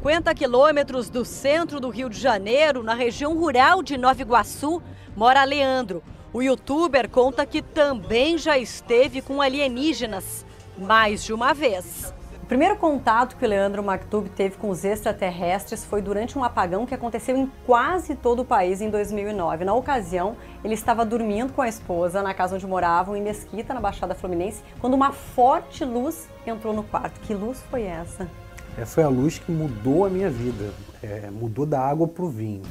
50 quilômetros do centro do Rio de Janeiro, na região rural de Nova Iguaçu, mora Leandro. O youtuber conta que também já esteve com alienígenas, mais de uma vez. O primeiro contato que o Leandro Maktub teve com os extraterrestres foi durante um apagão que aconteceu em quase todo o país em 2009. Na ocasião, ele estava dormindo com a esposa na casa onde moravam, em Mesquita, na Baixada Fluminense, quando uma forte luz entrou no quarto. Que luz foi essa? É, foi a luz que mudou a minha vida, é, mudou da água para o vinho.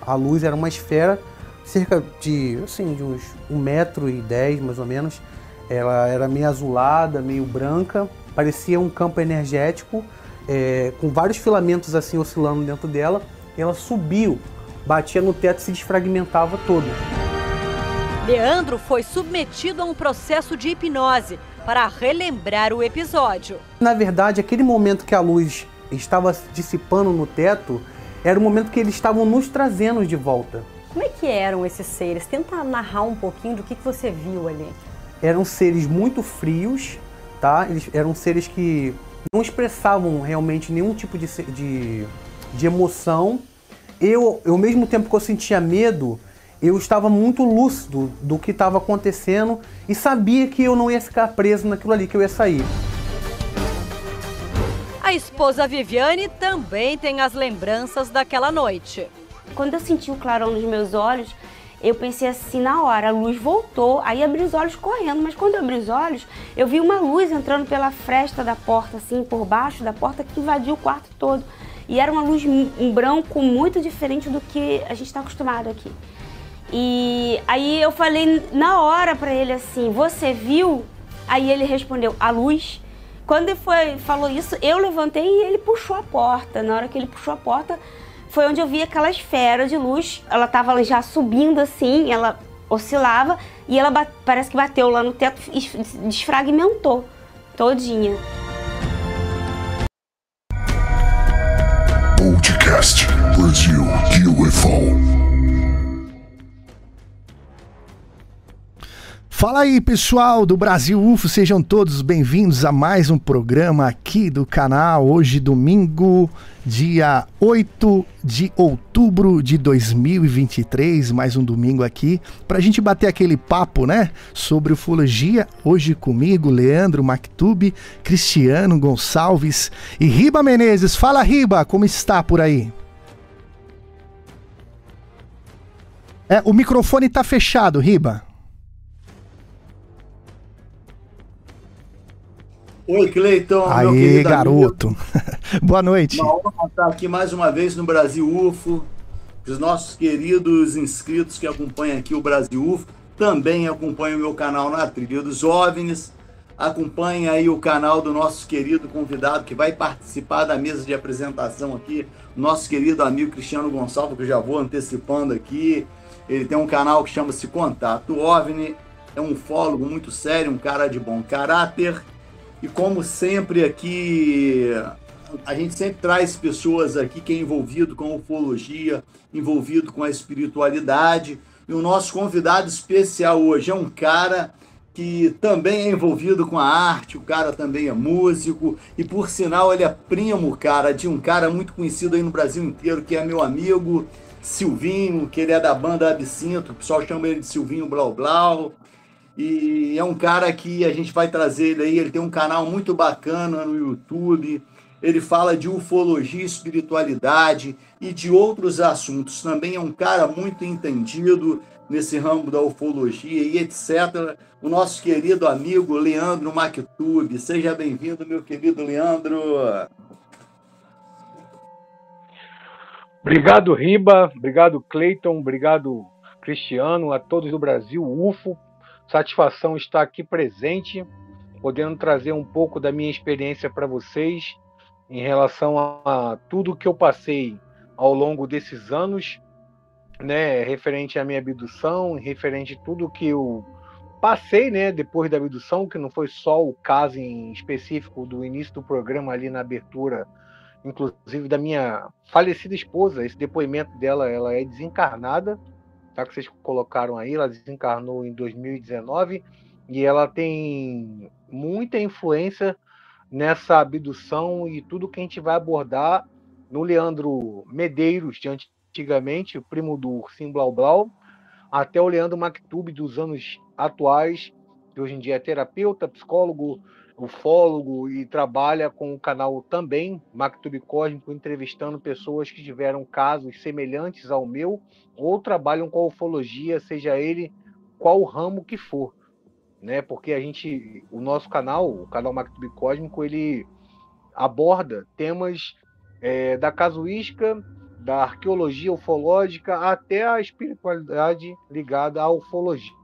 A luz era uma esfera cerca de, assim, de uns um metro e dez, mais ou menos. Ela era meio azulada, meio branca, parecia um campo energético é, com vários filamentos assim oscilando dentro dela. ela subiu, batia no teto e se desfragmentava todo. Leandro foi submetido a um processo de hipnose para relembrar o episódio. Na verdade, aquele momento que a luz estava se dissipando no teto era o momento que eles estavam nos trazendo de volta. Como é que eram esses seres? Tenta narrar um pouquinho do que, que você viu ali. Eram seres muito frios, tá? Eles eram seres que não expressavam realmente nenhum tipo de, de, de emoção. Eu, ao mesmo tempo que eu sentia medo, eu estava muito lúcido do que estava acontecendo e sabia que eu não ia ficar preso naquilo ali, que eu ia sair. A esposa Viviane também tem as lembranças daquela noite. Quando eu senti o clarão nos meus olhos, eu pensei assim na hora, a luz voltou, aí abri os olhos correndo, mas quando eu abri os olhos, eu vi uma luz entrando pela fresta da porta, assim, por baixo da porta, que invadiu o quarto todo. E era uma luz um branco muito diferente do que a gente está acostumado aqui. E aí eu falei na hora para ele assim: Você viu? Aí ele respondeu: A luz. Quando ele foi, falou isso, eu levantei e ele puxou a porta. Na hora que ele puxou a porta, foi onde eu vi aquela esfera de luz. Ela estava já subindo assim, ela oscilava e ela parece que bateu lá no teto e desfragmentou todinha. Podcast Brasil UFO. Fala aí, pessoal do Brasil UFO, sejam todos bem-vindos a mais um programa aqui do canal. Hoje, domingo, dia 8 de outubro de 2023, mais um domingo aqui, para a gente bater aquele papo, né, sobre ufologia. Hoje comigo, Leandro Mactube, Cristiano Gonçalves e Riba Menezes. Fala, Riba, como está por aí? É, o microfone tá fechado, Riba. Oi, Cleiton. Aí, garoto. Boa noite. Uma honra estar aqui mais uma vez no Brasil UFO. Os nossos queridos inscritos que acompanham aqui o Brasil UFO também acompanham o meu canal na Trilha dos OVNIs. Acompanhe aí o canal do nosso querido convidado que vai participar da mesa de apresentação aqui, nosso querido amigo Cristiano Gonçalves, que eu já vou antecipando aqui. Ele tem um canal que chama-se Contato OVNI. É um fólogo muito sério, um cara de bom caráter e como sempre aqui, a gente sempre traz pessoas aqui que é envolvido com ufologia, envolvido com a espiritualidade. E o nosso convidado especial hoje é um cara que também é envolvido com a arte, o cara também é músico, e por sinal ele é primo, cara, de um cara muito conhecido aí no Brasil inteiro, que é meu amigo Silvinho, que ele é da banda Absinto, o pessoal chama ele de Silvinho Blau Blau. E é um cara que a gente vai trazer ele aí. Ele tem um canal muito bacana no YouTube. Ele fala de ufologia, espiritualidade e de outros assuntos. Também é um cara muito entendido nesse ramo da ufologia e etc. O nosso querido amigo Leandro Mactube. Seja bem-vindo, meu querido Leandro. Obrigado, Riba. Obrigado, Cleiton. Obrigado, Cristiano, a todos do Brasil, UFO, Satisfação estar aqui presente, podendo trazer um pouco da minha experiência para vocês em relação a tudo que eu passei ao longo desses anos, né, referente à minha abdução, referente a tudo que eu passei, né, depois da abdução, que não foi só o caso em específico do início do programa ali na abertura, inclusive da minha falecida esposa, esse depoimento dela, ela é desencarnada, tá? que vocês colocaram aí, ela desencarnou em 2019. e ela tem muita influência nessa abdução e tudo que a gente vai abordar no Leandro Medeiros, de antigamente, o primo do Ursim Blau Blau, até o Leandro Mactube dos anos atuais, que hoje em dia é terapeuta, psicólogo, ufólogo e trabalha com o canal também, Mactube Cósmico, entrevistando pessoas que tiveram casos semelhantes ao meu ou trabalham com a ufologia, seja ele qual ramo que for né? Porque a gente, o nosso canal, o canal Mactube Cósmico, ele aborda temas é, da casuística, da arqueologia ufológica até a espiritualidade ligada à ufologia.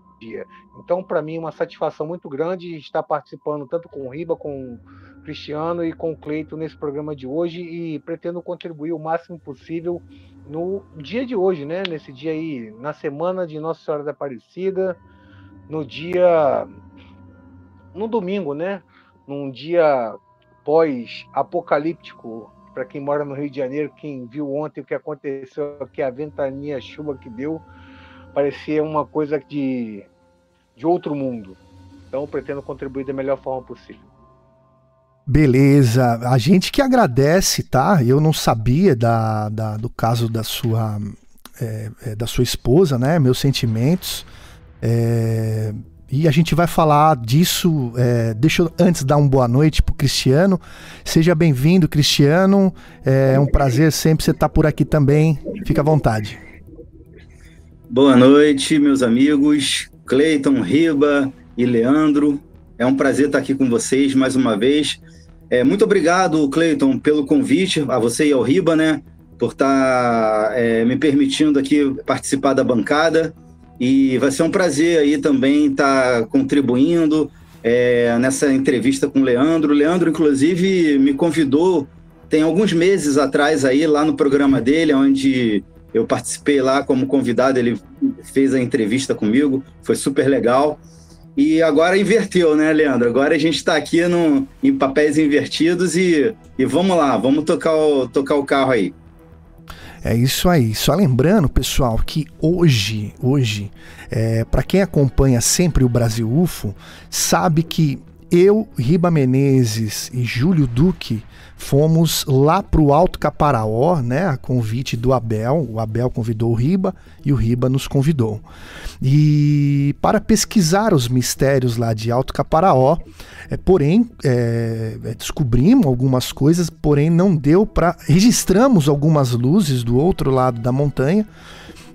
Então, para mim, é uma satisfação muito grande estar participando tanto com o Riba, com o Cristiano e com o Cleito nesse programa de hoje e pretendo contribuir o máximo possível no dia de hoje, né? Nesse dia aí, na semana de Nossa Senhora da Aparecida, no dia. no domingo, né? Num dia pós-apocalíptico, para quem mora no Rio de Janeiro, quem viu ontem o que aconteceu aqui, a ventania, a chuva que deu, parecia uma coisa de, de outro mundo. Então, pretendo contribuir da melhor forma possível. Beleza, a gente que agradece, tá? Eu não sabia da, da do caso da sua, é, da sua esposa, né? Meus sentimentos. É, e a gente vai falar disso. É, deixa eu antes dar uma boa noite pro Cristiano. Seja bem-vindo, Cristiano. É um prazer sempre você estar tá por aqui também. Fica à vontade. Boa noite, meus amigos. Cleiton, Riba e Leandro. É um prazer estar aqui com vocês mais uma vez. É, muito obrigado, Cleiton, pelo convite, a você e ao Riba, né? Por estar é, me permitindo aqui participar da bancada. E vai ser um prazer aí também estar tá contribuindo é, nessa entrevista com o Leandro. O Leandro, inclusive, me convidou tem alguns meses atrás aí, lá no programa dele, onde eu participei lá como convidado, ele fez a entrevista comigo, foi super legal. E agora inverteu, né, Leandro? Agora a gente está aqui no, em papéis invertidos e, e vamos lá, vamos tocar o, tocar o carro aí. É isso aí. Só lembrando, pessoal, que hoje, hoje, é, para quem acompanha sempre o Brasil UFO, sabe que eu, Riba Menezes e Júlio Duque fomos lá para o Alto Caparaó, né, a convite do Abel. O Abel convidou o Riba e o Riba nos convidou. E para pesquisar os mistérios lá de Alto Caparaó, é, porém é, é descobrimos algumas coisas, porém não deu para registramos algumas luzes do outro lado da montanha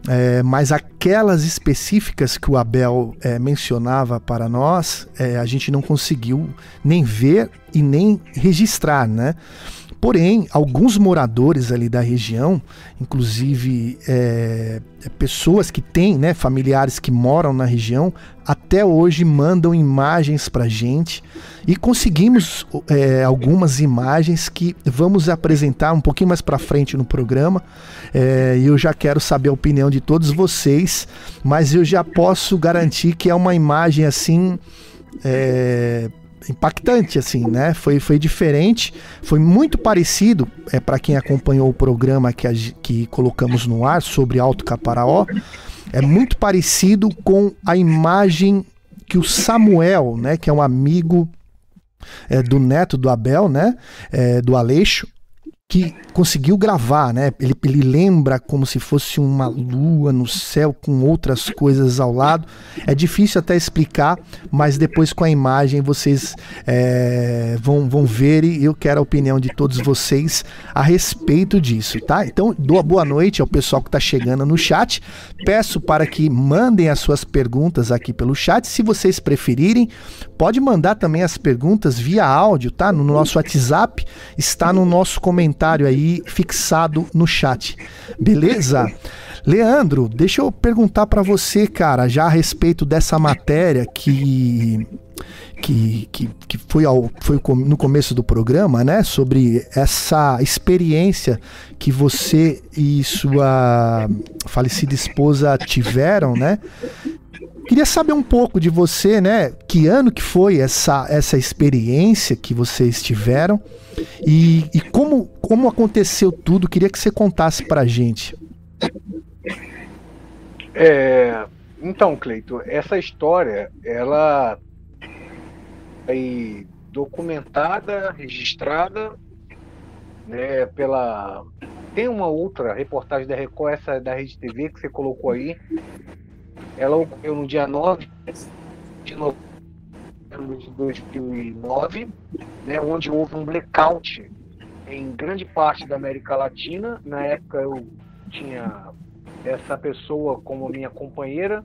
é, mas aquelas específicas que o Abel é, mencionava para nós, é, a gente não conseguiu nem ver e nem registrar, né? Porém, alguns moradores ali da região, inclusive é, pessoas que têm, né, familiares que moram na região, até hoje mandam imagens para gente e conseguimos é, algumas imagens que vamos apresentar um pouquinho mais para frente no programa. É, e eu já quero saber a opinião de todos vocês, mas eu já posso garantir que é uma imagem assim. É, impactante assim, né? Foi, foi diferente, foi muito parecido é para quem acompanhou o programa que, a, que colocamos no ar sobre Alto Caparaó, é muito parecido com a imagem que o Samuel, né, que é um amigo é, do neto do Abel, né, é, do Aleixo, que conseguiu gravar, né? Ele, ele lembra como se fosse uma lua no céu com outras coisas ao lado. É difícil até explicar, mas depois com a imagem vocês é, vão, vão ver e eu quero a opinião de todos vocês a respeito disso, tá? Então, dou boa noite ao pessoal que está chegando no chat. Peço para que mandem as suas perguntas aqui pelo chat. Se vocês preferirem, pode mandar também as perguntas via áudio, tá? No nosso WhatsApp, está no nosso comentário comentário aí fixado no chat. Beleza? Leandro, deixa eu perguntar para você, cara, já a respeito dessa matéria que que, que, que foi, ao, foi no começo do programa, né? Sobre essa experiência que você e sua falecida esposa tiveram, né? Queria saber um pouco de você, né? Que ano que foi essa, essa experiência que vocês tiveram e, e como, como aconteceu tudo? Queria que você contasse pra gente. É, então, Cleito, essa história, ela aí documentada, registrada, né, pela tem uma outra reportagem da Record, essa da Rede TV que você colocou aí. Ela ocorreu no dia 9 de novembro de 2009, né, onde houve um blackout em grande parte da América Latina. Na época eu tinha essa pessoa como minha companheira,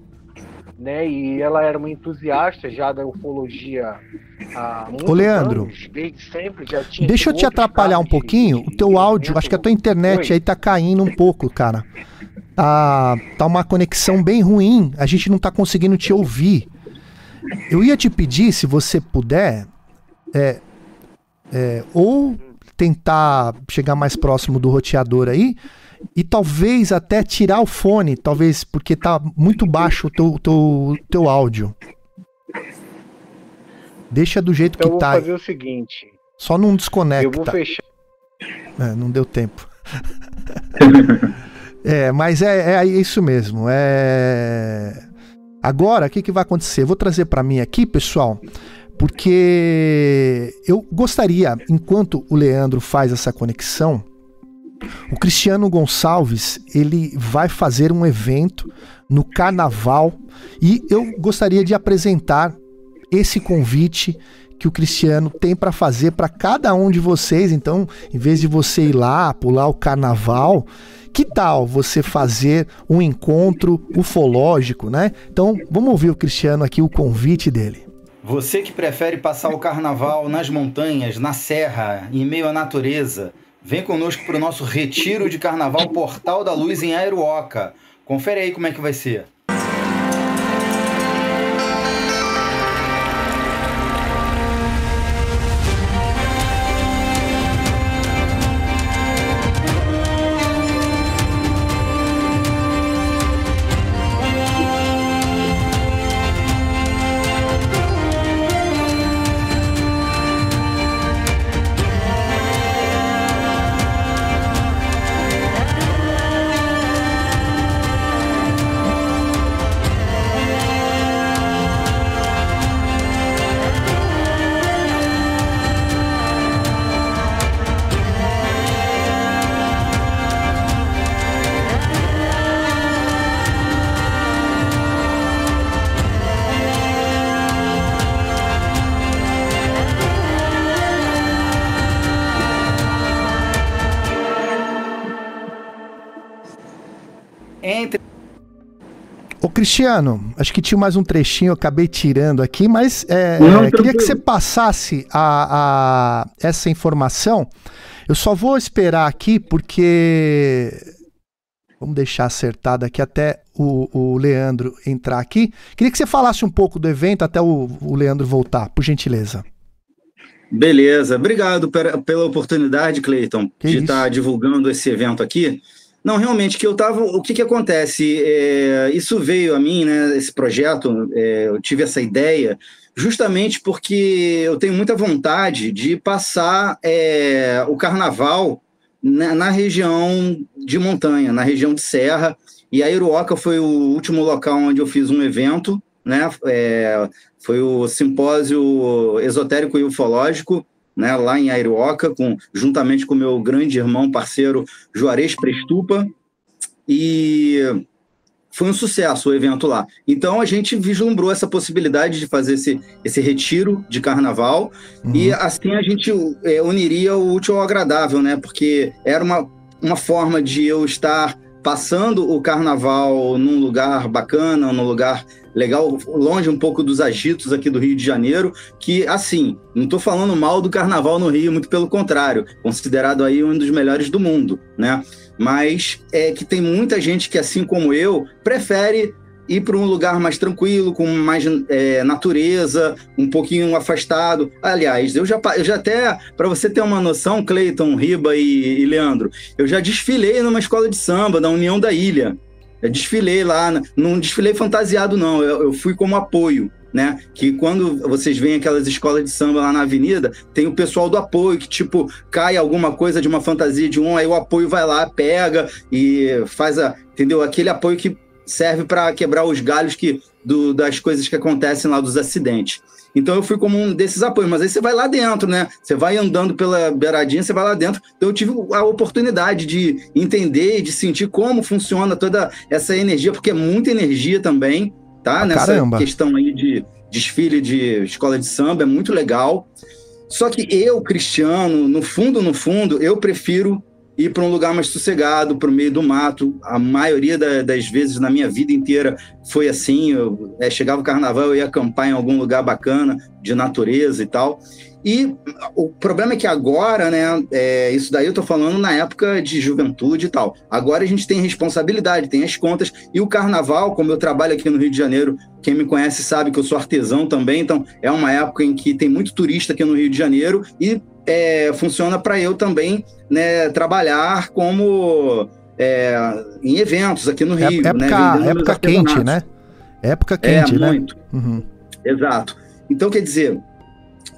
né? E ela era uma entusiasta já da ufologia há muitos Ô, Leandro, anos, desde sempre já tinha Deixa eu te atrapalhar um casos de pouquinho. O teu áudio, acho que a tua internet Oi. aí tá caindo um pouco, cara. Tá, tá uma conexão bem ruim. A gente não tá conseguindo te ouvir. Eu ia te pedir, se você puder, é, é, ou tentar chegar mais próximo do roteador aí e talvez até tirar o fone, talvez porque tá muito baixo o teu, teu, teu áudio. Deixa do jeito Então eu que vou tá. fazer o seguinte, Só não eu desconecta. vou fechar É, não deu tempo. é, mas é, é isso mesmo. É... Agora, o que, que vai acontecer? Vou trazer para mim aqui, pessoal, porque eu gostaria, enquanto o Leandro faz essa conexão, o Cristiano Gonçalves ele vai fazer um evento no Carnaval e eu gostaria de apresentar esse convite que o Cristiano tem para fazer para cada um de vocês. Então, em vez de você ir lá pular o carnaval, que tal você fazer um encontro ufológico, né? Então, vamos ouvir o Cristiano aqui o convite dele. Você que prefere passar o carnaval nas montanhas, na serra, em meio à natureza, vem conosco para o nosso retiro de carnaval Portal da Luz em Aeruoca. Confere aí como é que vai ser. Cristiano, acho que tinha mais um trechinho, eu acabei tirando aqui, mas é, Não, é, queria que você passasse a, a- essa informação. Eu só vou esperar aqui porque. Vamos deixar acertado aqui até o, o Leandro entrar aqui. Queria que você falasse um pouco do evento até o, o Leandro voltar, por gentileza. Beleza, obrigado pela oportunidade, Cleiton, de estar divulgando esse evento aqui. Não, realmente, que eu tava. O que que acontece? É, isso veio a mim, né? Esse projeto, é, eu tive essa ideia justamente porque eu tenho muita vontade de passar é, o carnaval na, na região de montanha, na região de serra. E a Iruoca foi o último local onde eu fiz um evento, né? É, foi o simpósio esotérico e ufológico, né, lá em Airuoca, com, juntamente com meu grande irmão, parceiro Juarez Prestupa, e foi um sucesso o evento lá. Então a gente vislumbrou essa possibilidade de fazer esse, esse retiro de carnaval, e assim a gente é, uniria o útil ao agradável, né, porque era uma, uma forma de eu estar passando o carnaval num lugar bacana, num lugar legal, longe um pouco dos agitos aqui do Rio de Janeiro, que, assim, não estou falando mal do carnaval no Rio, muito pelo contrário, considerado aí um dos melhores do mundo, né? Mas é que tem muita gente que, assim como eu, prefere ir para um lugar mais tranquilo, com mais é, natureza, um pouquinho afastado. Aliás, eu já, eu já até, para você ter uma noção, Cleiton, Riba e, e Leandro, eu já desfilei numa escola de samba da União da Ilha. Eu desfilei lá, não desfilei fantasiado, não, eu, eu fui como apoio. Né? Que quando vocês veem aquelas escolas de samba lá na avenida, tem o pessoal do apoio que, tipo, cai alguma coisa de uma fantasia de um, aí o apoio vai lá, pega e faz a. Entendeu? Aquele apoio que serve para quebrar os galhos que, do, das coisas que acontecem lá dos acidentes. Então eu fui como um desses apoios, mas aí você vai lá dentro, né? Você vai andando pela beiradinha, você vai lá dentro. Então eu tive a oportunidade de entender e de sentir como funciona toda essa energia, porque é muita energia também, tá? Ah, Nessa caramba. questão aí de desfile de escola de samba, é muito legal. Só que eu, Cristiano, no fundo, no fundo, eu prefiro ir para um lugar mais sossegado, para o meio do mato. A maioria da, das vezes na minha vida inteira foi assim. Eu, é, chegava o carnaval, eu ia acampar em algum lugar bacana, de natureza e tal. E o problema é que agora, né, é, isso daí eu tô falando na época de juventude e tal. Agora a gente tem responsabilidade, tem as contas. E o carnaval, como eu trabalho aqui no Rio de Janeiro, quem me conhece sabe que eu sou artesão também, então é uma época em que tem muito turista aqui no Rio de Janeiro e é, funciona para eu também né, trabalhar como é, em eventos aqui no Rio. É, época né, meus época quente, né? Época quente, é, né? muito. Uhum. Exato. Então, quer dizer,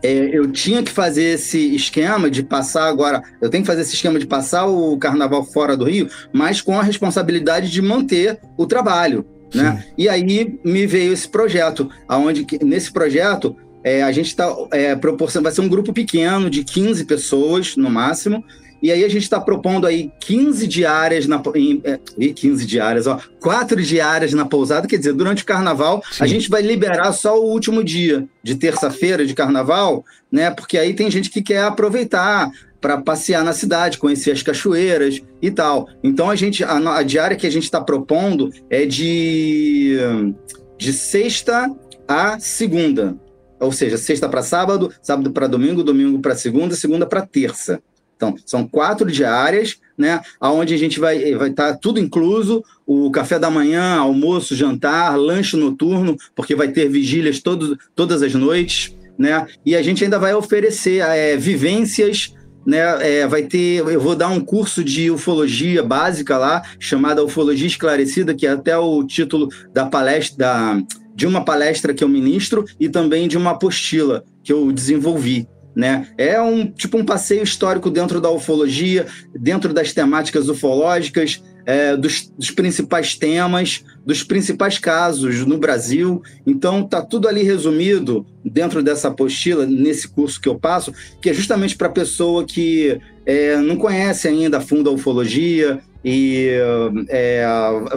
é, eu tinha que fazer esse esquema de passar agora. Eu tenho que fazer esse esquema de passar o carnaval fora do Rio, mas com a responsabilidade de manter o trabalho. Né? E aí me veio esse projeto, aonde nesse projeto é, a gente está é, proporcionando, vai ser um grupo pequeno de 15 pessoas no máximo, e aí a gente está propondo aí 15 diárias na em, é, ih, 15 diárias, ó, quatro diárias na pousada, quer dizer, durante o carnaval a Sim. gente vai liberar só o último dia de terça-feira de carnaval, né? Porque aí tem gente que quer aproveitar para passear na cidade, conhecer as cachoeiras e tal. Então a gente a, a diária que a gente está propondo é de de sexta a segunda, ou seja, sexta para sábado, sábado para domingo, domingo para segunda, segunda para terça. Então, são quatro diárias, né? Onde a gente vai vai estar tudo incluso, o café da manhã, almoço, jantar, lanche noturno, porque vai ter vigílias todo, todas as noites, né? E a gente ainda vai oferecer é, vivências né, é, vai ter, eu vou dar um curso de ufologia básica lá, chamada Ufologia Esclarecida, que é até o título da palestra, da, de uma palestra que eu ministro e também de uma apostila que eu desenvolvi. Né? É um tipo um passeio histórico dentro da ufologia, dentro das temáticas ufológicas, é, dos, dos principais temas, dos principais casos no Brasil. Então tá tudo ali resumido dentro dessa apostila, nesse curso que eu passo, que é justamente para a pessoa que é, não conhece ainda a fundo a ufologia e é,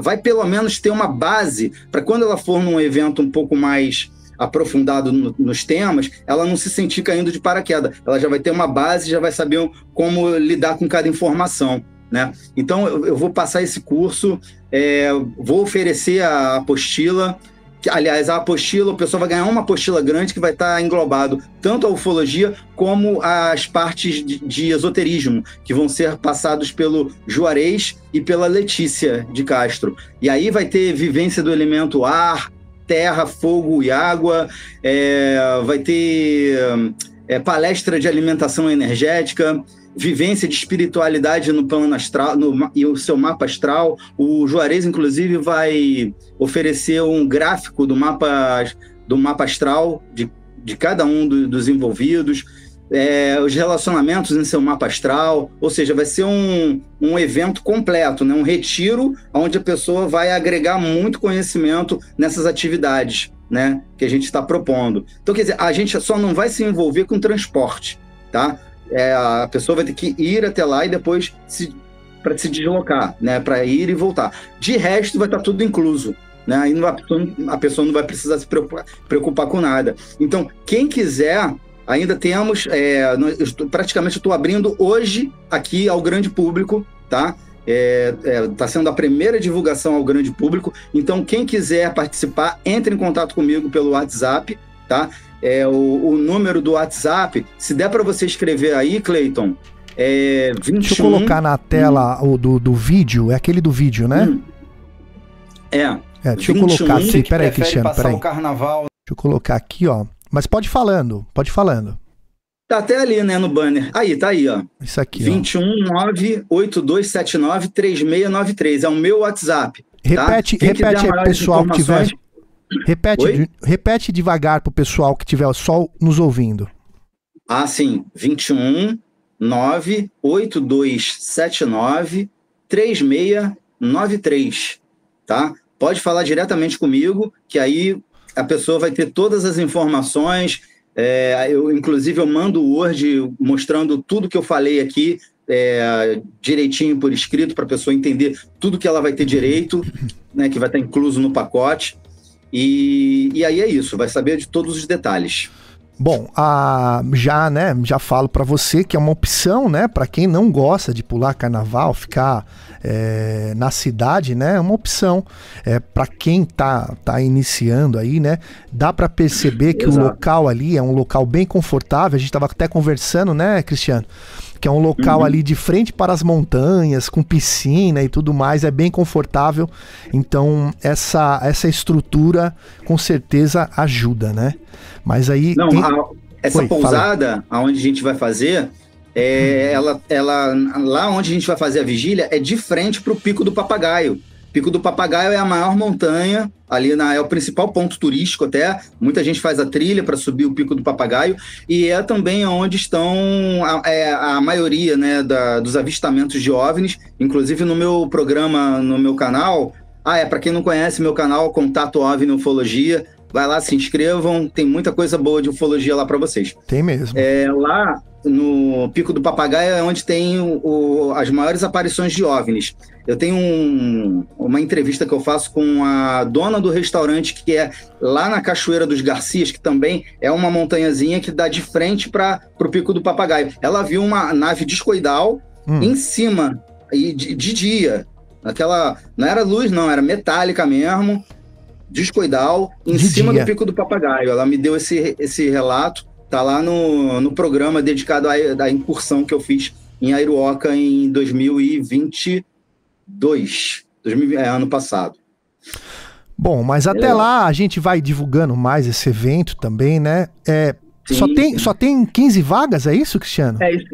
vai pelo menos ter uma base para quando ela for num evento um pouco mais aprofundado no, nos temas, ela não se sentir caindo de paraquedas. Ela já vai ter uma base, já vai saber como lidar com cada informação. Né? Então, eu, eu vou passar esse curso, é, vou oferecer a apostila. Aliás, a apostila, o pessoal vai ganhar uma apostila grande que vai estar englobado tanto a ufologia como as partes de, de esoterismo, que vão ser passados pelo Juarez e pela Letícia de Castro. E aí vai ter vivência do elemento ar, terra, fogo e água, é, vai ter é, palestra de alimentação energética, vivência de espiritualidade no plano astral no, e o seu mapa astral. O Juarez, inclusive, vai oferecer um gráfico do mapa, do mapa astral de, de cada um do, dos envolvidos. É, os relacionamentos em seu mapa astral, ou seja, vai ser um, um evento completo, né? um retiro onde a pessoa vai agregar muito conhecimento nessas atividades né? que a gente está propondo. Então, quer dizer, a gente só não vai se envolver com transporte, tá? É, a pessoa vai ter que ir até lá e depois se, para se deslocar, né? para ir e voltar. De resto, vai estar tudo incluso. Né? Aí não, a, pessoa, não vai precisar se preocupar, preocupar com nada. Então, quem quiser ainda temos, é, praticamente estou abrindo hoje aqui ao grande público, tá? Está é, é, sendo a primeira divulgação ao grande público. Então, quem quiser participar, entre em contato comigo pelo WhatsApp, tá? É, o, o número do WhatsApp, se der para você escrever aí, Cleiton, é 21... Deixa eu colocar na tela hum. o do, do vídeo, é aquele do vídeo, né? Hum. É. é. Deixa 21, eu colocar aqui, peraí, Cristiano, peraí. Carnaval. Deixa eu colocar aqui, ó. Mas pode falando, pode falando. Tá até ali, né, no banner. Aí, tá aí, ó. Isso aqui, 21982793693. É o meu WhatsApp. Repete, tá? repete aí pessoal que tiver. Repete, Oi? repete devagar pro pessoal que tiver só nos ouvindo. Ah, sim. 21 98279 3693, tá? pode falar diretamente comigo, que aí a pessoa vai ter todas as informações. É, eu, inclusive, eu mando o Word mostrando tudo que eu falei aqui é, direitinho por escrito para a pessoa entender tudo que ela vai ter direito, né, que vai estar incluso no pacote. E, e aí é isso, vai saber de todos os detalhes. Bom, a, já, né, já falo para você que é uma opção, né, para quem não gosta de pular carnaval, ficar é, na cidade, né, é uma opção. É, para quem tá, tá iniciando aí, né, dá para perceber que Exato. o local ali é um local bem confortável. A gente estava até conversando, né, Cristiano? Que é um local uhum. ali de frente para as montanhas, com piscina e tudo mais, é bem confortável. Então, essa, essa estrutura com certeza ajuda, né? Mas aí. Não, em... a, essa Oi, pousada, fala. onde a gente vai fazer, é, ela, ela, lá onde a gente vai fazer a vigília, é de frente para o Pico do Papagaio. Pico do Papagaio é a maior montanha, ali na, é o principal ponto turístico até. Muita gente faz a trilha para subir o Pico do Papagaio e é também onde estão a, é, a maioria né, da, dos avistamentos de OVNIs. Inclusive no meu programa, no meu canal. Ah, é, para quem não conhece meu canal, Contato OVNI Ufologia, vai lá, se inscrevam, tem muita coisa boa de ufologia lá para vocês. Tem mesmo. É, lá no Pico do Papagaio é onde tem o, as maiores aparições de OVNIs. Eu tenho um, uma entrevista que eu faço com a dona do restaurante, que é lá na Cachoeira dos Garcias, que também é uma montanhazinha que dá de frente para o Pico do Papagaio. Ela viu uma nave discoidal hum. em cima, de, de dia. Aquela. Não era luz, não, era metálica mesmo, discoidal, em de cima dia. do Pico do Papagaio. Ela me deu esse, esse relato. Tá lá no, no programa dedicado à, à incursão que eu fiz em Airuoca em 2022, 2000, é, ano passado. Bom, mas até é. lá a gente vai divulgando mais esse evento também, né? É, sim, só, tem, só tem 15 vagas, é isso, Cristiano? É isso,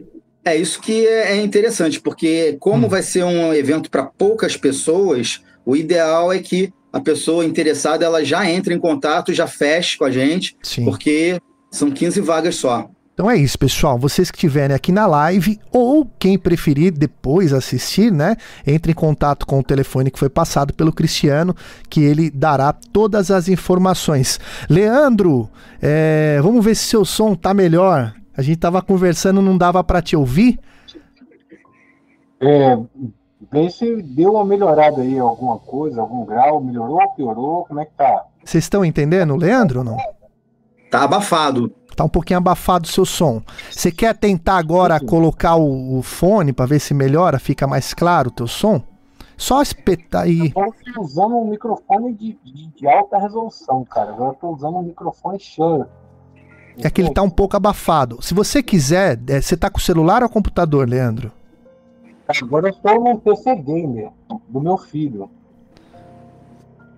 é isso que é, é interessante, porque como hum. vai ser um evento para poucas pessoas, o ideal é que a pessoa interessada ela já entre em contato, já feche com a gente, sim. porque são 15 vagas só. Então é isso, pessoal. Vocês que estiverem aqui na live ou quem preferir depois assistir, né? Entre em contato com o telefone que foi passado pelo Cristiano, que ele dará todas as informações. Leandro, é, vamos ver se seu som tá melhor. A gente tava conversando, não dava para te ouvir. É, vê se deu uma melhorada aí, alguma coisa, algum grau, melhorou, piorou, como é que tá? Vocês estão entendendo, Leandro, ou não? Tá abafado. Tá um pouquinho abafado o seu som. Você quer tentar agora colocar o, o fone para ver se melhora, fica mais claro o teu som? Só espetar aí. Eu tô usando um microfone de, de, de alta resolução, cara. Agora eu tô usando um microfone Shure. É que ele tá um pouco abafado. Se você quiser, é, você tá com o celular ou computador, Leandro? Agora eu tô no PC Gamer, do meu filho.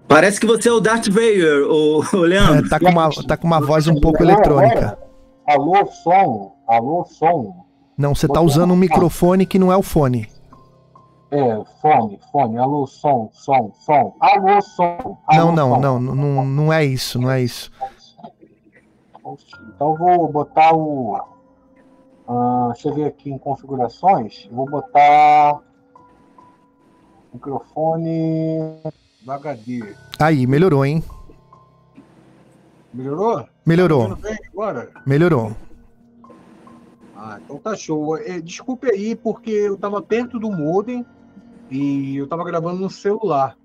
Parece que você é o Darth Vader, o, o Leandro. É, tá, com uma, tá com uma voz um pouco eletrônica. Alô, som. Alô, som. Não, você tá usando um microfone que não é o fone. É, fone, fone. Alô, som, som, som. Alô, som. Alô, não, não, som. não, não, não é isso, não é isso. Então vou botar o. Uh, deixa eu ver aqui em configurações. Vou botar. Microfone do HD. Aí, melhorou, hein? Melhorou? Melhorou. Tá agora? Melhorou. Ah, então tá show. É, desculpe aí, porque eu tava perto do modem e eu tava gravando no celular.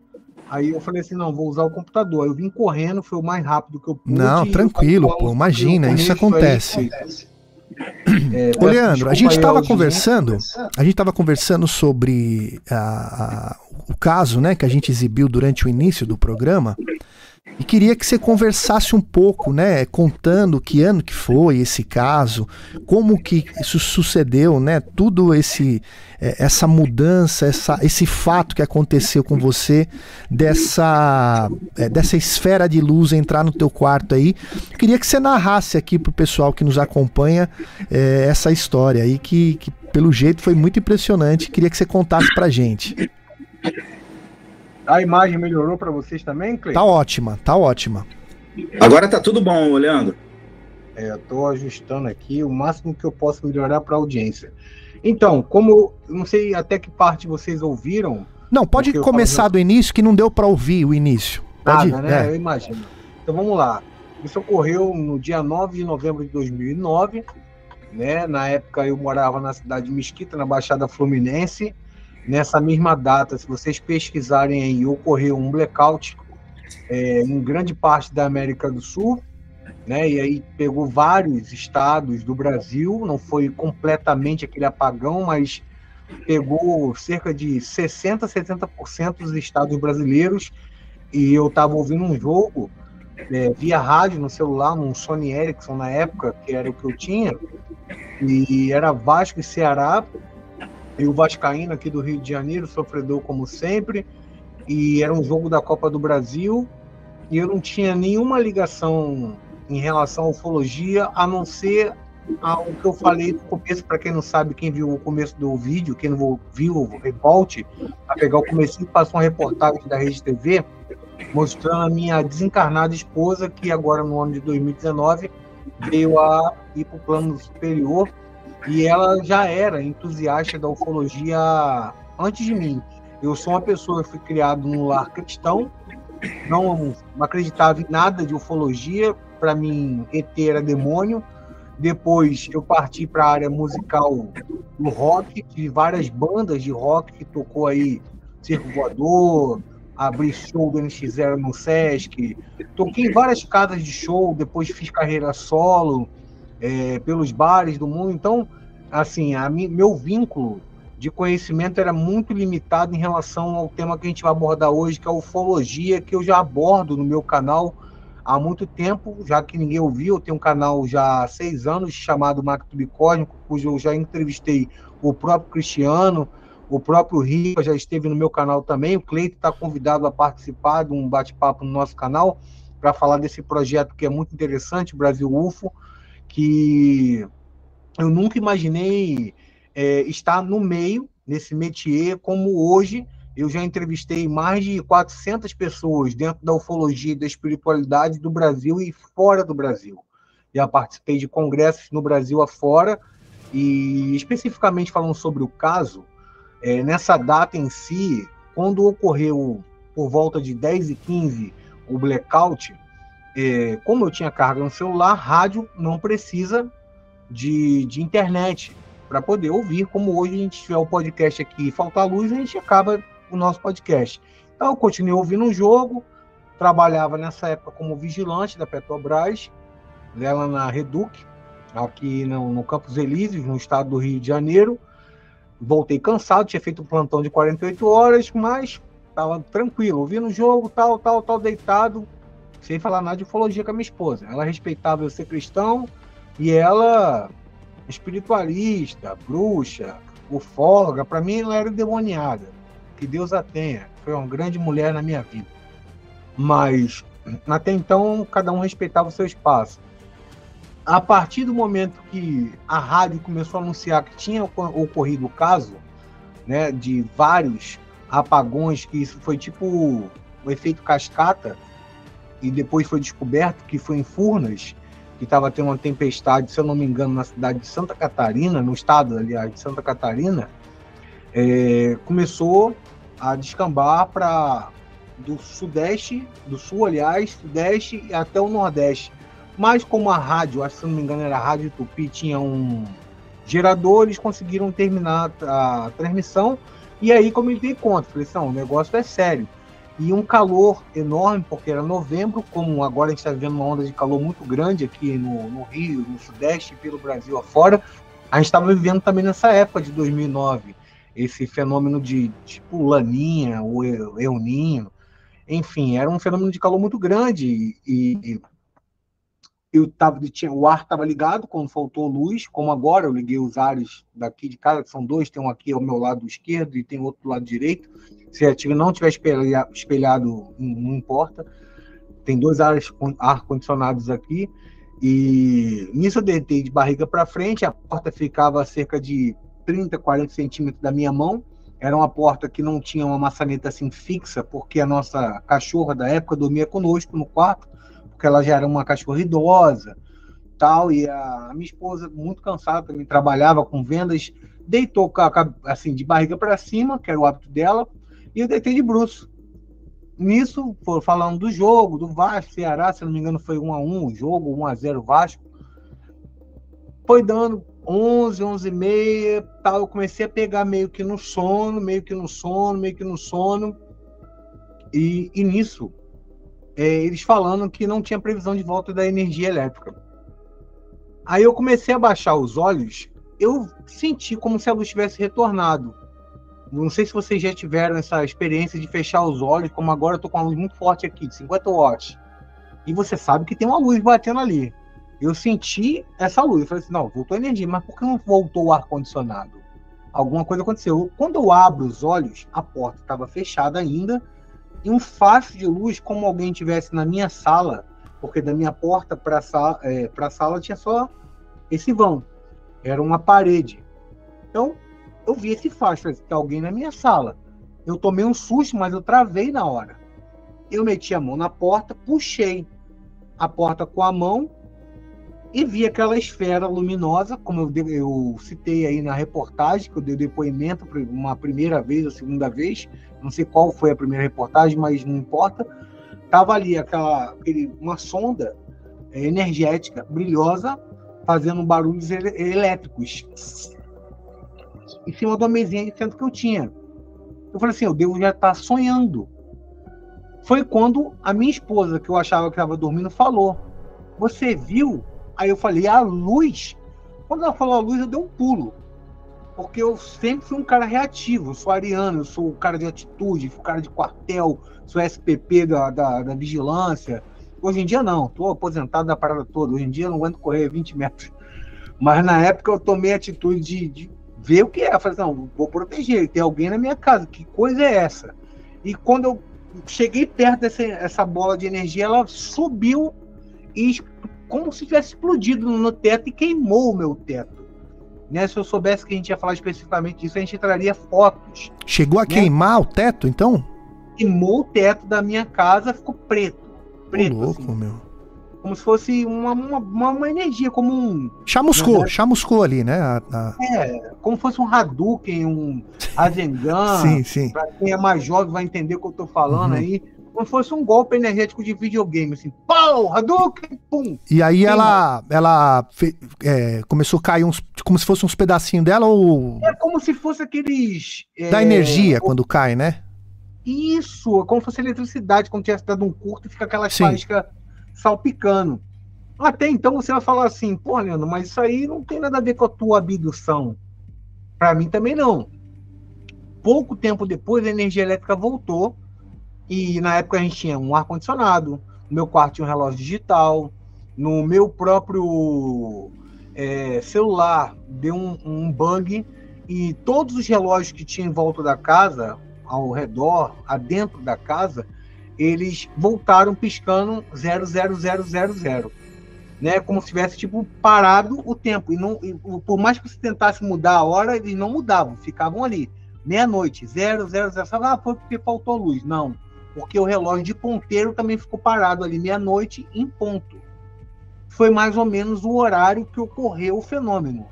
Aí eu falei assim, não, vou usar o computador. Eu vim correndo, foi o mais rápido que eu pude. Não, tranquilo, pô, imagina, isso acontece. Aí, acontece. É, Ô, Leandro, a gente estava conversando, a gente estava conversando sobre a, a, o caso, né, que a gente exibiu durante o início do programa. E queria que você conversasse um pouco, né, contando que ano que foi esse caso, como que isso sucedeu, né, tudo esse é, essa mudança, essa, esse fato que aconteceu com você dessa é, dessa esfera de luz entrar no teu quarto aí. Queria que você narrasse aqui pro pessoal que nos acompanha é, essa história aí que, que pelo jeito foi muito impressionante. Queria que você contasse pra gente. A imagem melhorou para vocês também, Cleiton? Tá ótima, tá ótima. Agora tá tudo bom, Leandro. É, eu tô ajustando aqui o máximo que eu posso melhorar para a audiência. Então, como não sei até que parte vocês ouviram. Não, pode começar falo- do início que não deu pra ouvir o início. Pode Nada, né? é. Eu imagino. Então vamos lá. Isso ocorreu no dia 9 de novembro de 2009. Né? Na época eu morava na cidade de Mesquita, na Baixada Fluminense. Nessa mesma data, se vocês pesquisarem aí, ocorreu um blackout é, em grande parte da América do Sul. Né? E aí pegou vários estados do Brasil. Não foi completamente aquele apagão, mas pegou cerca de 60, 70% dos estados brasileiros e eu estava ouvindo um jogo é, via rádio no celular, num Sony Ericsson na época, que era o que eu tinha, e era Vasco e Ceará, e o Vascaíno aqui do Rio de Janeiro, sofredor como sempre, e era um jogo da Copa do Brasil, e eu não tinha nenhuma ligação em relação à ufologia, a não ser ao que eu falei no começo, para quem não sabe, quem viu o começo do vídeo, quem não viu, volte a pegar o começo e passou uma reportagem da Rede TV, mostrando a minha desencarnada esposa, que agora no ano de 2019 veio a ir para o plano superior e ela já era entusiasta da ufologia antes de mim. Eu sou uma pessoa que fui criado num lar cristão, não acreditava em nada de ufologia, para mim ET era demônio. Depois eu parti para a área musical do rock, tive várias bandas de rock que tocou aí Circo Voador, abri show do NX0 no Sesc, toquei em várias casas de show, depois fiz carreira solo, é, pelos bares do mundo. Então, assim, a mi, meu vínculo de conhecimento era muito limitado em relação ao tema que a gente vai abordar hoje, que é a ufologia, que eu já abordo no meu canal há muito tempo, já que ninguém ouviu. Eu tenho um canal já há seis anos chamado Macto Bicósmico, cujo eu já entrevistei o próprio Cristiano, o próprio Riva já esteve no meu canal também. O Cleito está convidado a participar de um bate-papo no nosso canal para falar desse projeto que é muito interessante, Brasil UFO, que eu nunca imaginei é, estar no meio, nesse métier, como hoje. Eu já entrevistei mais de 400 pessoas dentro da ufologia e da espiritualidade do Brasil e fora do Brasil. Já participei de congressos no Brasil afora e especificamente falando sobre o caso, é, nessa data em si, quando ocorreu por volta de 10 e 15 o blackout, é, como eu tinha carga no celular, rádio não precisa de, de internet para poder ouvir, como hoje a gente tiver o podcast aqui e faltar luz, a gente acaba o nosso podcast. Então eu continuei ouvindo o jogo, trabalhava nessa época como vigilante da Petrobras, ela na Reduc, aqui no, no Campos Elíseos, no estado do Rio de Janeiro. Voltei cansado, tinha feito um plantão de 48 horas, mas estava tranquilo, ouvindo o jogo, tal, tal, tal, deitado, sem falar nada de ufologia com a minha esposa. Ela respeitava eu ser cristão e ela espiritualista, bruxa, ufóloga, para mim ela era endemoniada. Que Deus a tenha. Foi uma grande mulher na minha vida. Mas até então cada um respeitava o seu espaço. A partir do momento que a rádio começou a anunciar que tinha ocorrido o caso, né, de vários apagões, que isso foi tipo o efeito cascata, e depois foi descoberto que foi em Furnas, que estava tendo uma tempestade, se eu não me engano, na cidade de Santa Catarina, no estado, aliás, de Santa Catarina, é, começou a descambar para do sudeste, do sul, aliás, sudeste e até o nordeste. Mas como a rádio, acho que se não me engano era a Rádio Tupi, tinha um gerador, eles conseguiram terminar a transmissão. E aí, como eu me dei conta, falei assim, não, o negócio é sério. E um calor enorme, porque era novembro, como agora a gente está vivendo uma onda de calor muito grande aqui no, no Rio, no Sudeste e pelo Brasil afora. A gente estava vivendo também nessa época de 2009, esse fenômeno de tipo laninha, o El Ninho, enfim, era um fenômeno de calor muito grande e eu tava, tinha, o ar estava ligado quando faltou luz, como agora eu liguei os ares daqui de casa, que são dois, tem um aqui ao meu lado esquerdo e tem outro do lado direito. Se a não tiver espelhado, espelhado não importa. Tem dois ares ar-condicionados aqui. E nisso eu deitei de barriga para frente, a porta ficava a cerca de 30, 40 centímetros da minha mão. Era uma porta que não tinha uma maçaneta assim fixa, porque a nossa cachorra da época dormia conosco no quarto porque ela já era uma cachorra idosa, tal, e a, minha esposa, muito cansada, também trabalhava com vendas, deitou assim de barriga para cima, que era o hábito dela, E eu deitei de bruxo. Nisso, falando do jogo, do Vasco, Ceará, se não me engano, foi 1 a 1 o jogo, 1 a 0 Vasco. Foi dando 11, 11 e meia, tal, eu comecei a pegar meio que no sono, meio que no sono, meio que no sono. E, e nisso, é, eles falando que não tinha previsão de volta da energia elétrica. Aí eu comecei a baixar os olhos, eu senti como se a luz tivesse retornado. Não sei se vocês já tiveram essa experiência de fechar os olhos, como agora eu tô com uma luz muito forte aqui, de 50 watts. E você sabe que tem uma luz batendo ali. Eu senti essa luz. Eu falei assim, não, voltou a energia, mas por que não voltou o ar-condicionado? Alguma coisa aconteceu. Quando eu abro os olhos, a porta estava fechada ainda, e um facho de luz, como alguém tivesse na minha sala, porque da minha porta para sala, é, a sala tinha só esse vão. Era uma parede. Então, eu vi esse facho, tem alguém na minha sala. Eu tomei um susto, mas eu travei na hora. Eu meti a mão na porta, puxei a porta com a mão e vi aquela esfera luminosa, como eu, eu citei aí na reportagem, que eu dei depoimento uma primeira vez, a segunda vez, não sei qual foi a primeira reportagem, mas não importa. Tava ali aquela, aquele, uma sonda é, energética, brilhosa, fazendo barulhos elétricos em cima uma mesinha de centro que eu tinha. Eu falei assim, eu devo já estar sonhando. Foi quando a minha esposa, que eu achava que estava dormindo, falou: Você viu Aí eu falei, a luz. Quando ela falou a luz, eu dei um pulo. Porque eu sempre fui um cara reativo. Eu sou ariano, eu sou o cara de atitude, o cara de quartel, sou SPP da, da, da vigilância. Hoje em dia não, estou aposentado da parada toda. Hoje em dia eu não aguento correr 20 metros. Mas na época eu tomei a atitude de, de ver o que é. Eu falei, não, vou proteger, tem alguém na minha casa, que coisa é essa? E quando eu cheguei perto dessa bola de energia, ela subiu e como se tivesse explodido no teto e queimou o meu teto. Né? Se eu soubesse que a gente ia falar especificamente disso, a gente traria fotos. Chegou a né? queimar o teto, então? Queimou o teto da minha casa, ficou preto. Preto. louco, assim. meu. Como se fosse uma, uma, uma, energia, como um. Chamuscou, né? chamuscou ali, né? A, a... É, como se fosse um Hadouken, um Rasengan. sim, sim. Pra quem é mais jovem vai entender o que eu tô falando uhum. aí como fosse um golpe energético de videogame, assim, pau, Hadouken, pum. E aí ela, ela é, começou a cair uns, como se fosse uns pedacinhos dela ou... É como se fosse aqueles... Da é, energia quando cai, né? Isso, é como se fosse eletricidade, quando tivesse dado um curto e fica aquela faísca salpicando. Até então você vai falar assim, pô, Leandro, mas isso aí não tem nada a ver com a tua abdução. Para mim também não. Pouco tempo depois a energia elétrica voltou e na época a gente tinha um ar-condicionado, no meu quarto tinha um relógio digital, no meu próprio é, celular deu um, um bug e todos os relógios que tinha em volta da casa, ao redor, adentro da casa, eles voltaram piscando 00000, né? Como se tivesse tipo parado o tempo e não, e, por mais que você tentasse mudar a hora, eles não mudavam, ficavam ali meia-noite, 000, 000, ah, foi porque faltou luz. Não, porque o relógio de ponteiro também ficou parado ali meia-noite em ponto. Foi mais ou menos o horário que ocorreu o fenômeno.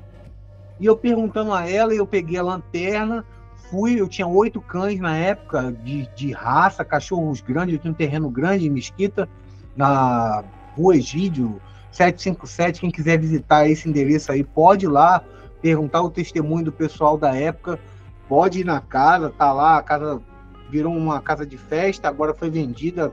E eu perguntando a ela, eu peguei a lanterna, fui, eu tinha oito cães na época de, de raça, cachorros grandes, eu tinha um terreno grande em Mesquita, na rua Egídio 757. Quem quiser visitar esse endereço aí, pode ir lá perguntar o testemunho do pessoal da época, pode ir na casa, tá lá, a casa virou uma casa de festa, agora foi vendida.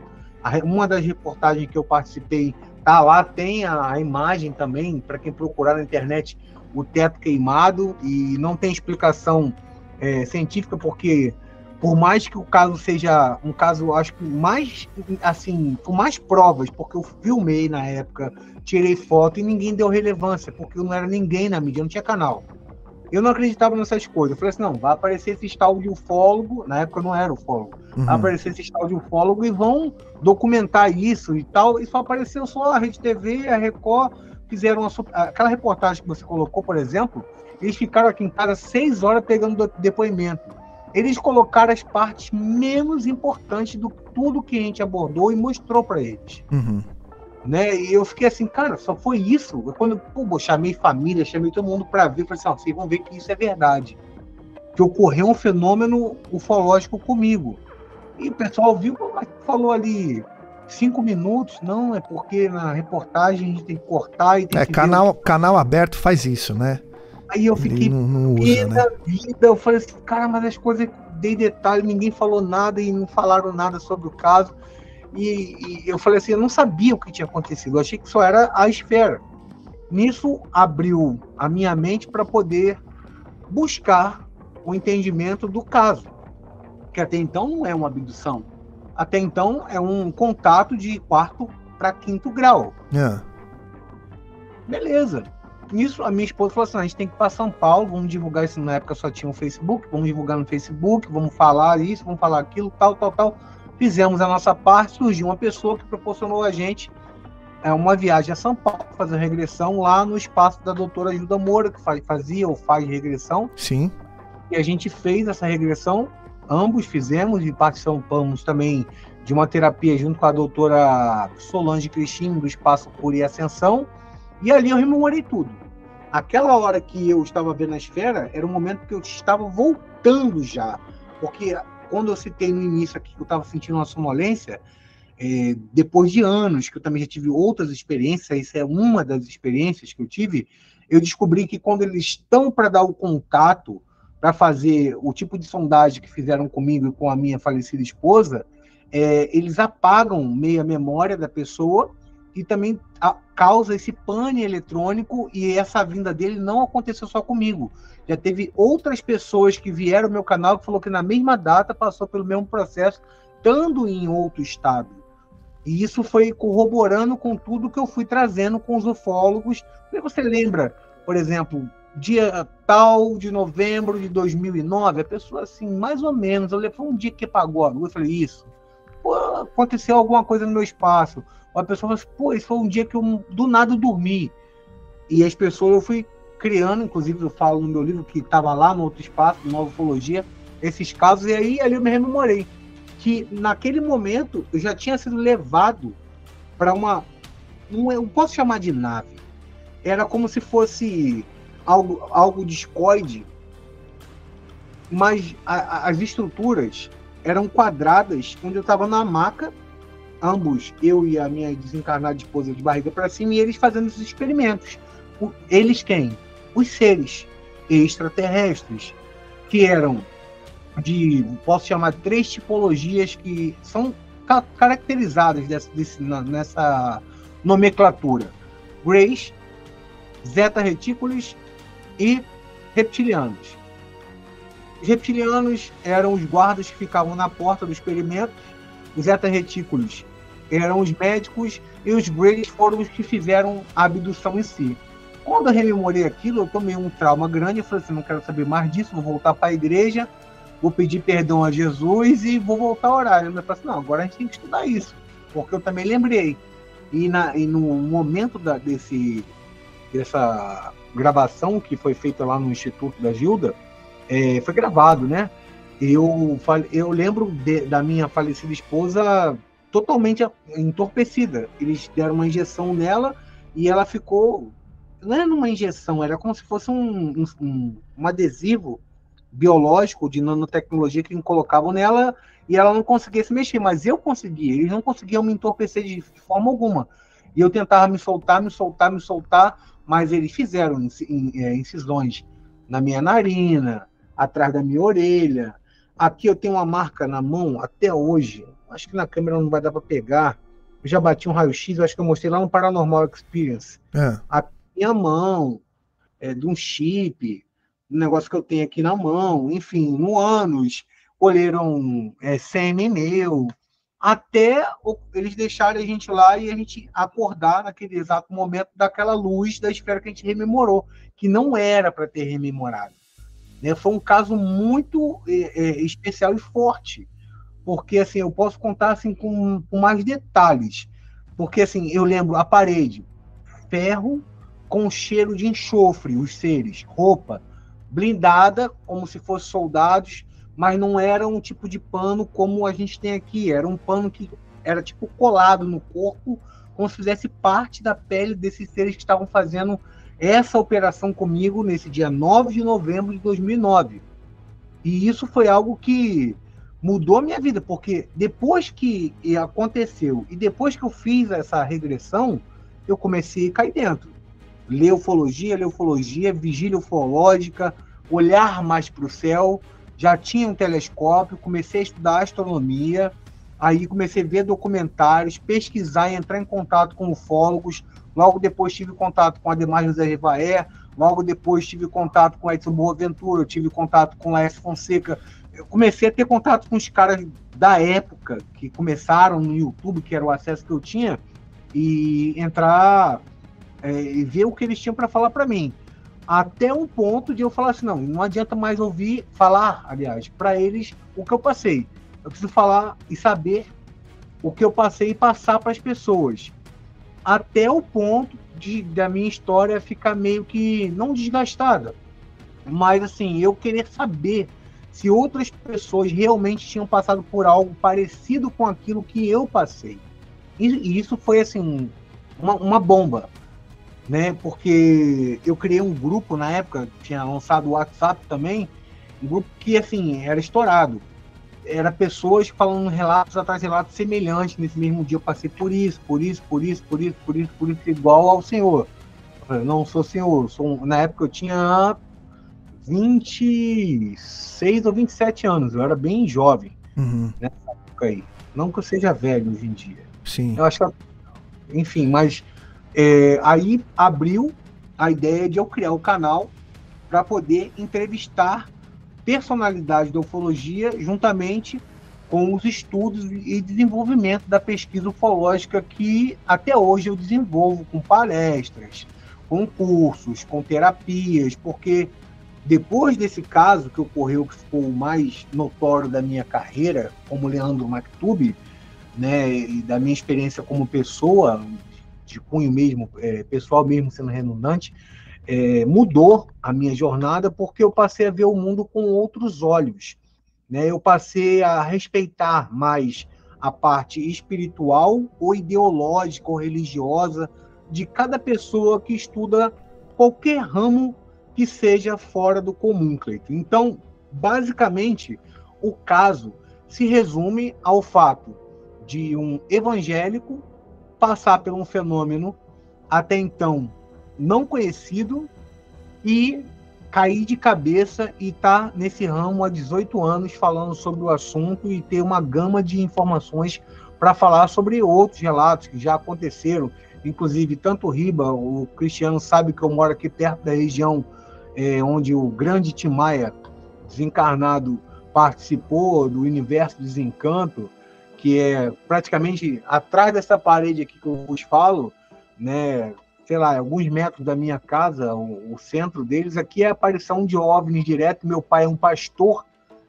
Uma das reportagens que eu participei tá lá, tem a, a imagem também, para quem procurar na internet, o teto queimado, e não tem explicação é, científica, porque por mais que o caso seja um caso, acho que mais, assim, com mais provas, porque eu filmei na época, tirei foto e ninguém deu relevância, porque não era ninguém na mídia, não tinha canal. Eu não acreditava nessas coisas. Eu falei assim, não, vai aparecer esse tal de ufólogo, na época eu não era ufólogo, uhum. vai aparecer esse tal de ufólogo e vão documentar isso e tal, e só apareceu só a Rede TV, a Record, fizeram uma, aquela reportagem que você colocou, por exemplo, eles ficaram aqui em casa seis horas pegando depoimento. Eles colocaram as partes menos importantes do tudo que a gente abordou e mostrou para eles. Uhum né? E eu fiquei assim, cara, só foi isso. Quando pô, chamei família, chamei todo mundo para ver, falei assim, ó, vocês vão ver que isso é verdade. Que ocorreu um fenômeno ufológico comigo. E o pessoal viu, falou ali cinco minutos, não, é porque na reportagem a gente tem que cortar e tem É, que canal, canal aberto faz isso, né? Aí eu fiquei não, não usa, né? da vida. Eu falei assim, cara, mas as coisas dei detalhe, ninguém falou nada e não falaram nada sobre o caso. E, e eu falei assim, eu não sabia o que tinha acontecido, eu achei que só era a esfera. Nisso abriu a minha mente para poder buscar o entendimento do caso, que até então não é uma abdução. Até então é um contato de quarto para quinto grau. Ah, Beleza. Nisso, a minha esposa falou assim: a gente tem que ir para São Paulo, vamos divulgar isso. Na época só tinha o Facebook, vamos divulgar no Facebook, vamos falar isso, vamos falar aquilo, tal, tal, tal. Fizemos a nossa parte, surgiu uma pessoa que proporcionou a gente é, uma viagem a São Paulo, fazer regressão lá no espaço da doutora Gilda Moura, que faz- fazia ou faz regressão. sim. E a gente fez essa regressão, ambos fizemos e participamos também de uma terapia junto com a doutora Solange Cristine, do Espaço Cura e Ascensão. E ali eu rememorei tudo. Aquela hora que eu estava vendo a esfera era o momento que eu estava voltando já. Porque quando eu citei no início aqui que eu estava sentindo uma sonolência, é, depois de anos que eu também já tive outras experiências, isso é uma das experiências que eu tive, eu descobri que quando eles estão para dar o contato, para fazer o tipo de sondagem que fizeram comigo e com a minha falecida esposa, é, eles apagam meia memória da pessoa e também a- causa esse pane eletrônico e essa vinda dele não aconteceu só comigo. Já teve outras pessoas que vieram ao meu canal que falou que na mesma data passou pelo mesmo processo, estando em outro estado. E isso foi corroborando com tudo que eu fui trazendo com os ufólogos. Você lembra, por exemplo, dia tal de novembro de 2009, a pessoa assim, mais ou menos, eu lembro, foi um dia que apagou a luz, eu falei, isso, pô, aconteceu alguma coisa no meu espaço. Ou a pessoa falou assim, pô, isso foi um dia que eu do nada dormi. E as pessoas, eu fui criando, inclusive eu falo no meu livro que estava lá no outro espaço, Nova Ufologia, esses casos, e aí ali eu me rememorei que naquele momento eu já tinha sido levado para uma. Não, eu posso chamar de nave. Era como se fosse algo, algo discoide, mas a- a- as estruturas eram quadradas, onde eu estava na maca, ambos, eu e a minha desencarnada esposa de barriga para cima, e eles fazendo esses experimentos. O- eles quem? Os seres extraterrestres, que eram de, posso chamar, três tipologias que são ca- caracterizadas dessa, desse- nessa nomenclatura: Greys, Zeta Reticulus e reptilianos. Os reptilianos eram os guardas que ficavam na porta do experimento, os Zeta Reticulus eram os médicos e os Greys foram os que fizeram a abdução em si. Quando eu rememorei aquilo, eu tomei um trauma grande. Eu falei assim: não quero saber mais disso, vou voltar para a igreja, vou pedir perdão a Jesus e vou voltar a orar. Eu falei assim: não, agora a gente tem que estudar isso, porque eu também lembrei. E, na, e no momento da, desse, dessa gravação que foi feita lá no Instituto da Gilda, é, foi gravado, né? Eu, eu lembro de- da minha falecida esposa totalmente entorpecida. Eles deram uma injeção nela e ela ficou. Não era uma injeção, era como se fosse um, um, um- adesivo biológico de nanotecnologia que colocavam nela e ela não conseguia se mexer, mas eu conseguia. Eles não conseguiam me entorpecer de forma alguma. E eu tentava me soltar, me soltar, me soltar, mas eles fizeram inci- in- é, incisões na minha narina, atrás da minha orelha. Aqui eu tenho uma marca na mão até hoje. Acho que na câmera não vai dar para pegar. Eu já bati um raio-x, eu acho que eu mostrei lá no Paranormal Experience Ah, minha mão, é, de um chip, um negócio que eu tenho aqui na mão, enfim, no ânus, colheram é, sêmen meu, até eles deixarem a gente lá e a gente acordar naquele exato momento daquela luz da esfera que a gente rememorou, que não era para ter rememorado. Né? Foi um caso muito é, é, especial e forte, porque assim eu posso contar assim com, com mais detalhes, porque assim eu lembro a parede, ferro com cheiro de enxofre, os seres, roupa blindada, como se fossem soldados, mas não era um tipo de pano como a gente tem aqui, era um pano que era tipo colado no corpo, como se fizesse parte da pele desses seres que estavam fazendo essa operação comigo nesse dia 9 de novembro de 2009. E isso foi algo que mudou minha vida, porque depois que aconteceu e depois que eu fiz essa regressão, eu comecei a cair dentro. Ler ufologia, ler ufologia, vigília ufológica, olhar mais para o céu. Já tinha um telescópio, comecei a estudar astronomia, aí comecei a ver documentários, pesquisar e entrar em contato com ufólogos. Logo depois tive contato com Ademar José Rivaé, logo depois tive contato com Edson Boaventura, tive contato com Laércio Fonseca, eu comecei a ter contato com os caras da época que começaram no YouTube, que era o acesso que eu tinha, e entrar é, e ver o que eles tinham para falar para mim. Até um ponto de eu falar assim: não, não adianta mais ouvir falar, aliás, para eles o que eu passei. Eu preciso falar e saber o que eu passei e passar para as pessoas. Até o ponto de, da minha história ficar meio que não desgastada, mas assim, eu querer saber se outras pessoas realmente tinham passado por algo parecido com aquilo que eu passei. E, e isso foi assim uma, uma, bomba, né? Porque eu criei um grupo na época, tinha lançado o WhatsApp também, um grupo que assim era estourado. Era pessoas falando relatos atrás de relatos semelhantes. Nesse mesmo dia eu passei por isso, por isso, por isso, por isso, por isso, por isso, igual ao senhor. Eu não sou senhor, sou, na época eu tinha 26 ou 27 anos, eu era bem jovem uhum. nessa época aí. Não que eu seja velho hoje em dia. Sim. Eu acho que, enfim, mas é, aí abriu a ideia de eu criar o um canal para poder entrevistar personalidades da ufologia juntamente com os estudos e desenvolvimento da pesquisa ufológica que até hoje eu desenvolvo com palestras, com cursos, com terapias, porque depois desse caso que ocorreu, que ficou o mais notório da minha carreira, como Leandro Maktub, né, e da minha experiência como pessoa, de cunho mesmo, é, pessoal mesmo sendo redundante, é, mudou a minha jornada porque eu passei a ver o mundo com outros olhos. Né? Eu passei a respeitar mais a parte espiritual ou ideológica ou religiosa de cada pessoa que estuda qualquer ramo que seja fora do comum, Cleiton. Então, basicamente, o caso se resume ao fato de um evangélico passar por um fenômeno até então não conhecido e cair de cabeça e estar tá nesse ramo há 18 anos falando sobre o assunto e ter uma gama de informações para falar sobre outros relatos que já aconteceram. Inclusive, tanto o Riba, o Cristiano sabe que eu moro aqui perto da região é, onde o grande Tim Maia, desencarnado, participou do Universo Desencanto, que é praticamente atrás dessa parede aqui que eu vos falo, né, sei lá, alguns metros da minha casa, o, o centro deles, aqui é a aparição de OVNIs direto. Meu pai é um pastor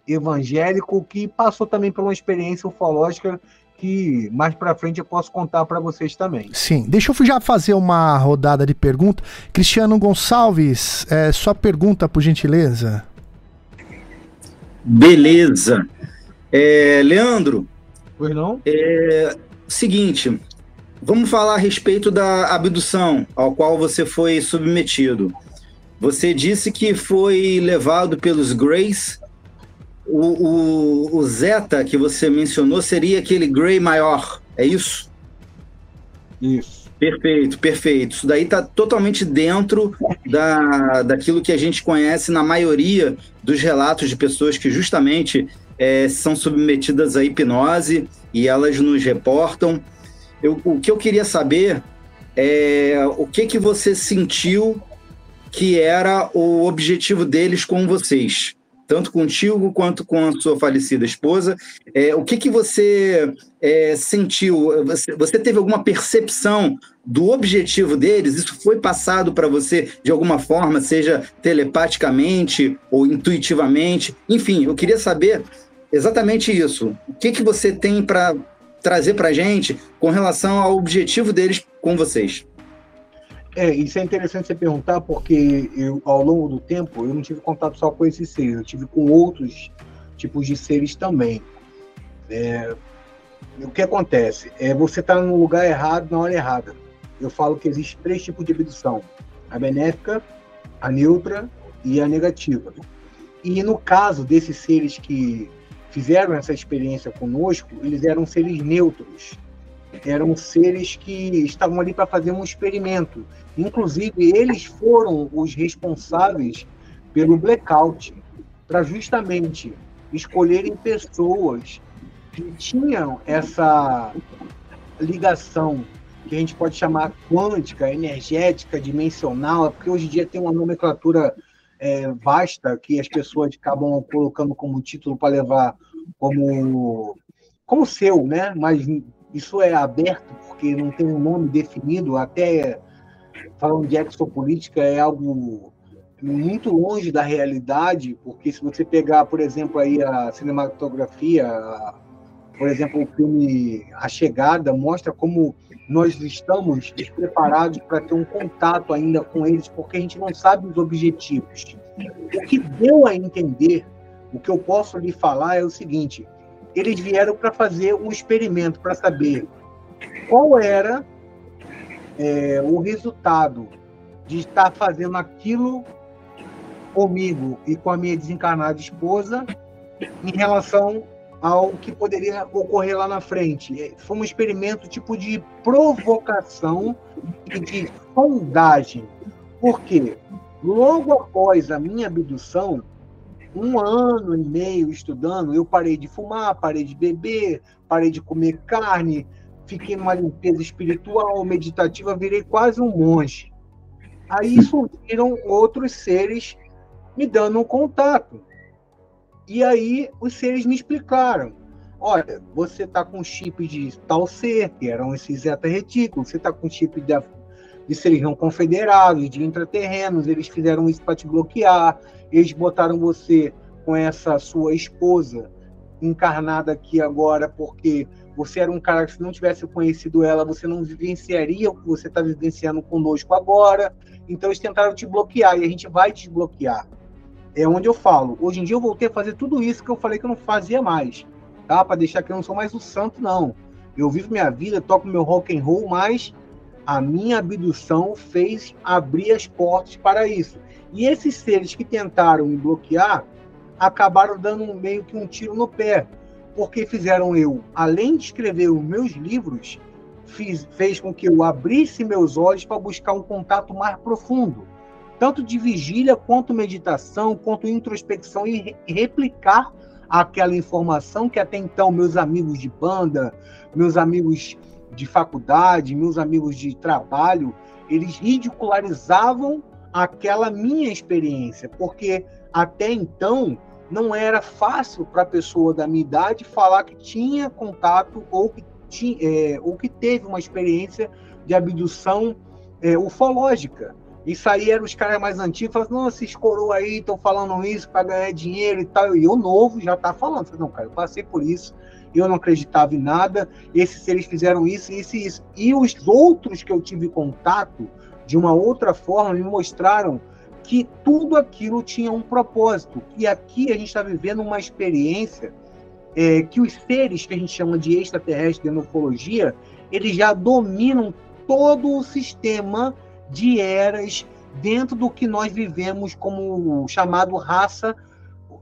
evangélico que passou também por uma experiência ufológica que mais para frente eu posso contar para vocês também. Sim, deixa eu já fazer uma rodada de pergunta. Cristiano Gonçalves, é, sua pergunta, por gentileza. Beleza. É, Leandro. Pois não? É, seguinte, vamos falar a respeito da abdução ao qual você foi submetido. Você disse que foi levado pelos Greys o, o, o Zeta que você mencionou seria aquele Grey maior, é isso? Isso. Perfeito, perfeito. Isso daí está totalmente dentro da, daquilo que a gente conhece na maioria dos relatos de pessoas que justamente é, são submetidas à hipnose e elas nos reportam. Eu, o que eu queria saber é o que, que você sentiu que era o objetivo deles com vocês tanto contigo quanto com a sua falecida esposa. É, o que, que você é, sentiu? Você, você, teve alguma percepção do objetivo deles? Isso foi passado para você de alguma forma, seja telepaticamente ou intuitivamente? Enfim, eu queria saber exatamente isso. O que, que você tem para trazer para gente com relação ao objetivo deles com vocês? É, isso é interessante você perguntar, porque eu, ao longo do tempo, eu não tive contato só com esses seres, eu tive com outros tipos de seres também. É, o que acontece? É você está no lugar errado na hora errada. Eu falo que existe três tipos de abdução: a benéfica, a neutra e a negativa. E no caso desses seres que fizeram essa experiência conosco, eles eram seres neutros. Eram seres que estavam ali para fazer um experimento. Inclusive, eles foram os responsáveis pelo blackout, para justamente escolherem pessoas que tinham essa ligação que a gente pode chamar quântica, energética, dimensional, porque hoje em dia tem uma nomenclatura é, vasta que as pessoas acabam colocando como título para levar como, como seu, né? Mas isso é aberto porque não tem um nome definido, até falando de exopolítica é algo muito longe da realidade, porque se você pegar, por exemplo, aí a cinematografia, por exemplo, o filme A Chegada mostra como nós estamos despreparados para ter um contato ainda com eles, porque a gente não sabe os objetivos. O que deu a entender, o que eu posso lhe falar é o seguinte: eles vieram para fazer um experimento para saber qual era é, o resultado de estar fazendo aquilo comigo e com a minha desencarnada esposa em relação ao que poderia ocorrer lá na frente. É, foi um experimento tipo de provocação e de sondagem. Por quê? Logo após a minha abdução, um ano e meio estudando, eu parei de fumar, parei de beber, parei de comer carne, fiquei numa limpeza espiritual, meditativa, virei quase um monge. Aí surgiram outros seres me dando um contato. E aí os seres me explicaram. Olha, você está com chip de tal ser, que eram esses zeta retículos, você está com chip de, de seres não confederados, de intraterrenos, eles fizeram isso para te bloquear, eles botaram você com essa sua esposa encarnada aqui agora, porque você era um cara que se não tivesse conhecido ela, você não vivenciaria o que você está vivenciando conosco agora. Então eles tentaram te bloquear e a gente vai desbloquear é onde eu falo. Hoje em dia eu voltei a fazer tudo isso que eu falei que eu não fazia mais, tá? Para deixar que eu não sou mais o santo, não. Eu vivo minha vida, toco meu rock and roll, mas a minha abdução fez abrir as portas para isso. E esses seres que tentaram me bloquear acabaram dando meio que um tiro no pé, porque fizeram eu, além de escrever os meus livros, fiz, fez com que eu abrisse meus olhos para buscar um contato mais profundo tanto de vigília quanto meditação, quanto introspecção e replicar aquela informação que até então meus amigos de banda, meus amigos de faculdade, meus amigos de trabalho, eles ridicularizavam aquela minha experiência, porque até então não era fácil para a pessoa da minha idade falar que tinha contato ou que, tinha, é, ou que teve uma experiência de abdução é, ufológica. Isso aí eram os caras mais antigos, falavam, não, esses coroa aí estão falando isso para ganhar dinheiro e tal. E eu novo já tá falando. Falei, não, cara, eu passei por isso, eu não acreditava em nada, esses seres fizeram isso, isso e isso. E os outros que eu tive contato, de uma outra forma, me mostraram que tudo aquilo tinha um propósito. E aqui a gente está vivendo uma experiência é, que os seres que a gente chama de extraterrestre de ufologia, eles já dominam todo o sistema de eras dentro do que nós vivemos como chamado raça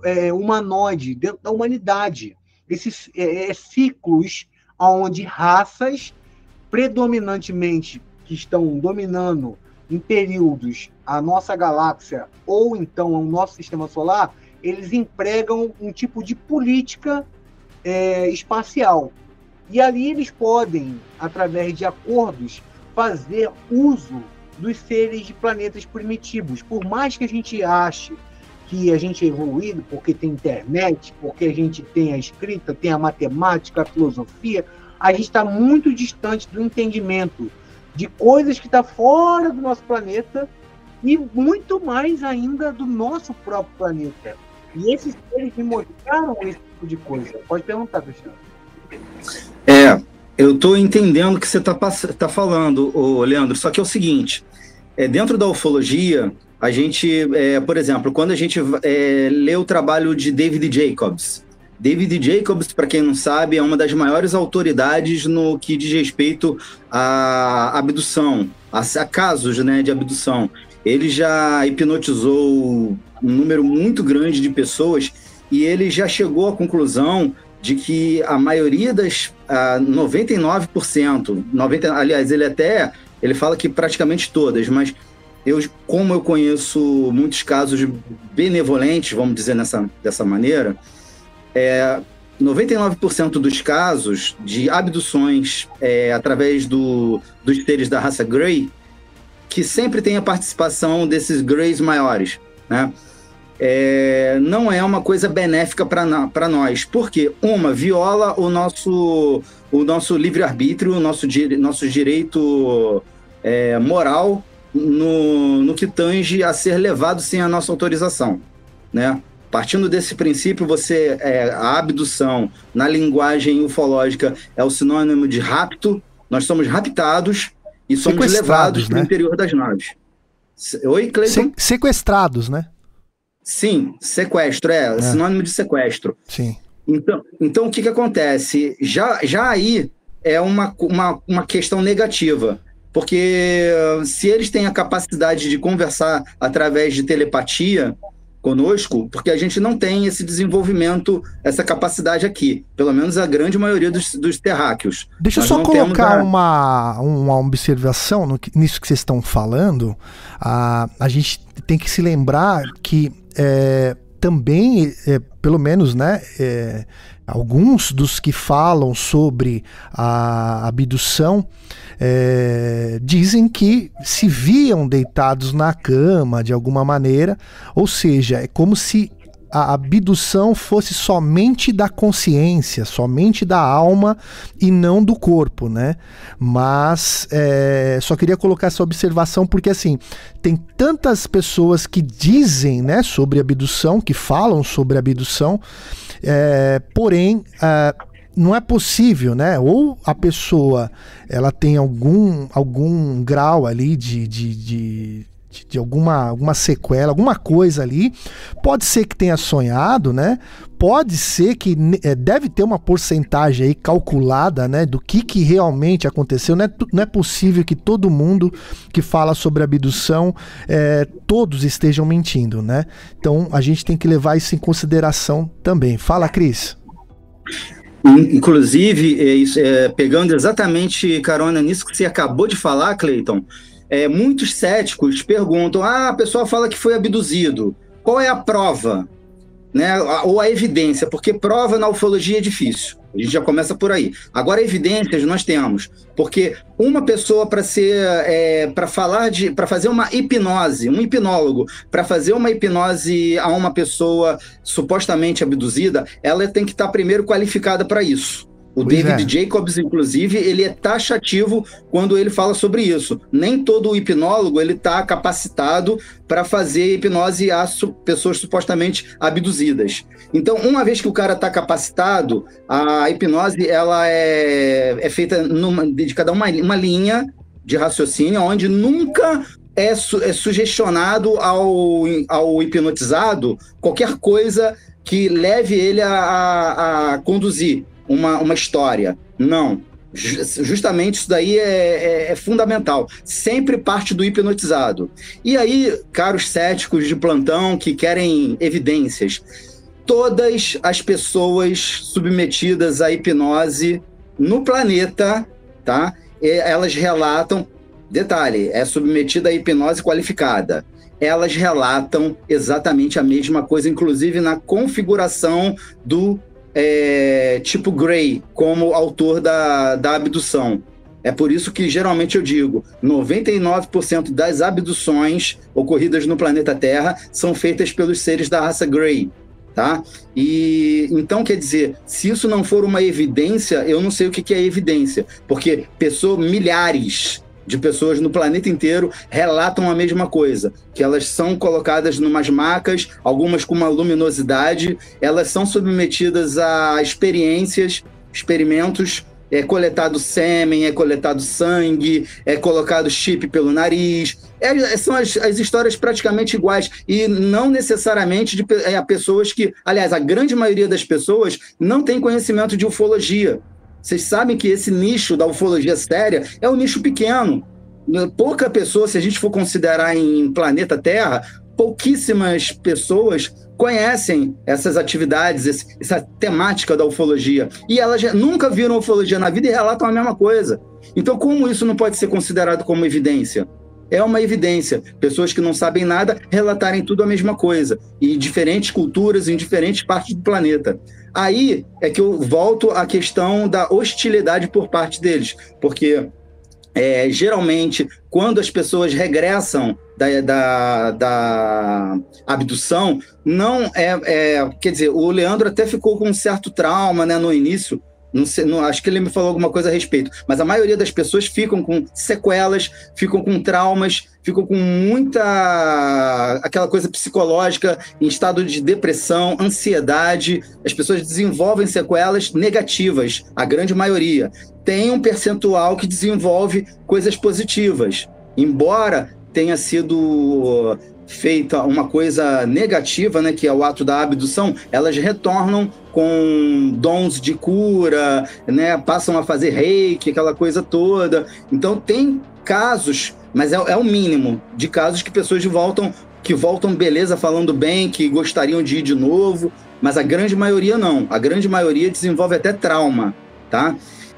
é, humanoide, dentro da humanidade. Esses é, é, ciclos onde raças predominantemente que estão dominando em períodos a nossa galáxia ou então o nosso sistema solar, eles empregam um tipo de política é, espacial. E ali eles podem, através de acordos, fazer uso dos seres de planetas primitivos. Por mais que a gente ache que a gente é evoluído porque tem internet, porque a gente tem a escrita, tem a matemática, a filosofia, a gente está muito distante do entendimento de coisas que estão tá fora do nosso planeta e muito mais ainda do nosso próprio planeta. E esses seres me mostraram esse tipo de coisa. Pode perguntar, Cristiano. É, eu estou entendendo o que você está tá falando, Leandro, só que é o seguinte, é, dentro da ufologia, a gente, é, por exemplo, quando a gente é, lê o trabalho de David Jacobs, David Jacobs, para quem não sabe, é uma das maiores autoridades no que diz respeito à abdução, a, a casos né, de abdução. Ele já hipnotizou um número muito grande de pessoas e ele já chegou à conclusão de que a maioria das uh, 99%, 90, aliás, ele até ele fala que praticamente todas, mas eu, como eu conheço muitos casos benevolentes, vamos dizer nessa, dessa maneira, é, 99% dos casos de abduções é, através do, dos seres da raça Grey, que sempre tem a participação desses Greys maiores, né? É, não é uma coisa benéfica para nós. Porque, uma, viola o nosso, o nosso livre-arbítrio, o nosso, nosso direito é, moral no, no que tange a ser levado sem a nossa autorização. Né? Partindo desse princípio, você é, a abdução na linguagem ufológica é o sinônimo de rapto. Nós somos raptados e somos levados né? para o interior das naves. Oi, Cleiton? Se sequestrados, né? Sim, sequestro, é, é, sinônimo de sequestro. Sim. Então, então o que, que acontece? Já, já aí é uma, uma, uma questão negativa. Porque se eles têm a capacidade de conversar através de telepatia, conosco, porque a gente não tem esse desenvolvimento, essa capacidade aqui. Pelo menos a grande maioria dos, dos terráqueos. Deixa eu só colocar a... uma, uma observação no, nisso que vocês estão falando. A, a gente tem que se lembrar que é, também, é, pelo menos, né, é, alguns dos que falam sobre a abdução é, dizem que se viam deitados na cama de alguma maneira, ou seja, é como se a abdução fosse somente da consciência, somente da alma e não do corpo, né? Mas é, só queria colocar essa observação porque assim tem tantas pessoas que dizem, né, sobre abdução, que falam sobre abdução, é, porém é, não é possível, né? Ou a pessoa ela tem algum, algum grau ali de, de, de, de, alguma, alguma sequela, alguma coisa ali. Pode ser que tenha sonhado, né? Pode ser que é, deve ter uma porcentagem aí calculada, né? Do que, que realmente aconteceu. Não é, não é possível que todo mundo que fala sobre abdução, é, todos estejam mentindo, né? Então a gente tem que levar isso em consideração também. Fala, Cris. Inclusive, é, é, pegando exatamente carona nisso que você acabou de falar, Cleiton, é, muitos céticos perguntam: ah, a pessoa fala que foi abduzido. Qual é a prova? Né? Ou a evidência? Porque prova na ufologia é difícil. A gente já começa por aí. Agora, evidências nós temos, porque uma pessoa para ser, é, para falar de, para fazer uma hipnose, um hipnólogo, para fazer uma hipnose a uma pessoa supostamente abduzida, ela tem que estar primeiro qualificada para isso. O pois David é. Jacobs, inclusive, ele é taxativo quando ele fala sobre isso. Nem todo hipnólogo ele está capacitado para fazer hipnose a su pessoas supostamente abduzidas. Então, uma vez que o cara está capacitado, a hipnose ela é, é feita numa, dedicada a uma, uma linha de raciocínio, onde nunca é, su é sugestionado ao, ao hipnotizado qualquer coisa que leve ele a, a, a conduzir uma, uma história. Não. Justamente isso daí é, é, é, fundamental. Sempre parte do hipnotizado. E aí, caros céticos de plantão que querem evidências, todas as pessoas submetidas à hipnose no planeta, tá? Elas relatam, detalhe, é submetida à hipnose qualificada. Elas relatam exatamente a mesma coisa, inclusive na configuração do é, tipo Gray como autor da, da abdução. É por isso que geralmente eu digo: 99% das abduções ocorridas no planeta Terra são feitas pelos seres da raça Grey. Tá? E então quer dizer, se isso não for uma evidência, eu não sei o que, que é evidência, porque pessoas, milhares de pessoas no planeta inteiro relatam a mesma coisa, que elas são colocadas numas macas, algumas com uma luminosidade, elas são submetidas a experiências, experimentos é coletado sêmen, é coletado sangue, é colocado chip pelo nariz. É, são as, as, histórias praticamente iguais. E não necessariamente de é, pessoas que. Aliás, a grande maioria das pessoas não tem conhecimento de ufologia. Vocês sabem que esse nicho da ufologia séria é um nicho pequeno. Pouca pessoa, se a gente for considerar em planeta Terra, pouquíssimas pessoas conhecem essas atividades, essa temática da ufologia. E elas nunca viram ufologia na vida e relatam a mesma coisa. Então, como isso não pode ser considerado como evidência? É uma evidência. Pessoas que não sabem nada relatarem tudo a mesma coisa, em diferentes culturas, em diferentes partes do planeta. Aí é que eu volto à questão da hostilidade por parte deles, porque é, geralmente, quando as pessoas regressam da, da, da abdução, não é, é, Quer dizer, o Leandro até ficou com um certo trauma né, no início, não sei, não, acho que ele me falou alguma coisa a respeito, mas a maioria das pessoas ficam com sequelas, ficam com traumas, ficam com muita aquela coisa psicológica, em estado de depressão, ansiedade. As pessoas desenvolvem sequelas negativas, a grande maioria. Tem um percentual que desenvolve coisas positivas. Embora tenha sido feita uma coisa negativa, né, que é o ato da abdução, elas retornam com dons de cura, né, passam a fazer reiki, aquela coisa toda. Então tem casos, mas é, é o mínimo de casos que pessoas voltam que voltam beleza falando bem, que gostariam de ir de novo, mas a grande maioria não. A grande maioria desenvolve até trauma, tá?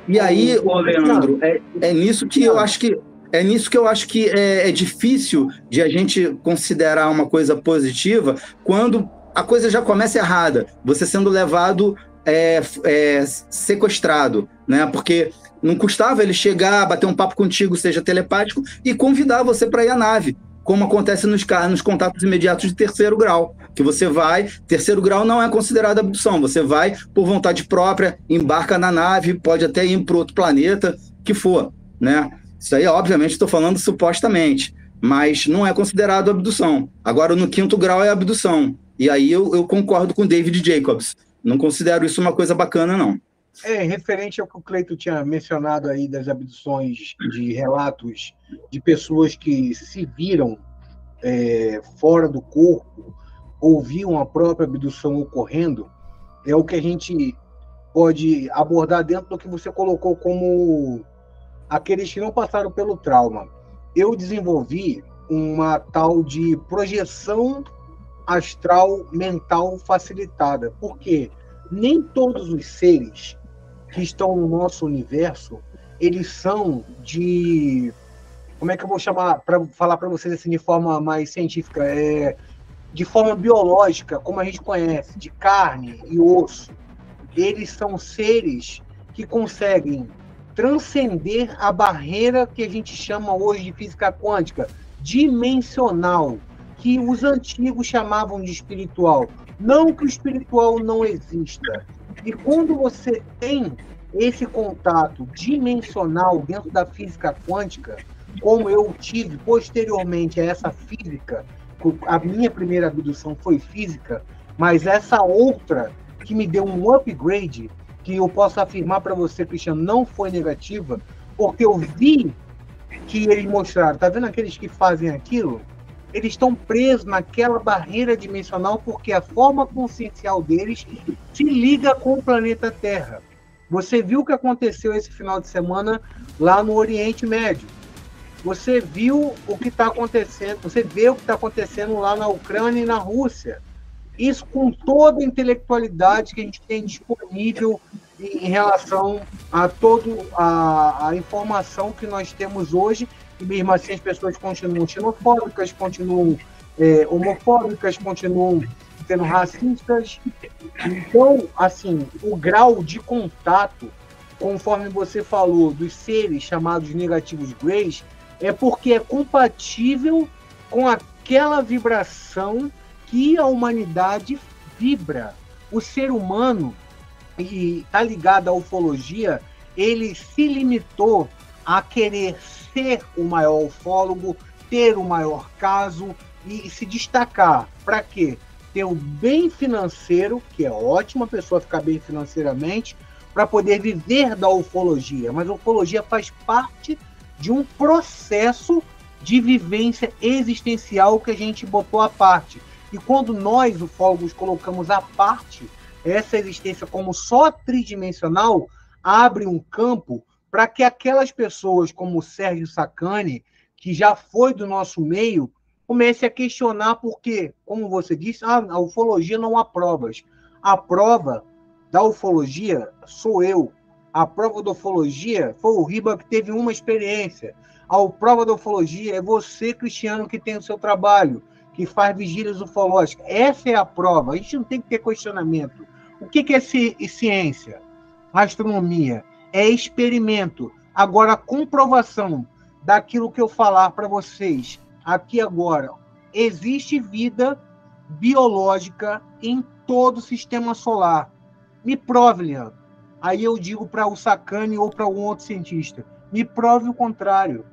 E aí, ô Leandro, é, é nisso que eu acho que é nisso que eu acho que é, é difícil de a gente considerar uma coisa positiva quando a coisa já começa errada, você sendo levado é, é, sequestrado, né? Porque não custava ele chegar, bater um papo contigo, seja telepático, e convidar você para ir à nave, como acontece nos, nos contatos imediatos de terceiro grau, que você vai, terceiro grau não é considerado abdução, você vai por vontade própria, embarca na nave, pode até ir para outro planeta, que for, né? Isso aí, obviamente, estou falando supostamente, mas não é considerado abdução. Agora, no quinto grau é abdução. E aí eu, eu concordo com David Jacobs. Não considero isso uma coisa bacana, não. É, referente ao que o Cleito tinha mencionado aí das abduções, de relatos de pessoas que se viram é, fora do corpo, ouviam a própria abdução ocorrendo, é o que a gente pode abordar dentro do que você colocou como aqueles que não passaram pelo trauma. Eu desenvolvi uma tal de projeção astral mental facilitada, porque nem todos os seres que estão no nosso universo, eles são de como é que eu vou chamar para falar para vocês assim de forma mais científica, é de forma biológica, como a gente conhece, de carne e osso. Eles são seres que conseguem transcender a barreira que a gente chama hoje de física quântica, dimensional, que os antigos chamavam de espiritual. Não que o espiritual não exista. E quando você tem esse contato dimensional dentro da física quântica, como eu tive posteriormente a essa física, a minha primeira abdução foi física, mas essa outra que me deu um upgrade que eu posso afirmar para você, Cristiano, não foi negativa, porque eu vi que eles mostraram. Tá vendo aqueles que fazem aquilo? Eles estão presos naquela barreira dimensional porque a forma consciencial deles se liga com o planeta Terra. Você viu o que aconteceu esse final de semana lá no Oriente Médio. Você viu o que está acontecendo, você vê o que está acontecendo lá na Ucrânia e na Rússia. Isso com toda a intelectualidade que a gente tem disponível em relação a toda a, a informação que nós temos hoje, e mesmo assim as pessoas continuam xenofóbicas, continuam é, homofóbicas, continuam sendo racistas. Então, assim, o grau de contato, conforme você falou, dos seres chamados negativos grays, é porque é compatível com aquela vibração que a humanidade vibra. O ser humano, e está ligado à ufologia, ele se limitou a querer ser o maior ufólogo, ter o maior caso e se destacar. Para quê? Ter o bem financeiro, que é ótimo a pessoa ficar bem financeiramente, para poder viver da ufologia. Mas a ufologia faz parte de um processo de vivência existencial que a gente botou à parte. E quando nós, ufólogos, colocamos à parte essa existência como só tridimensional, abre um campo para que aquelas pessoas como o Sérgio Sacani, que já foi do nosso meio, comece a questionar porque, como você disse, ah, a ufologia não há provas. A prova da ufologia sou eu. A prova da ufologia foi o Riba que teve uma experiência. A prova da ufologia é você, Cristiano, que tem o seu trabalho, que faz vigílias ufológicas. Essa é a prova. A gente não tem que ter questionamento. O que é ciência? Astronomia. É experimento. Agora, a comprovação daquilo que eu falar para vocês aqui agora. Existe vida biológica em todo o sistema solar. Me prove, Leandro. Aí eu digo para o Sacani ou para algum outro cientista: me prove o contrário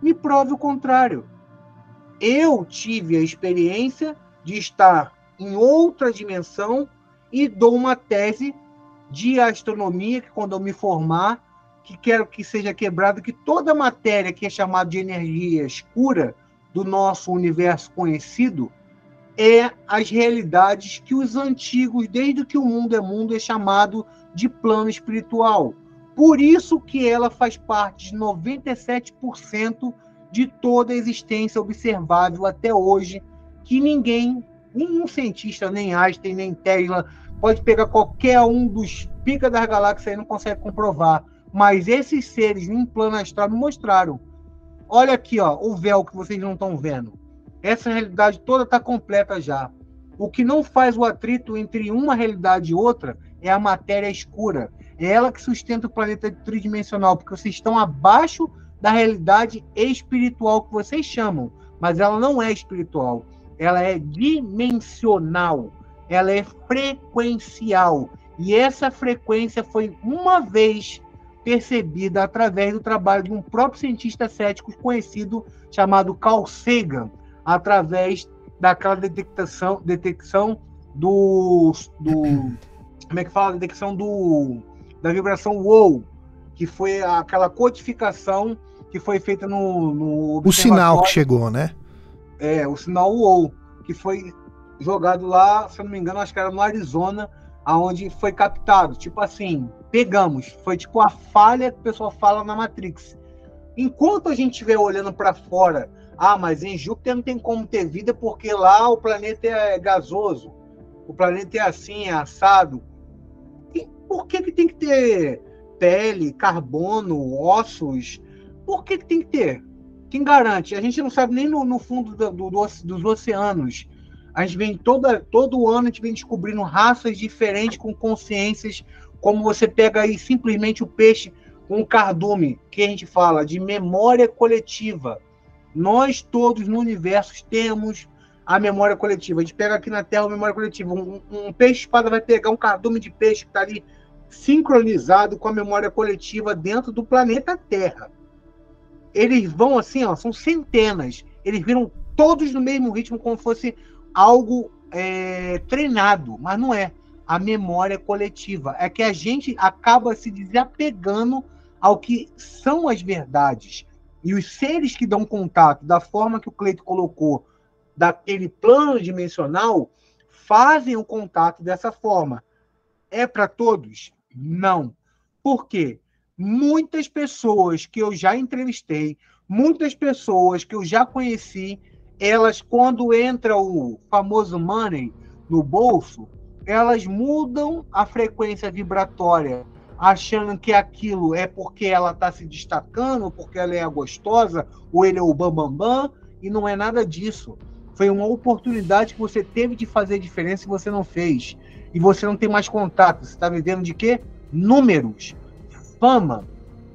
me prove o contrário. Eu tive a experiência de estar em outra dimensão e dou uma tese de astronomia que quando eu me formar, que quero que seja quebrado que toda matéria que é chamada de energia escura do nosso universo conhecido é as realidades que os antigos, desde que o mundo é mundo, é chamado de plano espiritual. Por isso que ela faz parte de 97% de toda a existência observável até hoje, que ninguém, nenhum cientista, nem Einstein, nem Tesla, pode pegar qualquer um dos pica das galáxias e não consegue comprovar. Mas esses seres em plano astral me mostraram. Olha aqui, ó, o véu que vocês não estão vendo. Essa realidade toda está completa já. O que não faz o atrito entre uma realidade e outra é a matéria escura. É ela que sustenta o planeta tridimensional, porque vocês estão abaixo da realidade espiritual que vocês chamam, mas ela não é espiritual. Ela é dimensional, ela é frequencial. E essa frequência foi uma vez percebida através do trabalho de um próprio cientista cético conhecido chamado Carl Sagan, através daquela detecção, detecção do, do como é que fala, detecção do da vibração WOW, que foi aquela codificação que foi feita no, no o sinal que chegou, né? É, o sinal WOW, que foi jogado lá, se eu não me engano, acho que era no Arizona, aonde foi captado. Tipo assim, pegamos. Foi tipo a falha que o pessoal fala na Matrix. Enquanto a gente estiver olhando para fora, ah, mas em Júpiter não tem como ter vida porque lá o planeta é gasoso, o planeta é assim, é assado. E por que, que tem que ter pele, carbono, ossos? Por que, tem que ter? Quem garante? A gente não sabe nem no, no fundo do, do, dos oceanos. A gente vem toda, todo ano, a gente vem descobrindo raças diferentes com consciências, como você pega aí simplesmente o peixe com o cardume, que a gente fala de memória coletiva. Nós todos no universo temos a memória coletiva. A gente pega aqui na Terra a memória coletiva. Um, um peixe-espada vai pegar um cardume de peixe que está ali sincronizado com a memória coletiva dentro do planeta Terra. Eles vão assim, ó, são centenas. Eles viram todos no mesmo ritmo, como fosse algo é, treinado, mas não é. A memória coletiva é que a gente acaba se desapegando ao que são as verdades. E os seres que dão contato, da forma que o Cleito colocou, daquele plano dimensional, fazem o contato dessa forma. É para todos? Não. Por quê? Muitas pessoas que eu já entrevistei, muitas pessoas que eu já conheci, elas, quando entra o famoso money no bolso, elas mudam a frequência vibratória, achando que aquilo é porque ela está se destacando, porque ela é gostosa, ou ele é o bambambam, bam, bam, e não é nada disso. Foi uma oportunidade que você teve de fazer diferença e você não fez e você não tem mais contato. Você está vivendo de quê? Números, fama.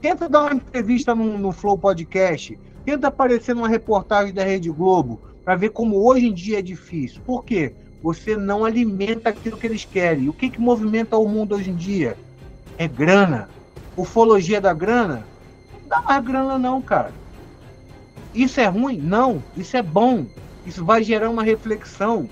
Tenta dar uma entrevista no, no Flow Podcast. Tenta aparecer numa reportagem da Rede Globo para ver como hoje em dia é difícil. Por quê? Você não alimenta aquilo que eles querem. O que, que movimenta o mundo hoje em dia? É grana. Ufologia da grana? Não dá mais grana, não, cara. Isso é ruim? Não. Isso é bom. Isso vai gerar uma reflexão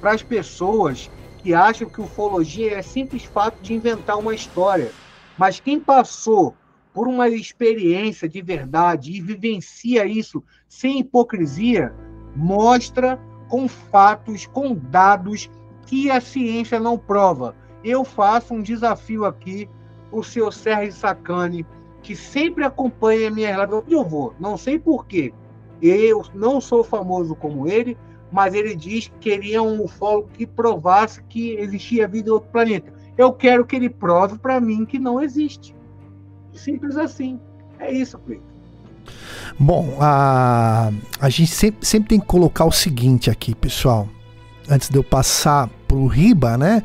para as pessoas que acham que ufologia é simples fato de inventar uma história. Mas quem passou por uma experiência de verdade e vivencia isso sem hipocrisia, mostra com fatos, com dados que a ciência não prova. Eu faço um desafio aqui, o seu Sérgio Sacani, que sempre acompanha a minha relação. Eu vou? Não sei porquê. Eu não sou famoso como ele, mas ele diz que queria um ufólogo que provasse que existia vida em outro planeta. Eu quero que ele prove para mim que não existe. Simples assim. É isso, Cleiton. Bom, a, a gente sempre, sempre tem que colocar o seguinte aqui, pessoal. Antes de eu passar pro Riba, né?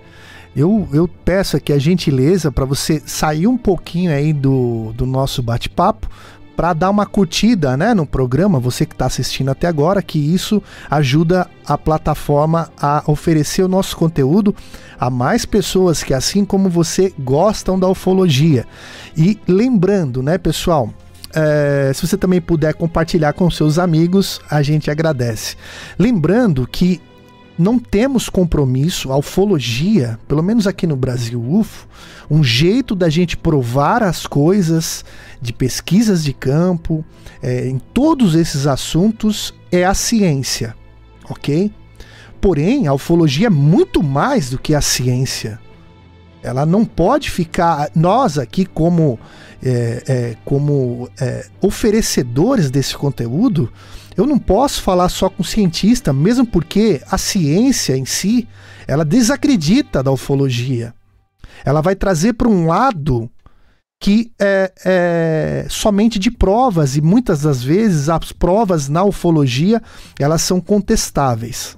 Eu, eu peço aqui a gentileza para você sair um pouquinho aí do, do nosso bate-papo para dar uma curtida né, no programa, você que está assistindo até agora, que isso ajuda a plataforma a oferecer o nosso conteúdo a mais pessoas que, assim como você, gostam da ufologia. E lembrando, né, pessoal, é, se você também puder compartilhar com seus amigos, a gente agradece. Lembrando que não temos compromisso, a ufologia, pelo menos aqui no Brasil UFO, um jeito da gente provar as coisas de pesquisas de campo, é, em todos esses assuntos, é a ciência, ok? Porém, a ufologia é muito mais do que a ciência. Ela não pode ficar. Nós aqui, como, é, é, como é, oferecedores desse conteúdo, eu não posso falar só com cientista, mesmo porque a ciência em si, ela desacredita da ufologia. Ela vai trazer para um lado que é, é, somente de provas e muitas das vezes as provas na ufologia elas são contestáveis.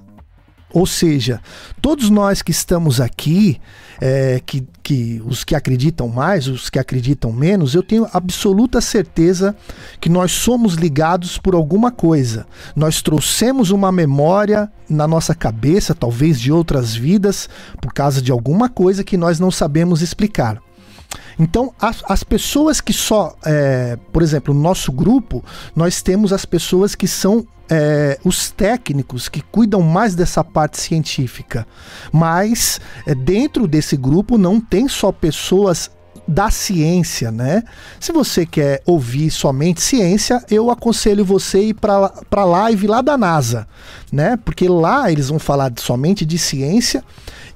Ou seja, todos nós que estamos aqui, é, que, que os que acreditam mais, os que acreditam menos, eu tenho absoluta certeza que nós somos ligados por alguma coisa. Nós trouxemos uma memória na nossa cabeça, talvez de outras vidas, por causa de alguma coisa que nós não sabemos explicar. Então, as, as pessoas que só, é, por exemplo, no nosso grupo, nós temos as pessoas que são é, os técnicos que cuidam mais dessa parte científica. Mas é, dentro desse grupo não tem só pessoas da ciência, né? Se você quer ouvir somente ciência, eu aconselho você ir para a live lá da NASA, né? Porque lá eles vão falar somente de ciência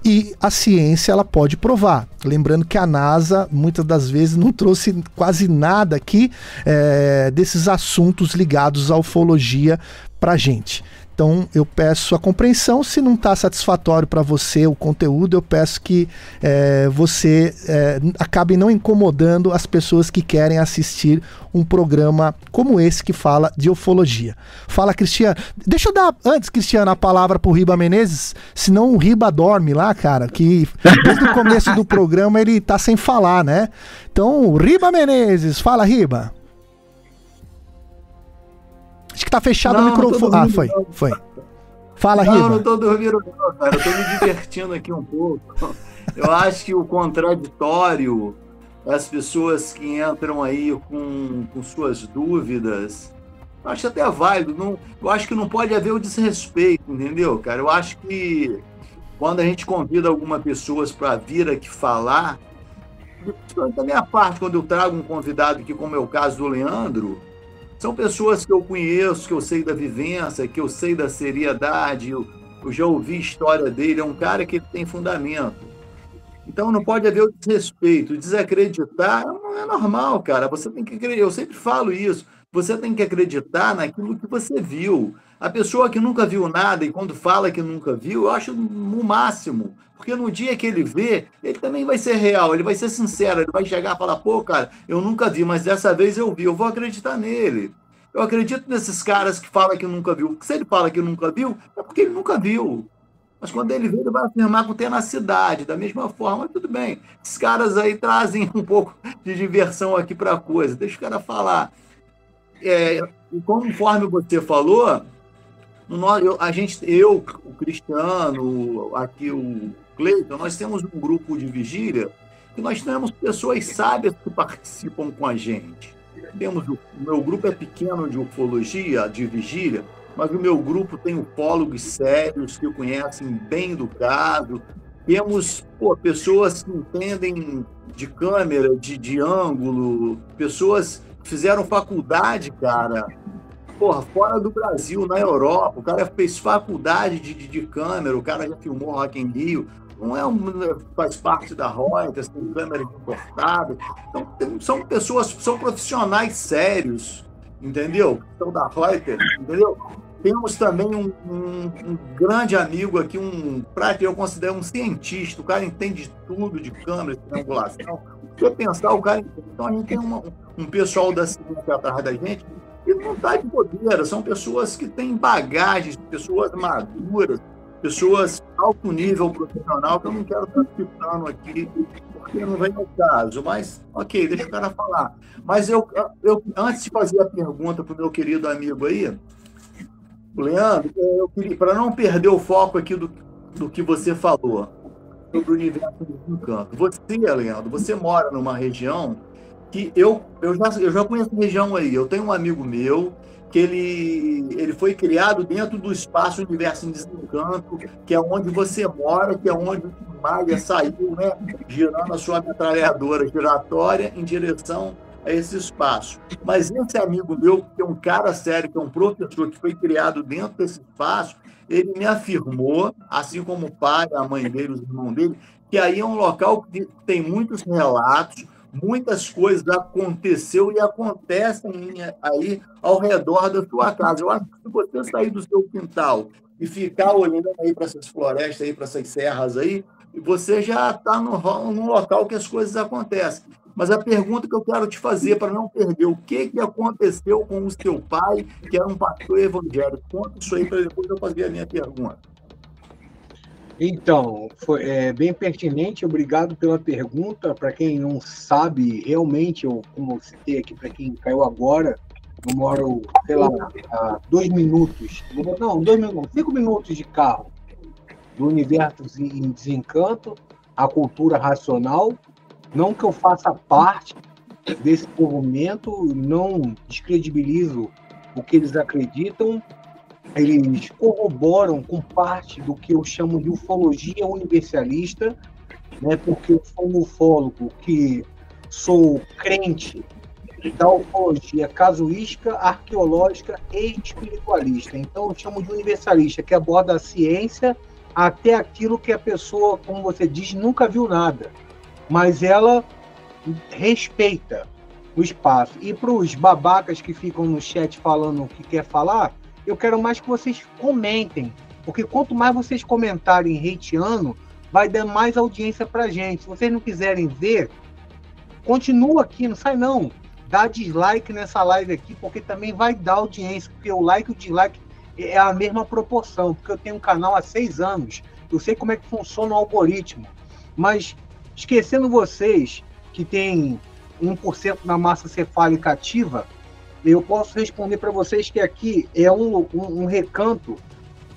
e a ciência ela pode provar. Lembrando que a NASA muitas das vezes não trouxe quase nada aqui é, desses assuntos ligados à ufologia para gente. Então eu peço a compreensão. Se não está satisfatório para você o conteúdo, eu peço que é, você é, acabe não incomodando as pessoas que querem assistir um programa como esse que fala de ufologia. Fala, Cristiano. Deixa eu dar antes, Cristiano, a palavra para o Riba Menezes, senão o Riba dorme lá, cara, que desde o começo do programa ele está sem falar, né? Então, Riba Menezes, fala, Riba. Acho que tá fechado não, o microfone. Ah, foi, não. foi. Fala, não, Riba. Não, não tô dormindo, não, cara. Eu tô me divertindo aqui um pouco. Eu acho que o contraditório, as pessoas que entram aí com, com suas dúvidas, eu acho até válido. Não, eu acho que não pode haver o desrespeito, entendeu, cara? Eu acho que quando a gente convida algumas pessoas para vir aqui falar, da minha parte, quando eu trago um convidado aqui, como é o caso do Leandro, são pessoas que eu conheço, que eu sei da vivência, que eu sei da seriedade, eu, já ouvi história dele, é um cara que tem fundamento. Então não pode haver o desrespeito, desacreditar não é normal, cara. Você tem que eu sempre falo isso. Você tem que acreditar naquilo que você viu. A pessoa que nunca viu nada e quando fala que nunca viu, eu acho o máximo. Porque no dia que ele vê, ele também vai ser real, ele vai ser sincero, ele vai chegar e falar: pô, cara, eu nunca vi, mas dessa vez eu vi, eu vou acreditar nele. Eu acredito nesses caras que falam que nunca viu. Porque se ele fala que nunca viu, é porque ele nunca viu. Mas quando ele vê, ele vai afirmar com tenacidade, da mesma forma, tudo bem. Esses caras aí trazem um pouco de diversão aqui para a coisa, deixa o cara falar. É, conforme você falou, nós, eu, a gente, eu, o Cristiano, aqui o Cleiton, nós temos um grupo de vigília que nós temos pessoas sábias que participam com a gente. Temos o, o meu grupo é pequeno de ufologia, de vigília, mas o meu grupo tem ufólogos sérios que conhecem bem do caso. Temos pô, pessoas que entendem de câmera, de, de ângulo, pessoas que fizeram faculdade, cara, porra, fora do Brasil, na Europa, o cara fez faculdade de, de, de câmera, o cara já filmou Rock in Rio, não é um, faz parte da Reuters, tem câmera importada. Então, tem, são pessoas, são profissionais sérios entendeu? Então, da Reuters, entendeu? Temos também um, um, um, grande amigo aqui, um prático, eu considero um cientista, o cara entende de tudo, de câmera, de triangulação. Se eu pensar, o cara. Então a gente tem uma, um pessoal da ciência atrás da gente que não está de bobeira, são pessoas que têm bagagens, pessoas maduras, pessoas alto nível profissional, que eu não quero estar citando aqui, porque não vem ao caso. Mas, ok, deixa o cara falar. Mas eu, eu antes de fazer a pergunta para o meu querido amigo aí, Leandro, para não perder o foco aqui do, do que você falou sobre o universo do encanto. Você, Leandro, você mora numa região que eu, eu, já, eu já conheço região aí. Eu tenho um amigo meu que ele, ele foi criado dentro do espaço Universo em Desencanto, que é onde você mora, que é onde o Maia saiu, né, girando a sua metralhadora giratória em direção a esse espaço. Mas esse amigo meu, que é um cara sério, que é um professor que foi criado dentro desse espaço, ele me afirmou, assim como o pai, a mãe dele, os irmãos dele, que aí é um local que tem muitos relatos, muitas coisas aconteceu e acontecem aí ao redor da sua casa. Eu acho que se você sair do seu quintal e ficar olhando aí para essas florestas aí, para essas serras aí, você já está no, num local que as coisas acontecem. Mas a pergunta que eu quero te fazer, para não perder, o que, que aconteceu com o seu pai, que era um pastor evangélico? Conta isso aí para depois eu fazer a minha pergunta. Então, foi é, bem pertinente, obrigado pela pergunta. Para quem não sabe, realmente, eu, como eu citei aqui, para quem caiu agora, eu moro, sei lá, a dois minutos, não, dois minutos, cinco minutos de carro do universo em desencanto, a cultura racional, não que eu faça parte desse movimento, não descredibilizo o que eles acreditam, eles corroboram com parte do que eu chamo de ufologia universalista, né, porque eu sou um ufólogo que sou crente da ufologia casuística, arqueológica e espiritualista. Então eu chamo de universalista, que aborda a ciência até aquilo que a pessoa, como você diz, nunca viu nada mas ela respeita o espaço. E para os babacas que ficam no chat falando o que quer falar, eu quero mais que vocês comentem, porque quanto mais vocês comentarem hateando, vai dar mais audiência para gente. Se vocês não quiserem ver, continua aqui, não sai não. Dá dislike nessa live aqui, porque também vai dar audiência, porque o like e o dislike é a mesma proporção, porque eu tenho um canal há seis anos, eu sei como é que funciona o algoritmo, mas Esquecendo vocês que tem 1% da massa cefálica ativa, eu posso responder para vocês que aqui é um, um, um recanto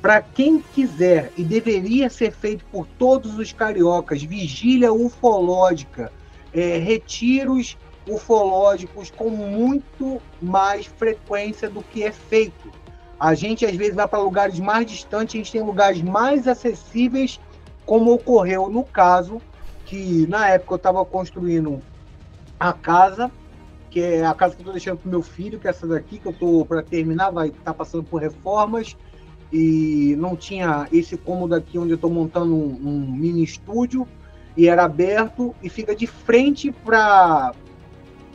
para quem quiser e deveria ser feito por todos os cariocas, vigília ufológica, é, retiros ufológicos com muito mais frequência do que é feito. A gente às vezes vai para lugares mais distantes, a gente tem lugares mais acessíveis, como ocorreu no caso que na época eu estava construindo a casa, que é a casa que eu estou deixando para meu filho, que é essa daqui, que eu estou para terminar, vai estar tá passando por reformas, e não tinha esse cômodo aqui onde eu estou montando um, um, mini estúdio, e era aberto, e fica de frente para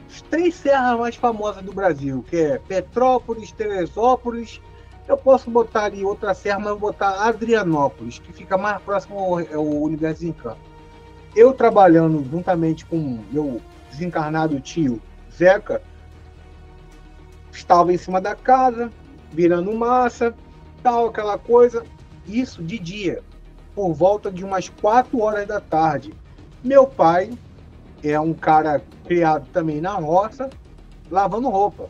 as três serras mais famosas do Brasil, que é Petrópolis, Teresópolis, eu posso botar ali outra serra, mas vou botar Adrianópolis, que fica mais próximo ao, ao Universo Encanto eu trabalhando juntamente com meu desencarnado tio Zeca, estava em cima da casa, virando massa, tal, aquela coisa. Isso de dia, por volta de umas 4 horas da tarde. Meu pai é um cara criado também na roça, lavando roupa.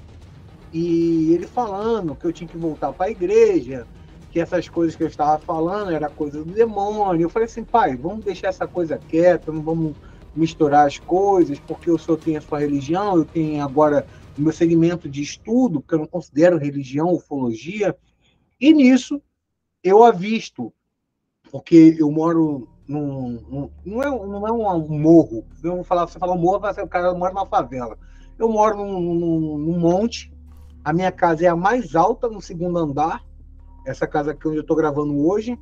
E ele falando que eu tinha que voltar para a igreja, que essas coisas que eu estava falando era coisa do demônio. Eu falei assim, pai, vamos deixar essa coisa quieta, não vamos misturar as coisas, porque o senhor tem a sua religião, eu tenho agora o meu segmento de estudo, que eu não considero religião, ufologia, e nisso eu avisto, porque eu moro num, num não, é, não é um morro, eu vou falar, você fala morro, o cara mora numa favela. Eu moro num, num, num monte, a minha casa é a mais alta no segundo andar, essa casa aqui onde eu estou gravando hoje,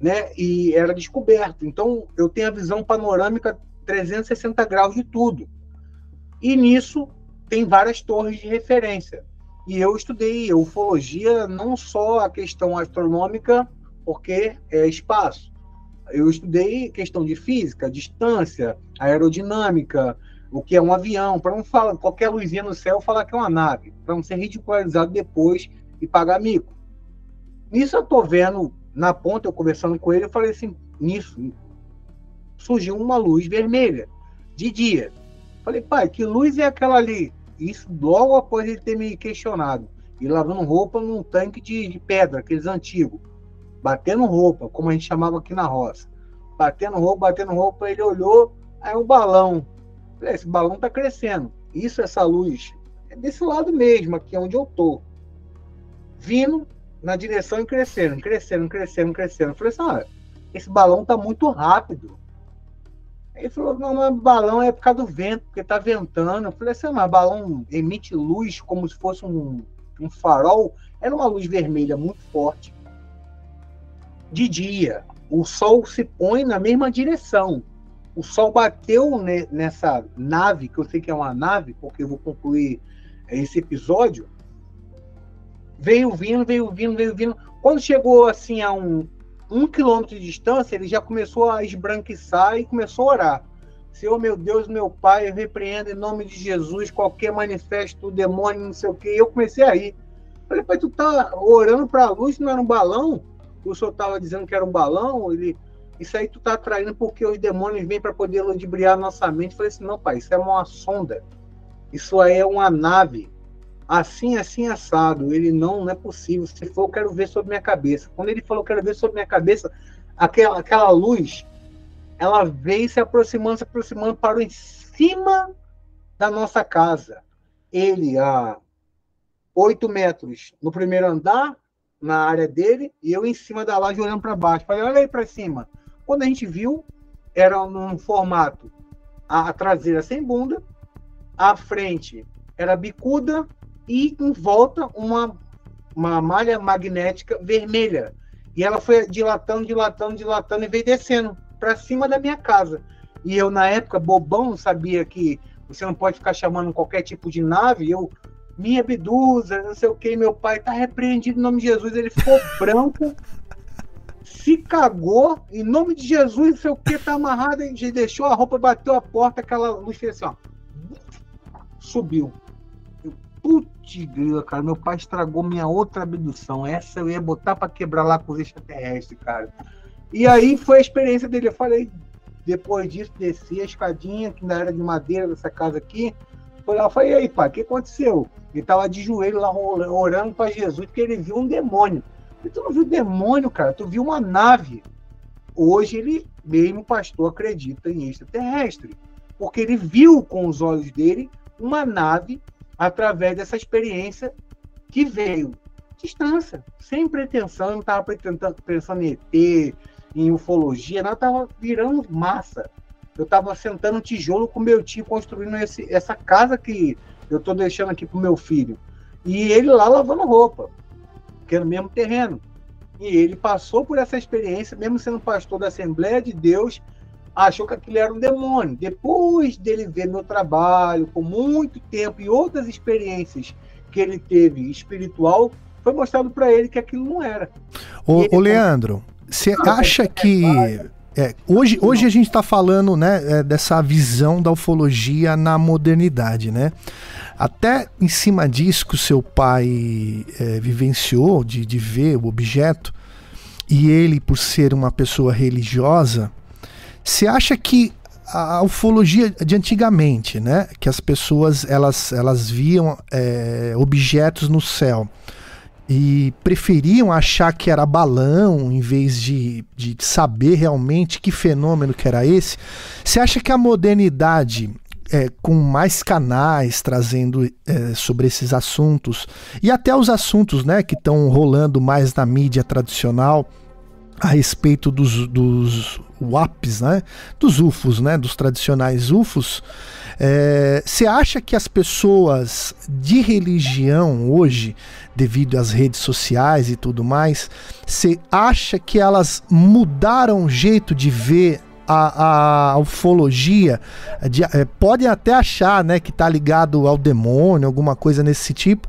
né? E era descoberto. Então eu tenho a visão panorâmica 360 graus de tudo. E nisso tem várias torres de referência. E eu estudei ufologia, não só a questão astronômica, porque é espaço. Eu estudei questão de física, distância, aerodinâmica, o que é um avião, para não falar qualquer luzinha no céu falar que é uma nave, para não ser ridicularizado depois e pagar mico. Nisso eu tô vendo na ponta, eu conversando com ele, eu falei assim, nisso surgiu uma luz vermelha de dia. Falei, pai, que luz é aquela ali? Isso logo após ele ter me questionado. E lavando roupa num tanque de, de pedra, aqueles antigos. Batendo roupa, como a gente chamava aqui na roça. Batendo roupa, batendo roupa, ele olhou, aí o balão. Falei, esse balão tá crescendo. Isso, essa luz, é desse lado mesmo, aqui onde eu tô. Vindo na direção e crescendo, crescendo, crescendo, crescendo. Falei assim, ah, esse balão tá muito rápido. Ele falou, não, mas balão é por causa do vento, porque tá ventando. Eu falei assim, mas balão emite luz como se fosse um, um farol. Era uma luz vermelha muito forte. De dia, o sol se põe na mesma direção. O sol bateu ne, nessa nave, que eu sei que é uma nave, porque eu vou concluir esse episódio. Veio vindo, veio vindo, veio vindo. Quando chegou assim a um, um quilômetro de distância, ele já começou a esbranquiçar e começou a orar. Senhor, meu Deus, meu Pai, eu repreendo em nome de Jesus qualquer manifesto, demônio, não sei o quê. E eu comecei a rir. Falei, pai, tu tá orando para a luz, não era um balão? O senhor estava dizendo que era um balão? Ele, isso aí tu tá atraindo porque os demônios vêm para poder ludibriar nossa mente. Falei assim, não, pai, isso é uma sonda. Isso aí é uma nave assim, assim, assado. Ele não, não é possível. Se for, eu quero ver sobre minha cabeça. Quando ele falou, quero ver sobre minha cabeça, aquela, aquela luz, ela veio se aproximando, se aproximando, parou em cima da nossa casa. Ele a oito metros no primeiro andar, na área dele, e eu em cima da laje olhando para baixo. Falei, olha aí para cima. Quando a gente viu, era num formato a traseira sem bunda, a frente era bicuda e em volta uma, uma malha magnética vermelha. E ela foi dilatando, dilatando, dilatando e veio descendo para cima da minha casa. E eu, na época, bobão, sabia que você não pode ficar chamando qualquer tipo de nave. Eu, minha bedusa, não sei o que, meu pai tá repreendido em nome de Jesus. Ele ficou branco, se cagou, em nome de Jesus, não sei o que, tá amarrado, e deixou a roupa, bateu a porta, aquela luz fez assim, ó. Subiu. Putz, grila, cara, meu pai estragou minha outra abdução. Essa eu ia botar para quebrar lá com os extraterrestres, cara. E aí foi a experiência dele. Eu falei, depois disso, desci a escadinha, que ainda era de madeira dessa casa aqui. Foi lá, falei, e aí, pai, o que aconteceu? Ele tava de joelho lá orando para Jesus, porque ele viu um demônio. E tu não viu demônio, cara, tu viu uma nave. Hoje ele, mesmo pastor, acredita em extraterrestre. Porque ele viu com os olhos dele uma nave através dessa experiência que veio. Distância, sem pretensão, não estava pensando em ET, em ufologia, nada, estava virando massa. Eu estava sentando tijolo com meu tio, construindo esse, essa casa que eu estou deixando aqui para meu filho. E ele lá lavando roupa, que no mesmo terreno. E ele passou por essa experiência, mesmo sendo pastor da Assembleia de Deus, achou que aquilo era um demônio. Depois dele ver meu trabalho, com muito tempo e outras experiências que ele teve espiritual, foi mostrado para ele que aquilo não era. Ô, ô Leandro, você acha que é, hoje, hoje a gente está falando né, é, dessa visão da ufologia na modernidade, né? Até em cima disso que o seu pai é, vivenciou, de, de ver o objeto, e ele, por ser uma pessoa religiosa, você acha que a ufologia de antigamente, né, que as pessoas elas, elas viam é, objetos no céu e preferiam achar que era balão em vez de, de saber realmente que fenômeno que era esse? Você acha que a modernidade é, com mais canais trazendo é, sobre esses assuntos e até os assuntos né, que estão rolando mais na mídia tradicional a respeito dos, dos WAPs, né? Dos UFOs, né? Dos tradicionais UFOs. Você é, acha que as pessoas de religião hoje, devido às redes sociais e tudo mais, você acha que elas mudaram o jeito de ver a, a ufologia, de, é, pode até achar né, que está ligado ao demônio, alguma coisa nesse tipo,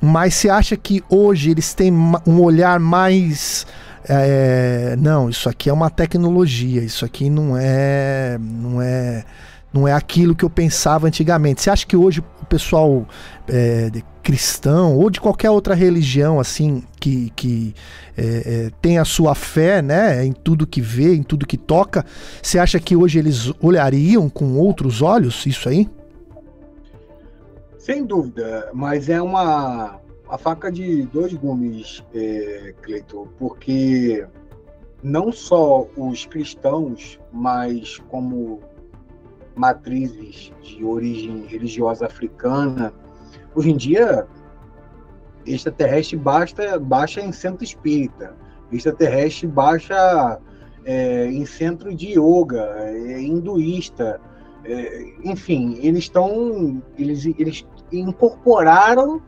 mas você acha que hoje eles têm um olhar mais. É, não, isso aqui é uma tecnologia, isso aqui não é. não é não é aquilo que eu pensava antigamente. Você acha que hoje o pessoal é, cristão ou de qualquer outra religião assim que, que é, é, tem a sua fé, né, em tudo que vê, em tudo que toca, você acha que hoje eles olhariam com outros olhos isso aí? Sem dúvida, mas é uma a faca de dois gumes, é, Cleiton, porque não só os cristãos, mas como matrizes de origem religiosa africana. Hoje em dia, extraterrestre basta, baixa em centro espírita, extraterrestre baixa é, em centro de yoga, é, hinduísta, é, enfim, eles estão, eles, eles incorporaram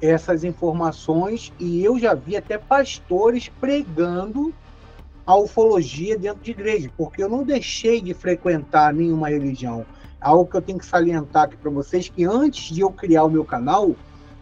essas informações e eu já vi até pastores pregando a ufologia dentro de igreja, porque eu não deixei de frequentar nenhuma religião. Algo que eu tenho que salientar aqui para vocês que antes de eu criar o meu canal,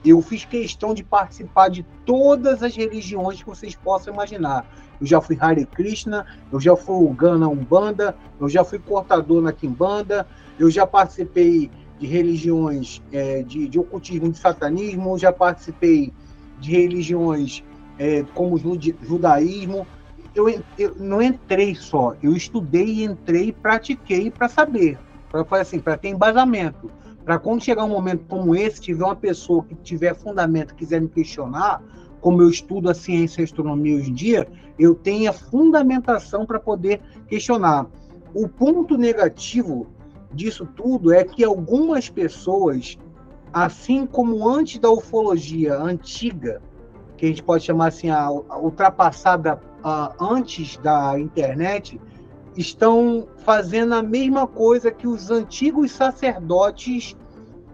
eu fiz questão de participar de todas as religiões que vocês possam imaginar. Eu já fui Hare Krishna, eu já fui Gana Umbanda, eu já fui cortador na Kimbanda, eu já participei de religiões é, de, de ocultismo, de satanismo, já participei de religiões é, como judaísmo, eu, eu não entrei só, eu estudei, entrei pratiquei para saber, para assim, para ter embasamento, para quando chegar um momento como esse, tiver uma pessoa que tiver fundamento, quiser me questionar, como eu estudo a ciência e a astronomia hoje em dia, eu tenha fundamentação para poder questionar. O ponto negativo disso tudo é que algumas pessoas, assim como antes da ufologia antiga, que a gente pode chamar assim, a, a ultrapassada uh, antes da internet estão fazendo a mesma coisa que os antigos sacerdotes,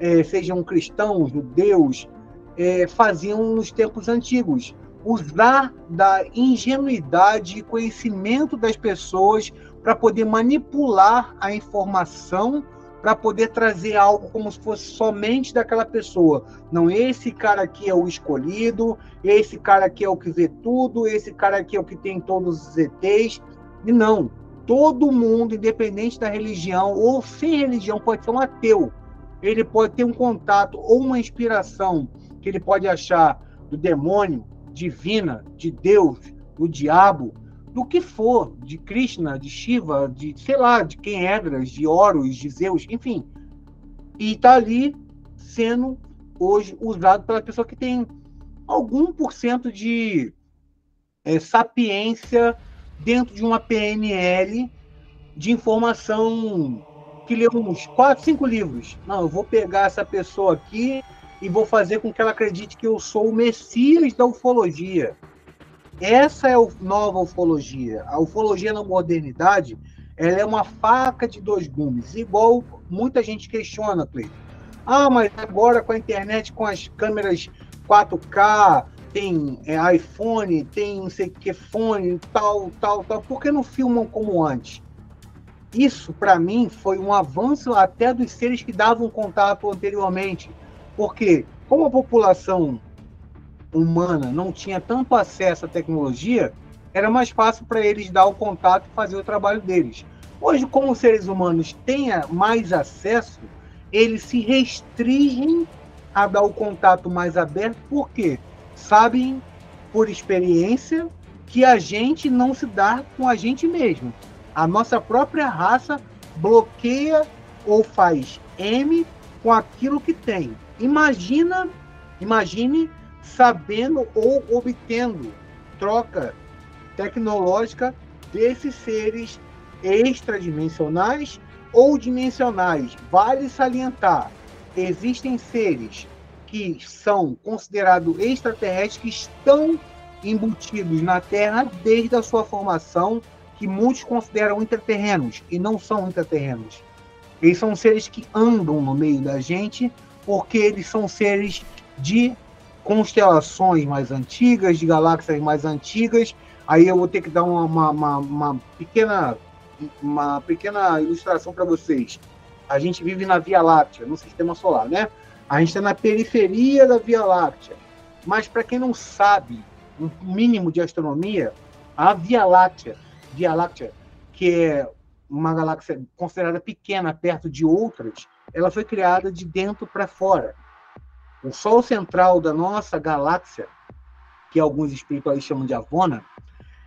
eh, sejam cristãos, judeus, eh, faziam nos tempos antigos. Usar da ingenuidade e conhecimento das pessoas para poder manipular a informação para poder trazer algo como se fosse somente daquela pessoa. Não, esse cara aqui é o escolhido, esse cara aqui é o que vê tudo, esse cara aqui é o que tem todos os ETs. E não, todo mundo, independente da religião ou sem religião, pode ser um ateu. Ele pode ter um contato ou uma inspiração que ele pode achar do demônio, divina, de Deus, do diabo, do que for, de Krishna, de Shiva, de sei lá, de quem Edras, de Horus, de Zeus, enfim. E está ali sendo hoje usado pela pessoa que tem algum por cento de é, sapiência dentro de uma PNL de informação que leu uns quatro, cinco livros. Não, eu vou pegar essa pessoa aqui e vou fazer com que ela acredite que eu sou o Messias da ufologia. Essa é a nova ufologia. A ufologia na modernidade ela é uma faca de dois gumes, igual muita gente questiona, Cleiton. Ah, mas agora com a internet, com as câmeras 4K, tem é, iPhone, tem não sei que fone, tal, tal, tal, por que não filmam como antes? Isso, para mim, foi um avanço até dos seres que davam contato anteriormente. Porque, como a população humana não tinha tanto acesso à tecnologia, era mais fácil para eles dar o contato e fazer o trabalho deles. Hoje, como os seres humanos têm mais acesso, eles se restringem a dar o contato mais aberto, porque sabem, por experiência, que a gente não se dá com a gente mesmo. A nossa própria raça bloqueia ou faz M com aquilo que tem. Imagina, imagine sabendo ou obtendo troca tecnológica desses seres extradimensionais ou dimensionais. Vale salientar, existem seres que são considerados extraterrestres que estão embutidos na Terra desde a sua formação, que muitos consideram intraterrenos e não são intraterrenos. Eles são seres que andam no meio da gente porque eles são seres de constelações mais antigas, de galáxias mais antigas. Aí eu vou ter que dar uma, uma, uma, pequena uma pequena ilustração para vocês. A gente vive na Via Láctea, no Sistema Solar, né? A gente está na periferia da Via Láctea. Mas para quem não sabe um mínimo de astronomia, a Via Láctea, Via Láctea, que é uma galáxia considerada pequena perto de outras, ela foi criada de dentro para fora. O Sol central da nossa galáxia, que alguns espirituais chamam de Avona,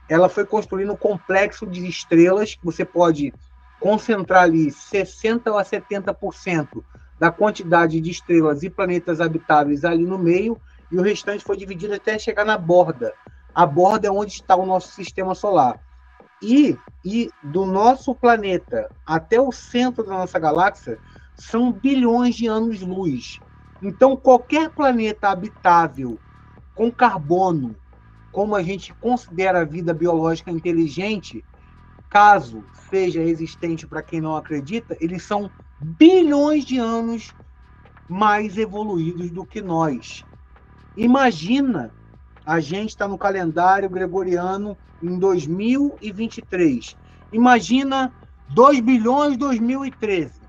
ela foi construindo um complexo de estrelas que você pode concentrar ali 60 a 70% da quantidade de estrelas e planetas habitáveis ali no meio, e o restante foi dividido até chegar na borda. A borda é onde está o nosso sistema solar. E, e do nosso planeta até o centro da nossa galáxia são bilhões de anos-luz. Então, qualquer planeta habitável com carbono, como a gente considera a vida biológica inteligente, caso seja existente para quem não acredita, eles são bilhões de anos mais evoluídos do que nós. Imagina a gente está no calendário gregoriano em 2023. Imagina 2 bilhões 2013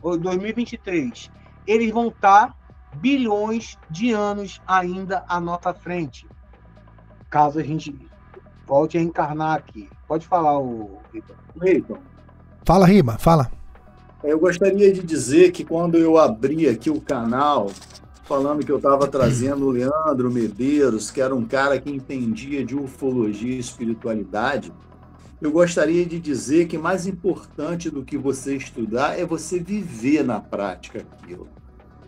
ou 2023. Eles vão estar bilhões de anos ainda à nossa frente. Caso a gente volte a encarnar aqui. Pode falar, o Riton. Fala, Riba, fala. Eu gostaria de dizer que quando eu abri aqui o canal, falando que eu estava trazendo o Leandro Medeiros, que era um cara que entendia de ufologia e espiritualidade, eu gostaria de dizer que mais importante do que você estudar é você viver na prática aquilo.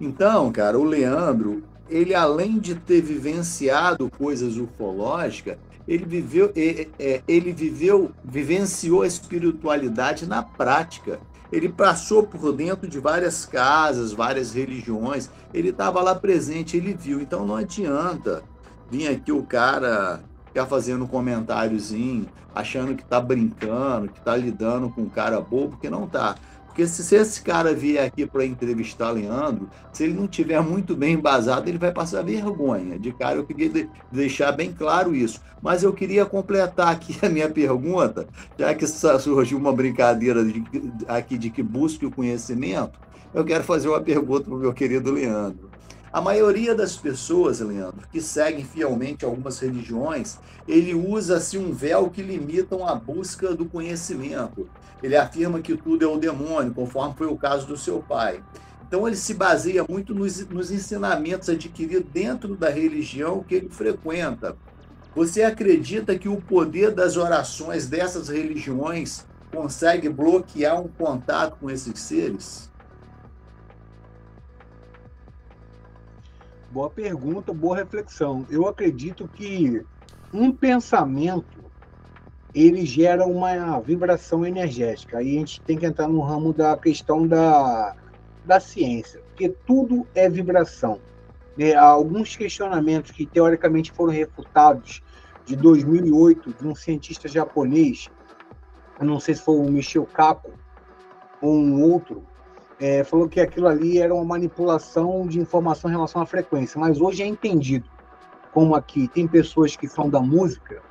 Então, cara, o Leandro, ele além de ter vivenciado coisas ufológicas, ele viveu, ele viveu, vivenciou a espiritualidade na prática. Ele passou por dentro de várias casas, várias religiões. Ele estava lá presente, ele viu. Então não adianta vir aqui o cara ficar fazendo um comentáriozinho, achando que está brincando, que está lidando com um cara bobo, que não está. Porque se, se esse cara vier aqui para entrevistar Leandro, se ele não tiver muito bem embasado, ele vai passar vergonha. De cara, eu queria de, deixar bem claro isso. Mas eu queria completar aqui a minha pergunta, já que surgiu uma brincadeira de, aqui de que busque o conhecimento, eu quero fazer uma pergunta para o meu querido Leandro. A maioria das pessoas, Leandro, que seguem fielmente algumas religiões, ele usa assim um véu que limitam a busca do conhecimento. Ele afirma que tudo é o demônio, conforme foi o caso do seu pai. Então ele se baseia muito nos, nos ensinamentos adquiridos dentro da religião que ele frequenta. Você acredita que o poder das orações dessas religiões consegue bloquear um contato com esses seres? Boa pergunta, boa reflexão. Eu acredito que um pensamento ele gera uma vibração energética. Aí a gente tem que entrar no ramo da questão da, da ciência, porque tudo é vibração. É, há alguns questionamentos que teoricamente foram refutados de 2008 de um cientista japonês, não sei se foi o Michio Kaku ou um outro, é, falou que aquilo ali era uma manipulação de informação em relação à frequência, mas hoje é entendido como aqui tem pessoas que são da música,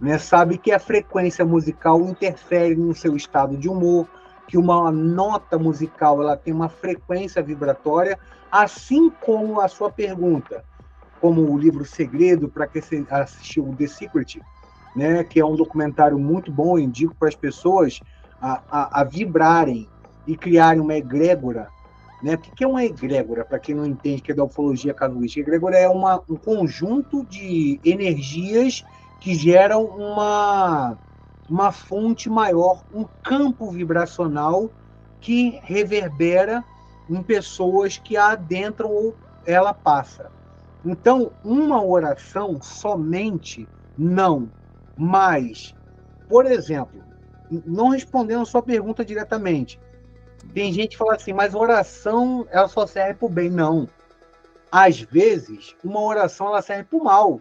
né, sabe que a frequência musical interfere no seu estado de humor, que uma nota musical ela tem uma frequência vibratória, assim como a sua pergunta, como o livro Segredo, para quem assistiu The Secret, né, que é um documentário muito bom, indico para as pessoas a, a, a vibrarem e criarem uma egrégora. Né? O que é uma egrégora, para quem não entende que é da ufologia casuística? Egrégora é uma, um conjunto de energias que geram uma, uma fonte maior, um campo vibracional que reverbera em pessoas que a adentram ou ela passa. Então, uma oração somente não, mas, por exemplo, não respondendo a sua pergunta diretamente, tem gente que fala assim, mas oração ela só serve para o bem. Não. Às vezes, uma oração ela serve para o mal.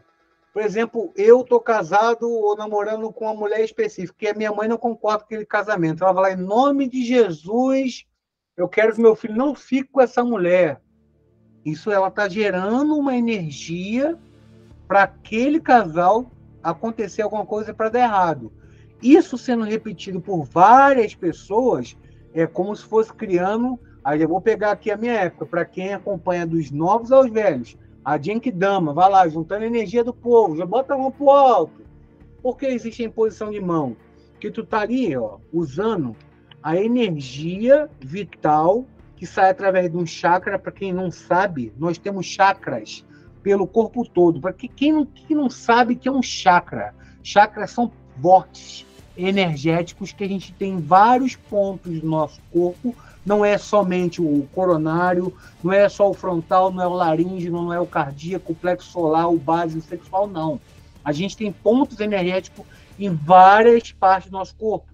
Por exemplo, eu tô casado ou namorando com uma mulher específica, que a minha mãe não concorda com aquele casamento. Ela lá, em nome de Jesus, eu quero que meu filho não fique com essa mulher. Isso ela está gerando uma energia para aquele casal acontecer alguma coisa para dar errado. Isso sendo repetido por várias pessoas, é como se fosse criando. Aí eu vou pegar aqui a minha época, para quem acompanha dos novos aos velhos. A Dama, vai lá, juntando a energia do povo, já bota a mão pro alto. Por que existe a imposição de mão? Que tu tá ali, ó, usando a energia vital que sai através de um chakra. Para quem não sabe, nós temos chakras pelo corpo todo. Para quem não, quem não sabe que é um chakra, chakras são vórtices energéticos que a gente tem em vários pontos do nosso corpo. Não é somente o coronário, não é só o frontal, não é o laríngeo, não é o cardíaco, o plexo solar, o básico sexual, não. A gente tem pontos energéticos em várias partes do nosso corpo.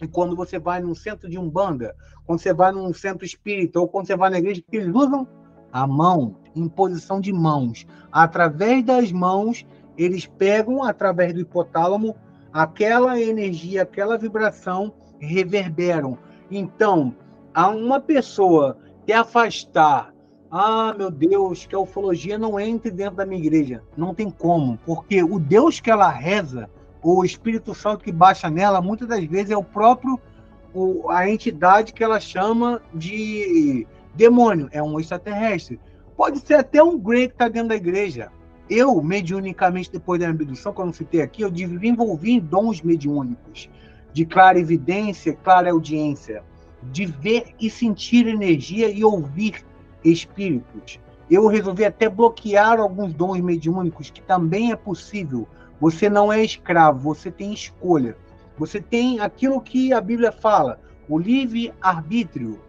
E quando você vai num centro de umbanda, quando você vai num centro espírita, ou quando você vai na igreja, eles usam a mão, em posição de mãos. Através das mãos, eles pegam, através do hipotálamo, aquela energia, aquela vibração, reverberam. Então, a uma pessoa te afastar, ah, meu Deus, que a ufologia não entre dentro da minha igreja. Não tem como, porque o Deus que ela reza, ou o Espírito Santo que baixa nela, muitas das vezes é o próprio o, a entidade que ela chama de demônio, é um extraterrestre. Pode ser até um grey que está dentro da igreja. Eu, mediunicamente, depois da abdução, que eu não citei aqui, eu desenvolvi dons mediúnicos, de clara evidência, clara audiência, de ver e sentir energia e ouvir espíritos. Eu resolvi até bloquear alguns dons mediúnicos, que também é possível, você não é escravo, você tem escolha. Você tem aquilo que a Bíblia fala, o livre arbítrio.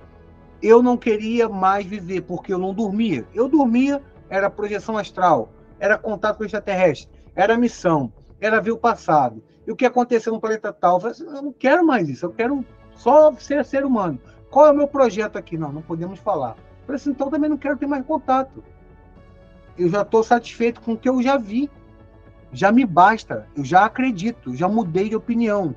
Eu não queria mais viver porque eu não dormia. Eu dormia, era projeção astral, era contato com extraterrestre, era missão, era ver o passado. E o que aconteceu no planeta tal? Eu, assim, eu não quero mais isso, eu quero só ser ser humano. Qual é o meu projeto aqui? Não, não podemos falar. Eu falei assim, então também não quero ter mais contato. Eu já estou satisfeito com o que eu já vi já me basta, eu já acredito, já mudei de opinião.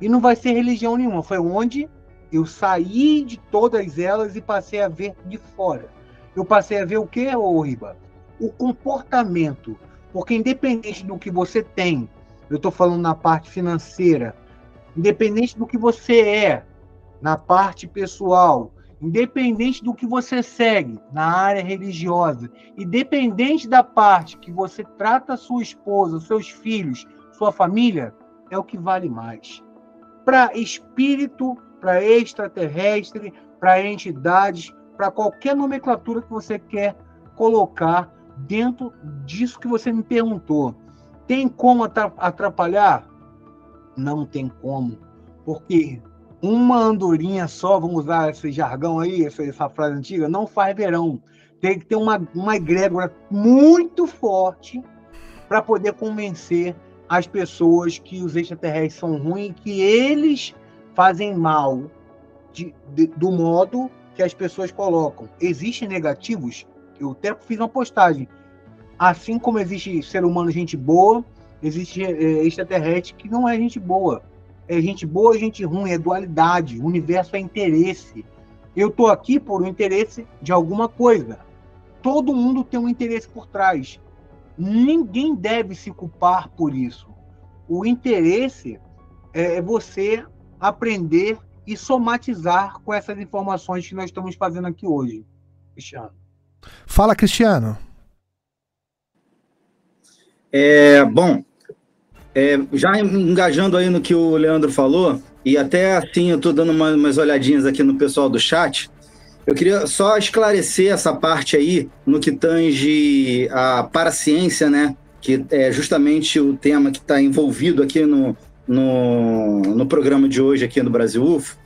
E não vai ser religião nenhuma. Foi onde eu saí de todas elas e passei a ver de fora. Eu passei a ver o que, ô Riba? O comportamento. Porque independente do que você tem, eu estou falando na parte financeira, independente do que você é, na parte pessoal, independente do que você segue na área religiosa, independente da parte que você trata sua esposa, seus filhos, sua família, é o que vale mais. Para espírito, para extraterrestre, para entidades, para qualquer nomenclatura que você quer colocar dentro disso que você me perguntou. Tem como atrapalhar? Não tem como, porque uma andorinha só, vamos usar esse jargão aí, essa, essa frase antiga, não faz verão. Tem que ter uma, uma egrégora muito forte para poder convencer as pessoas que os extraterrestres são ruins, que eles fazem mal de, de, do modo que as pessoas colocam. Existem negativos, eu até fiz uma postagem. Assim como existe ser humano gente boa, existe é, extraterrestre que não é gente boa é gente boa, gente ruim, é dualidade, o universo é interesse. Eu estou aqui por um interesse de alguma coisa. Todo mundo tem um interesse por trás. Ninguém deve se culpar por isso. O interesse é, é você aprender e somatizar com essas informações que nós estamos fazendo aqui hoje. Cristiano. Fala, Cristiano. É, bom, é, já engajando aí no que o Leandro falou, e até assim eu estou dando uma, umas olhadinhas aqui no pessoal do chat, eu queria só esclarecer essa parte aí no que tange a paraciência, né? Que é justamente o tema que está envolvido aqui no, no, no programa de hoje aqui no Brasil UFO.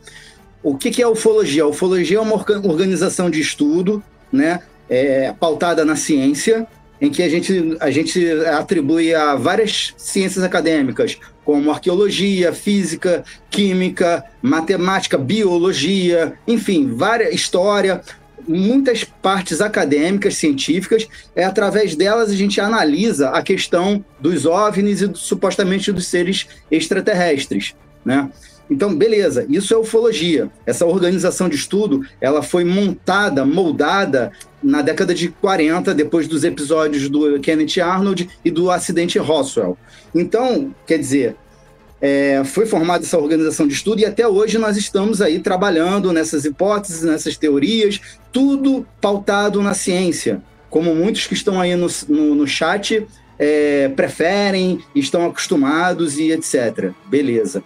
O que, que é a ufologia? A ufologia é uma organização de estudo, né? É, pautada na ciência, em que a gente, a gente atribui a várias ciências acadêmicas, como arqueologia, física, química, matemática, biologia, enfim, várias história, muitas partes acadêmicas, científicas, é através delas a gente analisa a questão dos OVNIs e supostamente dos seres extraterrestres, né? Então, beleza, isso é ufologia. Essa organização de estudo, ela foi montada, moldada na década de 40, depois dos episódios do Kenneth Arnold e do acidente Roswell. Então, quer dizer, é, foi formada essa organização de estudo e até hoje nós estamos aí trabalhando nessas hipóteses, nessas teorias, tudo pautado na ciência. Como muitos que estão aí no, no, no chat é, preferem, estão acostumados e etc. Beleza.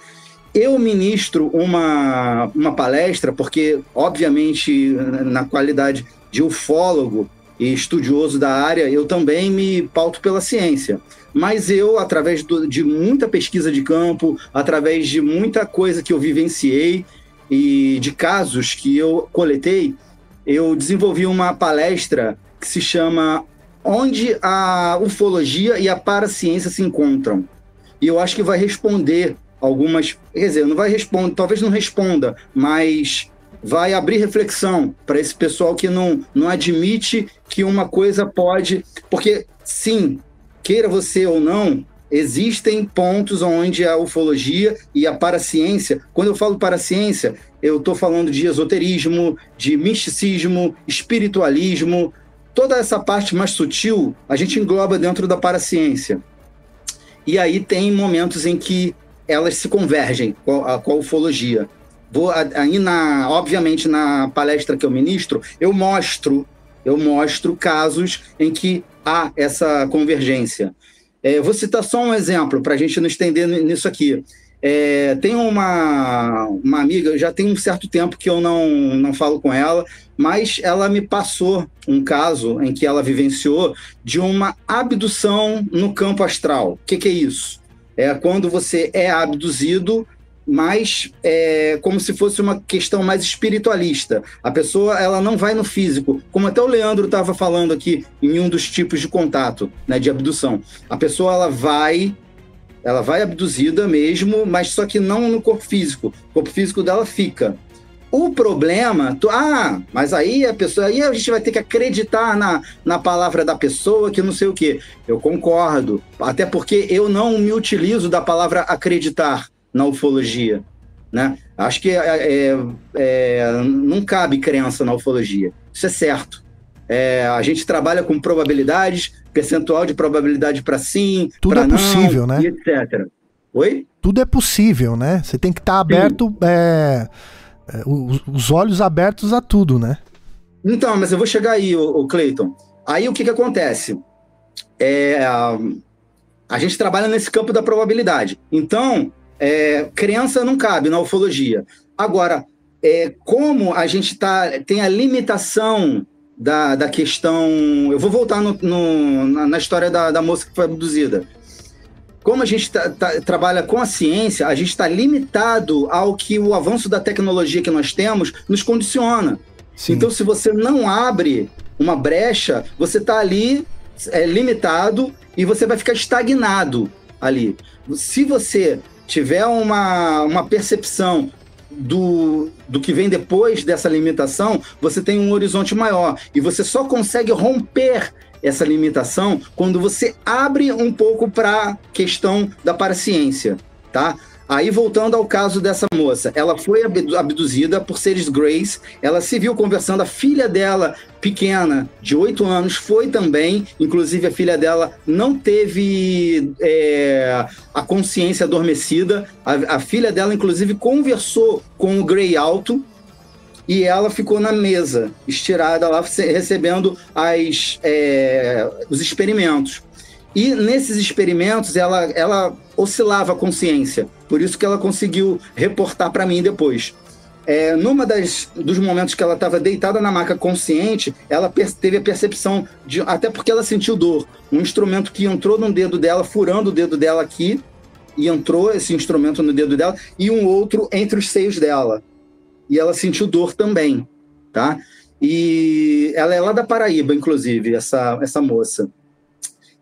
Eu ministro uma, uma palestra, porque, obviamente, na qualidade de ufólogo e estudioso da área, eu também me pauto pela ciência mas eu, através do, de muita pesquisa de campo, através de muita coisa que eu vivenciei e de casos que eu coletei, eu desenvolvi uma palestra que se chama Onde a ufologia e a paraciência se encontram. E eu acho que vai responder algumas. Quer dizer, não vai responder, talvez não responda, mas vai abrir reflexão para esse pessoal que não, não admite que uma coisa pode. Porque, sim, queira você ou não, existem pontos onde a ufologia e a paraciência, quando eu falo paraciência, eu estou falando de esoterismo, de misticismo, espiritualismo, toda essa parte mais sutil a gente engloba dentro da paraciência. E aí tem momentos em que elas se convergem com a, com a ufologia. Vou aí na, obviamente na palestra que eu ministro, eu mostro, eu mostro casos em que há essa convergência. É, vou citar só um exemplo para a gente não estender nisso aqui. É, tem uma, uma amiga, já tem um certo tempo que eu não, não falo com ela, mas ela me passou um caso em que ela vivenciou de uma abdução no campo astral. O que, que é isso? É quando você é abduzido mais é, como se fosse uma questão mais espiritualista. A pessoa ela não vai no físico, como até o Leandro estava falando aqui em um dos tipos de contato, né, de abdução. A pessoa ela vai ela vai abduzida mesmo, mas só que não no corpo físico. O corpo físico dela fica. O problema, tu, ah, mas aí a pessoa, aí a gente vai ter que acreditar na, na palavra da pessoa, que não sei o quê. Eu concordo, até porque eu não me utilizo da palavra acreditar na ufologia. Né? Acho que é, é, é, não cabe crença na ufologia. Isso é certo. É, a gente trabalha com probabilidades, percentual de probabilidade para sim, tudo é possível, né? etc. Oi? Tudo é possível, né? Você tem que estar tá aberto, é, os, os, olhos abertos a tudo, né? Então, mas eu vou chegar aí, o, Cleiton. Aí o que, que acontece? É, a gente trabalha nesse campo da probabilidade. Então, é, não cabe na ufologia. Agora, é, como a gente tá, tem a limitação da, da questão. Eu vou voltar no, no, na, na, história da, da moça que foi abduzida. Como a gente tá, tá, trabalha com a ciência, a gente está limitado ao que o avanço da tecnologia que nós temos nos condiciona. Sim. Então, se você não abre uma brecha, você está ali é, limitado e você vai ficar estagnado ali. Se você tiver uma, uma percepção do, do que vem depois dessa limitação, você tem um horizonte maior. E você só consegue romper essa limitação quando você abre um pouco para a questão da paraciência, tá? Aí, voltando ao caso dessa moça, ela foi abduzida por seres Grace, ela se viu conversando, a filha dela, pequena, de 8 anos, foi também, inclusive a filha dela não teve é, a consciência adormecida, a, a filha dela, inclusive, conversou com o Grey Alto, e ela ficou na mesa, estirada lá, recebendo as, é, os experimentos. E nesses experimentos ela, ela oscilava a consciência, por isso que ela conseguiu reportar para mim depois. É, numa das dos momentos que ela estava deitada na maca consciente, ela teve a percepção de até porque ela sentiu dor, um instrumento que entrou no dedo dela, furando o dedo dela aqui, e entrou esse instrumento no dedo dela e um outro entre os seios dela. E ela sentiu dor também, tá? E ela é lá da Paraíba, inclusive, essa essa moça.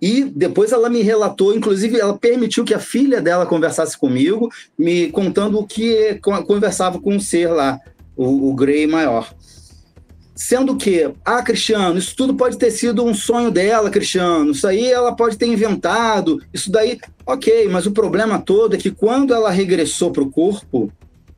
E depois ela me relatou, inclusive ela permitiu que a filha dela conversasse comigo, me contando o que conversava com o ser lá, o, o Grey maior. Sendo que, ah, Cristiano, isso tudo pode ter sido um sonho dela, Cristiano, isso aí ela pode ter inventado, isso daí, ok, mas o problema todo é que quando ela regressou para o corpo,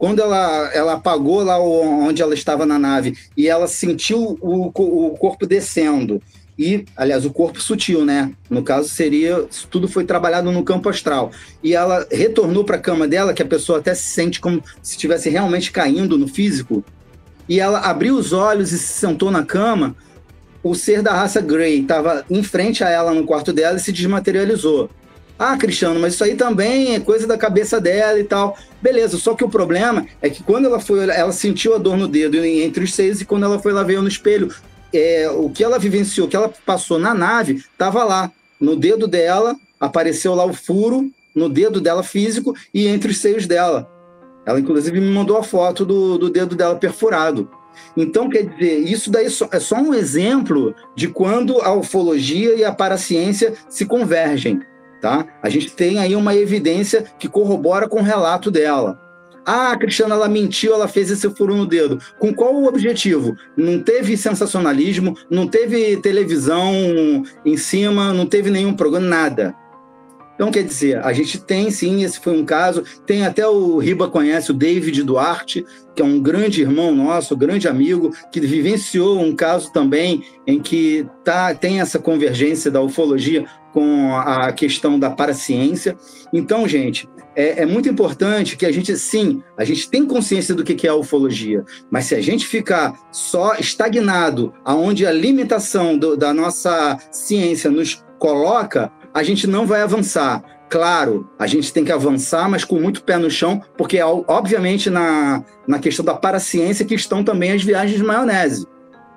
quando ela, ela apagou lá onde ela estava na nave e ela sentiu o, o corpo descendo, e, aliás, o corpo sutil, né? No caso, seria. Tudo foi trabalhado no campo astral. E ela retornou para a cama dela, que a pessoa até se sente como se estivesse realmente caindo no físico. E ela abriu os olhos e se sentou na cama. O ser da raça Grey estava em frente a ela no quarto dela e se desmaterializou. Ah, Cristiano, mas isso aí também é coisa da cabeça dela e tal. Beleza, só que o problema é que quando ela foi, ela sentiu a dor no dedo entre os seios e quando ela foi lá ver no espelho, é, o que ela vivenciou, o que ela passou na nave, estava lá. No dedo dela, apareceu lá o furo, no dedo dela físico e entre os seios dela. Ela, inclusive, me mandou a foto do, do dedo dela perfurado. Então, quer dizer, isso daí é só um exemplo de quando a ufologia e a paraciência se convergem. Tá? A gente tem aí uma evidência que corrobora com o relato dela. Ah, a Cristiana ela mentiu, ela fez esse furo no dedo. Com qual o objetivo? Não teve sensacionalismo, não teve televisão em cima, não teve nenhum programa, nada. Então, quer dizer, a gente tem sim, esse foi um caso. Tem até o Riba conhece o David Duarte, que é um grande irmão nosso, grande amigo, que vivenciou um caso também em que tá, tem essa convergência da ufologia com a questão da paraciência. Então, gente, é, é, muito importante que a gente, sim, a gente tem consciência do que é a ufologia, mas se a gente ficar só estagnado aonde a limitação do, da nossa ciência nos coloca, a gente não vai avançar. Claro, a gente tem que avançar, mas com muito pé no chão, porque, obviamente, na, na questão da paraciência que estão também as viagens de maionese.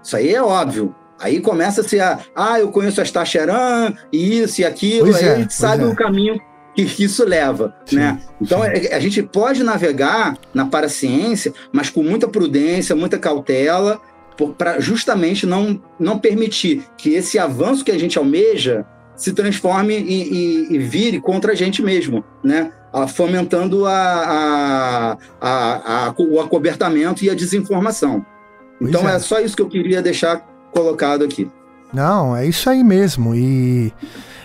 Isso aí é óbvio. Aí começa-se a, ah, eu conheço as Tacheran, isso e aquilo, pois aí é, a gente sabe é. o caminho que isso leva, sim, né? Então sim. a gente pode navegar na paraciência, mas com muita prudência, muita cautela, para justamente não, não permitir que esse avanço que a gente almeja se transforme e, e, e vire contra a gente mesmo, né? fomentando a, a, a, o acobertamento e a desinformação. Então é. é só isso que eu queria deixar colocado aqui. Não, é isso aí mesmo. E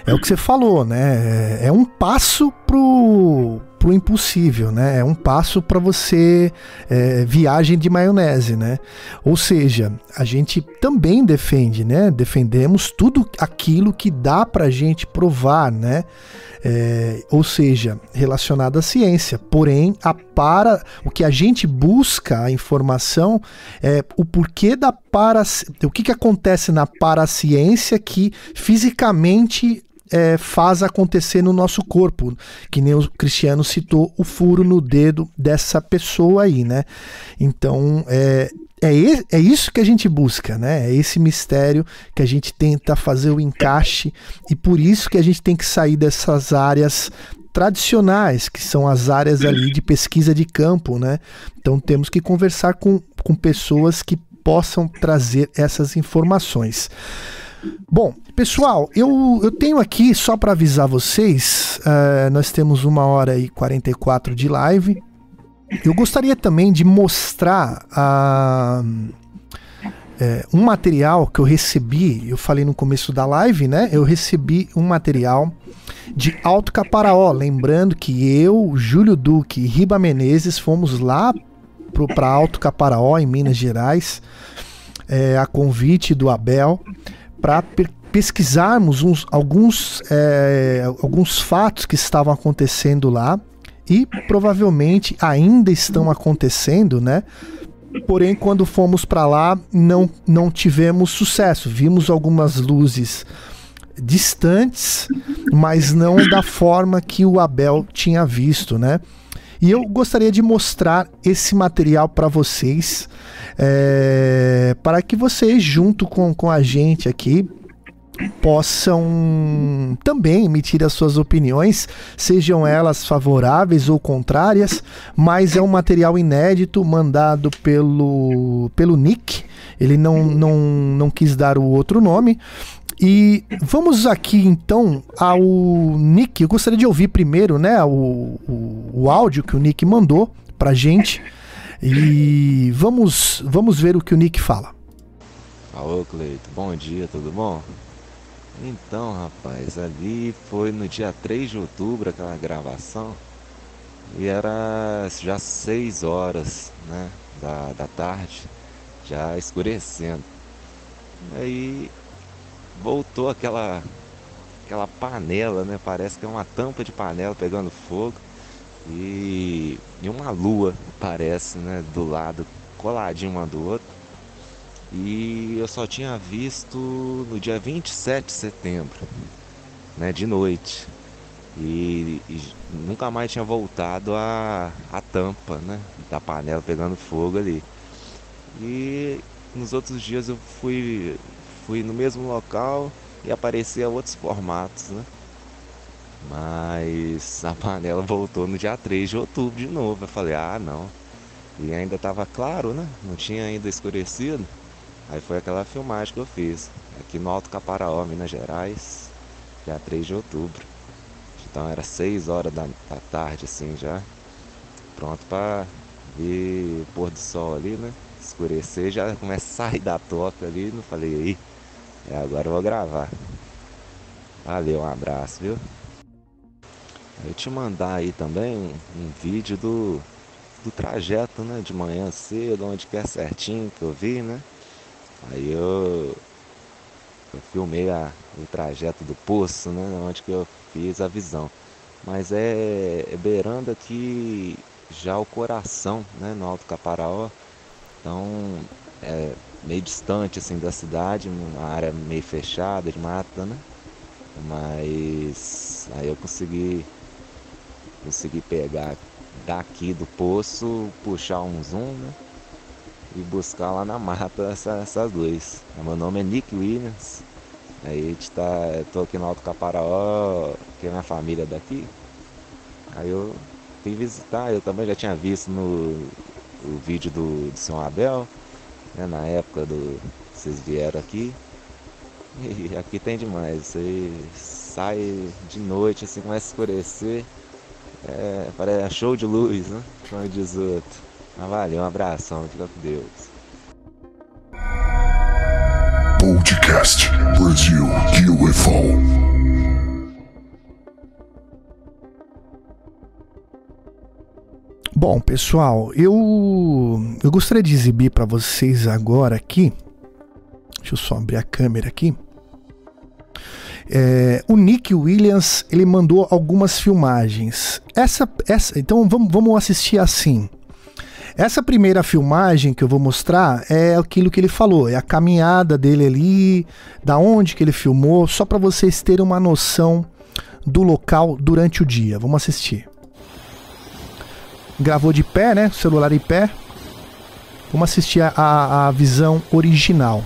é o que você falou, né? É, é um passo pro, pro impossível, né? É um passo para você é, viagem de maionese, né? Ou seja, a gente também defende, né? Defendemos tudo aquilo que dá para gente provar, né? É, ou seja, relacionado à ciência. Porém, a para o que a gente busca a informação é o porquê da para o que, que acontece na paraciência que fisicamente é, faz acontecer no nosso corpo, que nem o Cristiano citou o furo no dedo dessa pessoa aí, né? Então é, é, é isso que a gente busca, né? É esse mistério que a gente tenta fazer o encaixe e por isso que a gente tem que sair dessas áreas tradicionais, que são as áreas ali de pesquisa de campo, né? Então temos que conversar com, com pessoas que possam trazer essas informações. Bom, pessoal, eu, eu tenho aqui, só para avisar vocês, uh, nós temos uma hora e 44 de live. Eu gostaria também de mostrar uh, é, um material que eu recebi, eu falei no começo da live, né? Eu recebi um material de Alto Caparaó. Lembrando que eu, Júlio Duque e Riba Menezes fomos lá para Alto Caparaó, em Minas Gerais, é, a convite do Abel, para pesquisarmos uns, alguns, é, alguns fatos que estavam acontecendo lá e provavelmente ainda estão acontecendo, né? Porém, quando fomos para lá, não, não tivemos sucesso. Vimos algumas luzes distantes, mas não da forma que o Abel tinha visto, né? E eu gostaria de mostrar esse material para vocês, é, para que vocês, junto com, com a gente aqui, possam também emitir as suas opiniões, sejam elas favoráveis ou contrárias, mas é um material inédito mandado pelo, pelo Nick. Ele não, não, não quis dar o outro nome, e vamos aqui então ao Nick. Eu gostaria de ouvir primeiro, né, o, o, o áudio que o Nick mandou pra gente. E vamos, vamos ver o que o Nick fala. Alô, Cleito. Bom dia, tudo bom? Então, rapaz, ali foi no dia 3 de outubro aquela gravação. E era já 6 horas, né, da, da tarde, já escurecendo. Aí voltou aquela aquela panela, né? Parece que é uma tampa de panela pegando fogo e, e uma lua parece, né? Do lado coladinho uma do outro. E eu só tinha visto no dia 27 de setembro, né? De noite. E, e, nunca mais tinha voltado a, a tampa né, da panela pegando fogo ali. E nos outros dias eu fui, fui no mesmo local e aparecia outros formatos, né? Mas a panela voltou no dia 3 de outubro de novo. Eu falei, ah não. E ainda estava claro, né? Não tinha ainda escurecido. Aí foi aquela filmagem que eu fiz. Aqui no Alto Caparaó, Minas Gerais, dia 3 de outubro. Então era 6 horas da, da tarde assim já. Pronto para ver o pôr do sol ali, né? Escurecer, já começa a sair da toca ali. Não falei aí. É, agora eu vou gravar. Valeu, um abraço, viu? Eu te mandar aí também um, um vídeo do, do trajeto, né? De manhã cedo, onde que é certinho que eu vi, né? Aí eu, eu filmei a, o trajeto do poço, né? Onde que eu fiz a visão. Mas é, é beirando aqui já o coração, né, no Alto Caparaó. Então é meio distante assim da cidade, uma área meio fechada de mata, né? Mas aí eu consegui consegui pegar daqui do poço, puxar um zoom, né? E buscar lá na mata essa, essas duas. Meu nome é Nick Williams. Aí a tá. tô aqui no Alto Caparaó, que é minha família daqui. Aí eu fui visitar, eu também já tinha visto no o vídeo do, do São Abel, né, na época do. Vocês vieram aqui. E aqui tem demais. Você sai de noite, assim, começa a escurecer. É, parece show de luz, né? Como diz outro. Mas valeu, um abração, fica com Deus. Podcast Brasil UFO. Bom, pessoal, eu eu gostaria de exibir para vocês agora aqui. Deixa eu só abrir a câmera aqui. É, o Nick Williams ele mandou algumas filmagens. Essa, essa, então vamos, vamos assistir assim. Essa primeira filmagem que eu vou mostrar é aquilo que ele falou, é a caminhada dele ali, da onde que ele filmou, só para vocês terem uma noção do local durante o dia. Vamos assistir. Gravou de pé, né? Celular em pé. Vamos assistir a, a visão original.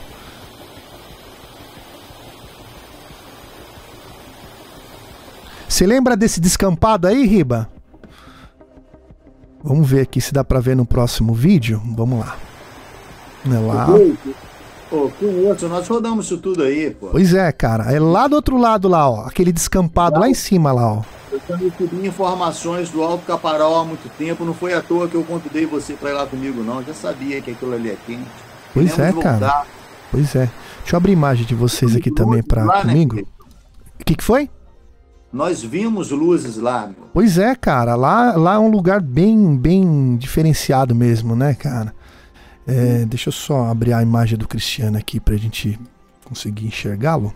Você lembra desse descampado aí, Riba? Vamos ver aqui se dá para ver no próximo vídeo. Vamos lá. É lá. Pô, que outro, nós rodamos isso tudo aí, pô. Pois é, cara. É lá do outro lado lá, ó. Aquele descampado lá em cima lá, ó. Eu já recebi informações do Alto Caparó há muito tempo. Não foi à toa que eu convidei você para ir lá comigo, não. Eu já sabia que aquilo ali é quente. Pois é, cara. Pois é. Deixa eu abrir imagem de vocês aqui também para né, comigo. O que, que foi? Nós vimos luzes lá. Pois é, cara. Lá, lá é um lugar bem, bem diferenciado mesmo, né, cara? É, deixa eu só abrir a imagem do Cristiano aqui pra gente conseguir enxergá-lo.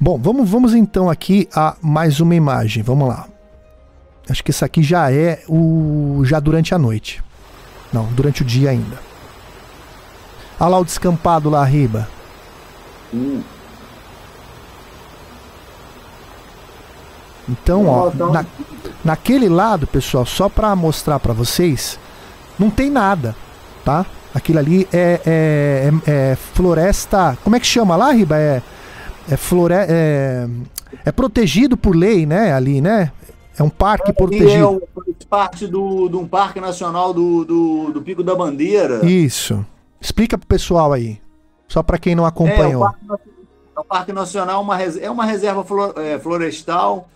Bom, vamos, vamos então aqui a mais uma imagem. Vamos lá. Acho que essa aqui já é o já durante a noite. Não, durante o dia ainda. Olha lá o descampado lá, Riba. Hum. Então, ó, na, naquele lado, pessoal, só para mostrar para vocês, não tem nada, tá? Aquilo ali é, é, é, é, floresta. Como é que chama lá, Riba? É, é, flore, é, é protegido por lei, né? Ali, né? É um parque protegido. É parte do, de um parque nacional do, do, do Pico da Bandeira. Isso. Explica pro pessoal aí. Só para quem não acompanhou. É, o Parque, o Parque Nacional uma, é uma reserva é, florestal,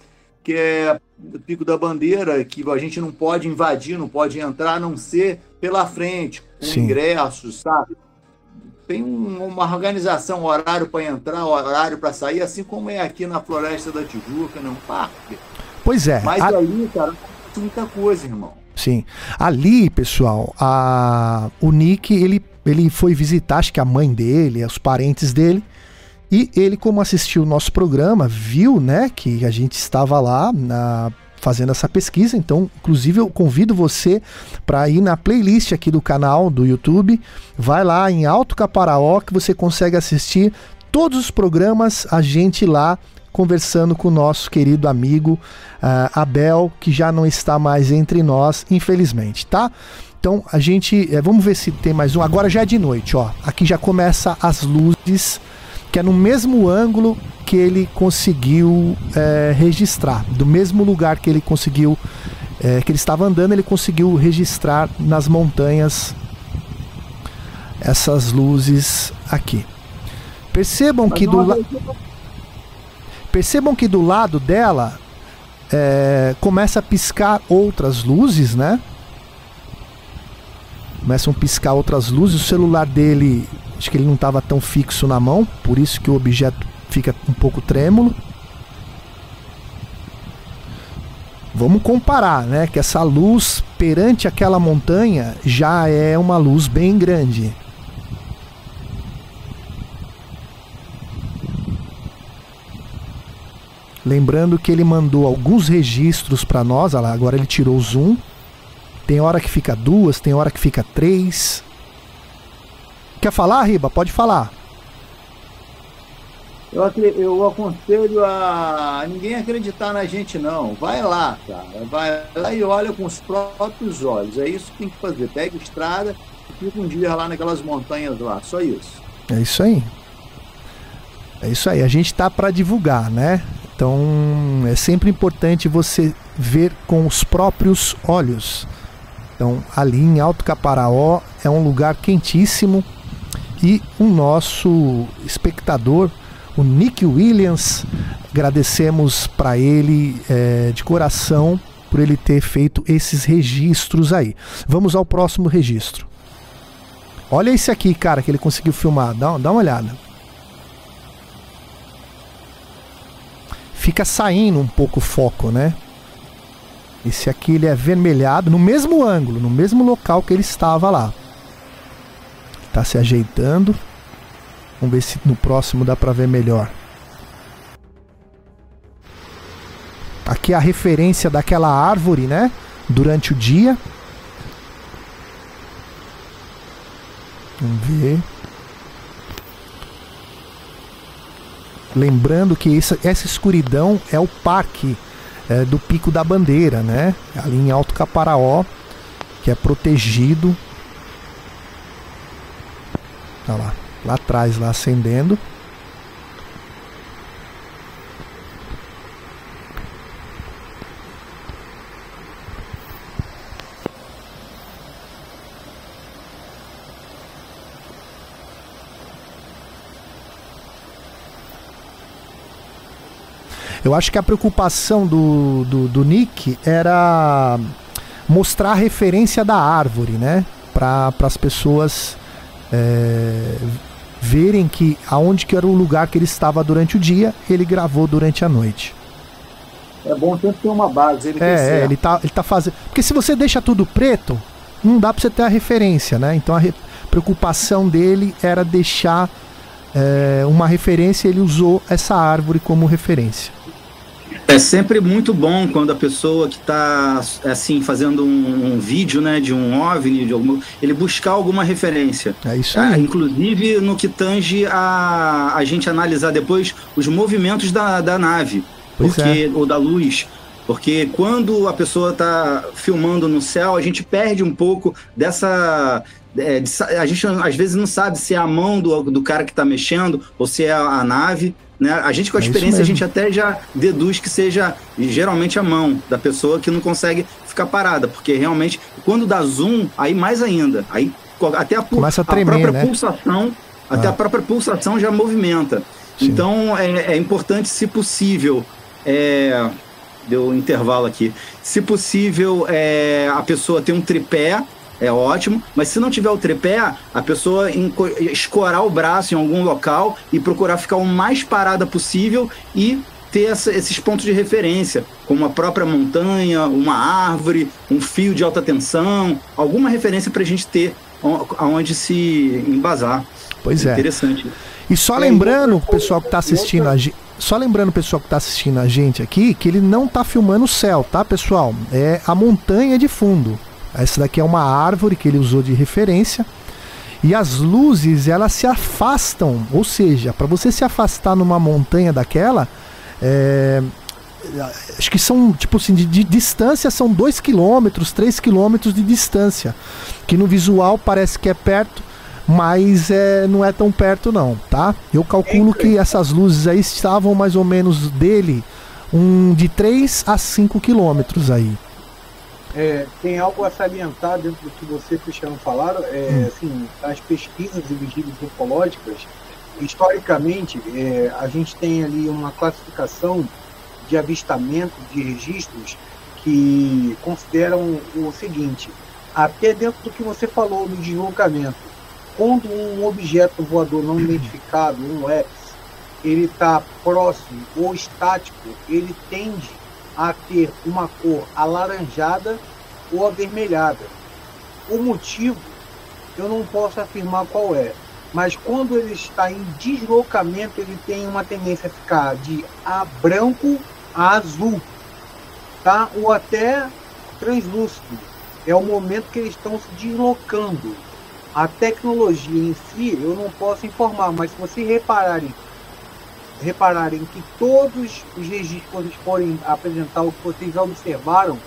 que é o Pico da Bandeira, que a gente não pode invadir, não pode entrar, a não ser pela frente, com Sim. ingressos, sabe? Tem um, uma organização, horário para entrar, horário para sair, assim como é aqui na Floresta da Tijuca, né? um parque. Pois é. Mas a... ali, cara, muita coisa, irmão. Sim. Ali, pessoal, a, o Nick, ele, ele foi visitar, acho que a mãe dele, os parentes dele. E ele, como assistiu o nosso programa, viu, né, que a gente estava lá na, fazendo essa pesquisa. Então, inclusive, eu convido você para ir na playlist aqui do canal do YouTube. Vai lá em Alto Caparaó que você consegue assistir todos os programas, a gente lá conversando com o nosso querido amigo uh, Abel, que já não está mais entre nós, infelizmente, tá? Então a gente, é, vamos ver se tem mais um. Agora já é de noite, ó. Aqui já começa as luzes, que é no mesmo ângulo que ele conseguiu é, registrar, do mesmo lugar que ele conseguiu, é, que ele estava andando, ele conseguiu registrar nas montanhas essas luzes aqui. Percebam Mas que do lado Percebam que do lado dela é, começa a piscar outras luzes, né? Começam a piscar outras luzes. O celular dele, acho que ele não estava tão fixo na mão, por isso que o objeto fica um pouco trêmulo. Vamos comparar, né? Que essa luz perante aquela montanha já é uma luz bem grande. Lembrando que ele mandou alguns registros para nós, agora ele tirou o zoom. Tem hora que fica duas, tem hora que fica três. Quer falar, Riba? Pode falar. Eu, eu aconselho a ninguém acreditar na gente, não. Vai lá, cara. Vai lá e olha com os próprios olhos. É isso que tem que fazer. Pega estrada e fica um dia lá naquelas montanhas lá. Só isso. É isso aí. É isso aí. A gente tá para divulgar, né? Então é sempre importante você ver com os próprios olhos. Então ali em Alto Caparaó é um lugar quentíssimo e o nosso espectador, o Nick Williams, agradecemos para ele é, de coração por ele ter feito esses registros aí. Vamos ao próximo registro. Olha esse aqui, cara, que ele conseguiu filmar. Dá, dá uma olhada. fica saindo um pouco o foco, né? Esse aqui ele é vermelhado no mesmo ângulo, no mesmo local que ele estava lá. Tá se ajeitando. Vamos ver se no próximo dá para ver melhor. Aqui é a referência daquela árvore, né? Durante o dia. Vamos ver. Lembrando que essa, essa escuridão é o parque é, do Pico da Bandeira, né? Ali em Alto Caparaó, que é protegido. Tá lá, lá atrás, lá acendendo. Eu acho que a preocupação do, do, do Nick era mostrar a referência da árvore, né? Para as pessoas é, verem que aonde que era o lugar que ele estava durante o dia, ele gravou durante a noite. É bom sempre ter uma base. Ele é, é, ele tá, ele tá fazendo. Porque se você deixa tudo preto, não dá para você ter a referência, né? Então a re... preocupação dele era deixar é, uma referência. Ele usou essa árvore como referência. É sempre muito bom quando a pessoa que está assim fazendo um, um, vídeo, né, de um ovni, de algum, ele buscar alguma referência. É isso aí. Ah, inclusive no que tange a, a gente analisar depois os movimentos da, da nave, pois porque é. ou da luz, porque quando a pessoa está filmando no céu, a gente perde um pouco dessa é, de, a gente às vezes não sabe se é a mão do, do cara que está mexendo ou se é a, a nave. Né? A gente, com a é experiência, a gente até já deduz que seja geralmente a mão da pessoa que não consegue ficar parada, porque realmente, quando dá zoom, aí mais ainda. Aí até a, a, tremer, a própria né? pulsação, ah. até a própria pulsação já movimenta. Sim. Então é, é, importante, se possível, é, deu um intervalo aqui, se possível, é, a pessoa ter um tripé é ótimo, mas se não tiver o tripé, a pessoa escorar o braço em algum local e procurar ficar o mais parada possível e ter essa, esses pontos de referência, como a própria montanha, uma árvore, um fio de alta tensão, alguma referência para a gente ter aonde se embasar. Pois é. Interessante. E só lembrando, o pessoal que está assistindo a gente. Só lembrando o pessoal que está assistindo a gente aqui que ele não está filmando o céu, tá, pessoal? É a montanha de fundo. Essa daqui é uma árvore que ele usou de referência. E as luzes, elas se afastam. Ou seja, para você se afastar numa montanha daquela, é, acho que são, tipo assim, de, de distância são 2 km, 3 km de distância. Que no visual parece que é perto, mas é, não é tão perto não, tá? Eu calculo que essas luzes aí estavam mais ou menos dele um de 3 a 5 quilômetros aí. É, tem algo a salientar dentro do que você e Cristiano falaram, é, hum. assim, as pesquisas e vigílias ufológicas, historicamente, é, a gente tem ali uma classificação de avistamento, de registros, que consideram o seguinte, até dentro do que você falou no deslocamento, quando um objeto voador não identificado, um EPS, ele está próximo ou estático, ele tende a ter uma cor alaranjada ou avermelhada. O motivo eu não posso afirmar qual é, mas quando ele está em deslocamento, ele tem uma tendência a ficar de a branco a azul, tá? Ou até translúcido. É o momento que eles estão se deslocando. A tecnologia em si eu não posso informar, mas se vocês repararem repararem que todos os registros que vocês forem apresentar, o que vocês observaram,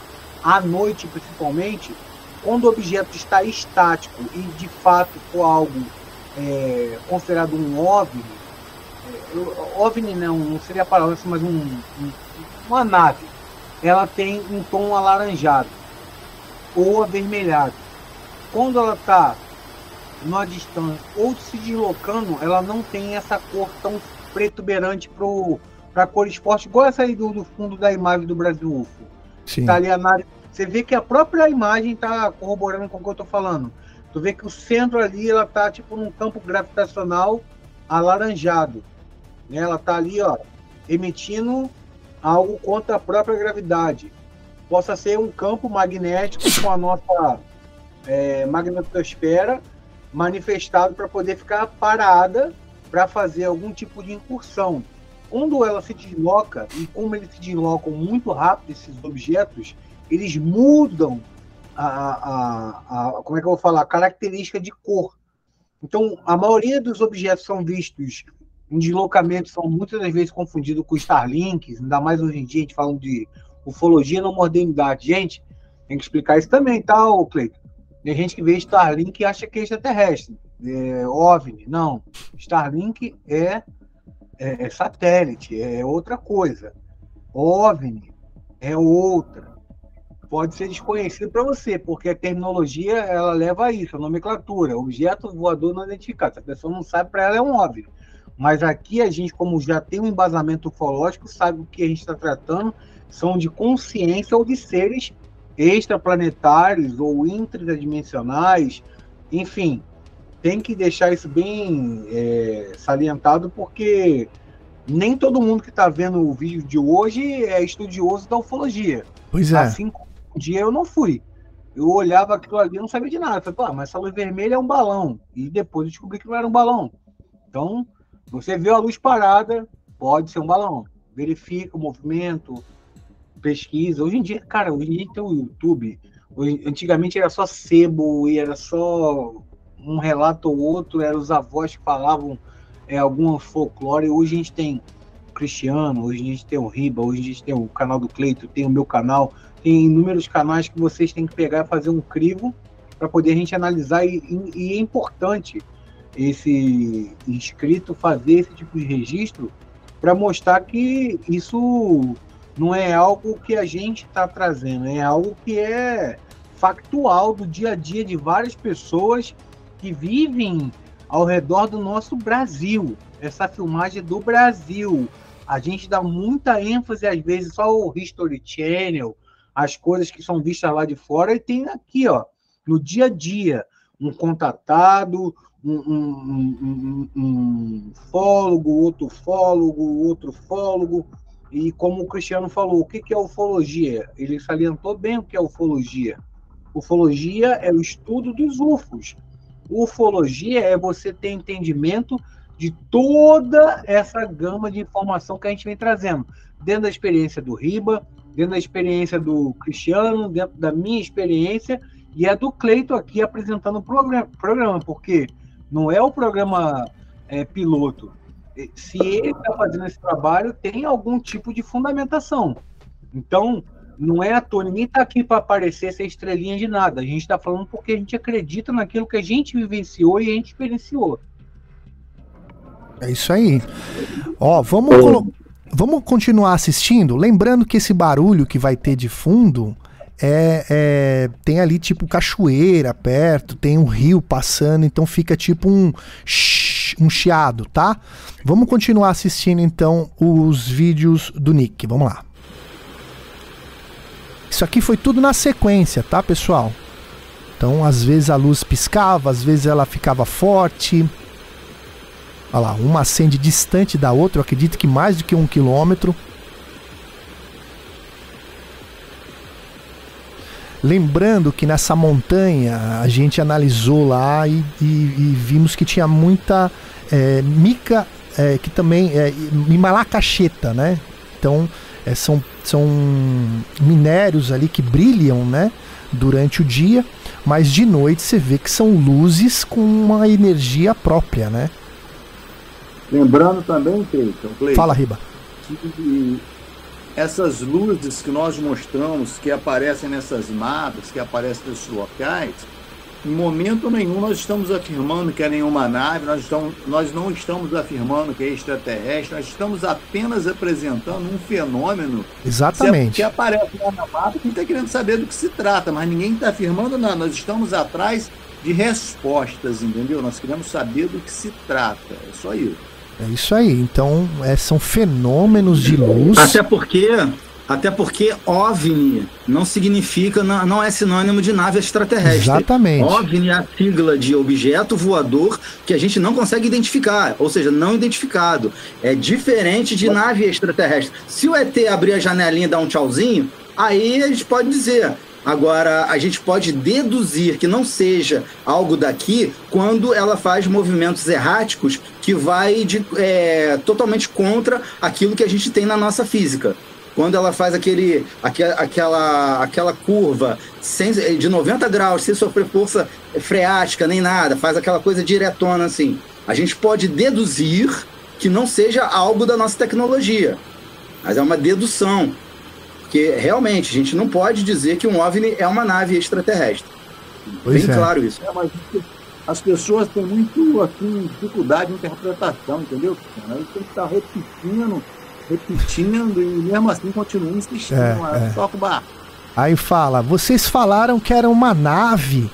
à noite principalmente, quando o objeto está estático e de fato for algo é, considerado um OVNI, é, OVNI não, não seria a palavra, mas um, um, uma nave, ela tem um tom alaranjado ou avermelhado. Quando ela está numa distância ou se deslocando, ela não tem essa cor tão pretuberante para a cor esporte, igual essa aí do, do, fundo da imagem do Brasil UFO. Sim. Tá ali a Você vê que a própria imagem está corroborando com o que eu estou falando. Tu vê que o centro ali, ela tá tipo num campo gravitacional alaranjado. Né? Ela tá ali, ó, emitindo algo contra a própria gravidade. Possa ser um campo magnético com a nossa é, magnetosfera manifestado para poder ficar parada para fazer algum tipo de incursão. Quando ela se desloca, e como eles se deslocam muito rápido, esses objetos, eles mudam a, a, a, como é que eu vou falar, a característica de cor. Então, a maioria dos objetos são vistos em deslocamento, são muitas das vezes confundidos com Starlinks, ainda mais hoje em dia, a gente falando de ufologia na modernidade. Gente, tem que explicar isso também, tá, Cleiton? Tem gente que vê Starlink e acha que é extraterrestre é, OVNI. Não. Starlink é, é, é satélite, é outra coisa. OVNI é outra. Pode ser desconhecido para você, porque a terminologia ela leva a isso, a nomenclatura, objeto voador não identificado. Se a pessoa não sabe, para ela é um OVNI. Mas aqui a gente, como já tem um embasamento ufológico, sabe o que a gente está tratando são de consciência ou de seres extraplanetários ou intradimensionais, enfim, tem que deixar isso bem é, salientado, porque nem todo mundo que está vendo o vídeo de hoje é estudioso da ufologia. Pois é. Assim como um dia eu não fui. Eu olhava aquilo ali e não sabia de nada. Eu falei, ah, mas essa luz vermelha é um balão. E depois eu descobri que não era um balão. Então, você vê a luz parada, pode ser um balão. Verifica o movimento, pesquisa. Hoje em dia, cara, hoje em dia tem o YouTube. Antigamente era só sebo e era só um relato ou outro, eram os avós que falavam é, algum folclore. Hoje a gente tem o Cristiano, hoje a gente tem o Riba, hoje a gente tem o canal do Cleito, tem o meu canal, tem inúmeros canais que vocês têm que pegar e fazer um crivo para poder a gente analisar e, e, é importante esse inscrito fazer esse tipo de registro para mostrar que isso não é algo que a gente está trazendo, é algo que é factual do dia a dia de várias pessoas que vivem ao redor do nosso Brasil. Essa filmagem do Brasil. A gente dá muita ênfase, às vezes, só o History Channel, as coisas que são vistas lá de fora, e tem aqui, ó, no dia a dia, um contatado, um, um, um, um fólogo, outro fólogo, outro fólogo, E como o Cristiano falou, o que é ufologia? Ele salientou bem o que é ufologia. Ufologia é o estudo dos UFOs. Ufologia é você ter entendimento de toda essa gama de informação que a gente vem trazendo, dentro da experiência do Riba, dentro da experiência do Cristiano, dentro da minha experiência, e é do Cleito aqui apresentando o programa, programa porque não é o programa é, piloto. Se ele está fazendo esse trabalho, tem algum tipo de fundamentação. Então, não é à toa, ninguém está aqui para aparecer ser estrelinha de nada. A gente está falando porque a gente acredita naquilo que a gente vivenciou e a gente experienciou. É isso aí. Ó, vamos, colo- vamos continuar assistindo. Lembrando que esse barulho que vai ter de fundo é, é- tem ali tipo cachoeira perto, tem um rio passando, então fica tipo um, um chiado, tá? Vamos continuar assistindo então os vídeos do Nick. Vamos lá. Isso aqui foi tudo na sequência, tá, pessoal? Então, às vezes a luz piscava, às vezes ela ficava forte. Olha lá, uma acende distante da outra, acredito que mais do que um quilômetro. Lembrando que nessa montanha a gente analisou lá e, e- e vimos que tinha muita é, mica, é, que também é e malacacheta, né? Então é, são, são minérios ali que brilham, né? Durante o dia, mas de noite você vê que são luzes com uma energia própria, né? Lembrando também, Cleiton, Cleiton, Fala, Riba. que essas luzes que nós mostramos, que aparecem nessas mapas, que aparecem nesses locais, em momento nenhum nós estamos afirmando que é nenhuma nave, nós, estamos, nós não estamos afirmando que é extraterrestre, nós estamos apenas apresentando um fenômeno Exatamente. que aparece lá na mapa, quem está querendo saber do que se trata, mas ninguém está afirmando nada, nós estamos atrás de respostas, entendeu? Nós queremos saber do que se trata, é só isso. É isso aí. Então, é, são fenômenos de luz. Até porque, até porque OVNI não significa, não, é sinônimo de nave extraterrestre. Exatamente. OVNI é a sigla de objeto voador que a gente não consegue identificar, ou seja, não identificado. É diferente de nave extraterrestre. Se o ET abrir a janelinha e dar um tchauzinho, aí a gente pode dizer. Agora, a gente pode deduzir que não seja algo daqui quando ela faz movimentos erráticos que vai de, é, totalmente contra aquilo que a gente tem na nossa física. Quando ela faz aquele, aque- aquela, aquela curva sem, de 90 graus, sem sofrer força freática nem nada, faz aquela coisa diretona assim. A gente pode deduzir que não seja algo da nossa tecnologia, mas é uma dedução. Porque realmente a gente não pode dizer que um OVNI é uma nave extraterrestre. Pois Bem é. claro isso. É, mas as pessoas têm muito assim, dificuldade de interpretação, entendeu? Aí tem que estar repetindo, repetindo e mesmo assim continuam insistindo. É, É. Toca o barco. Aí fala, vocês falaram que era uma nave.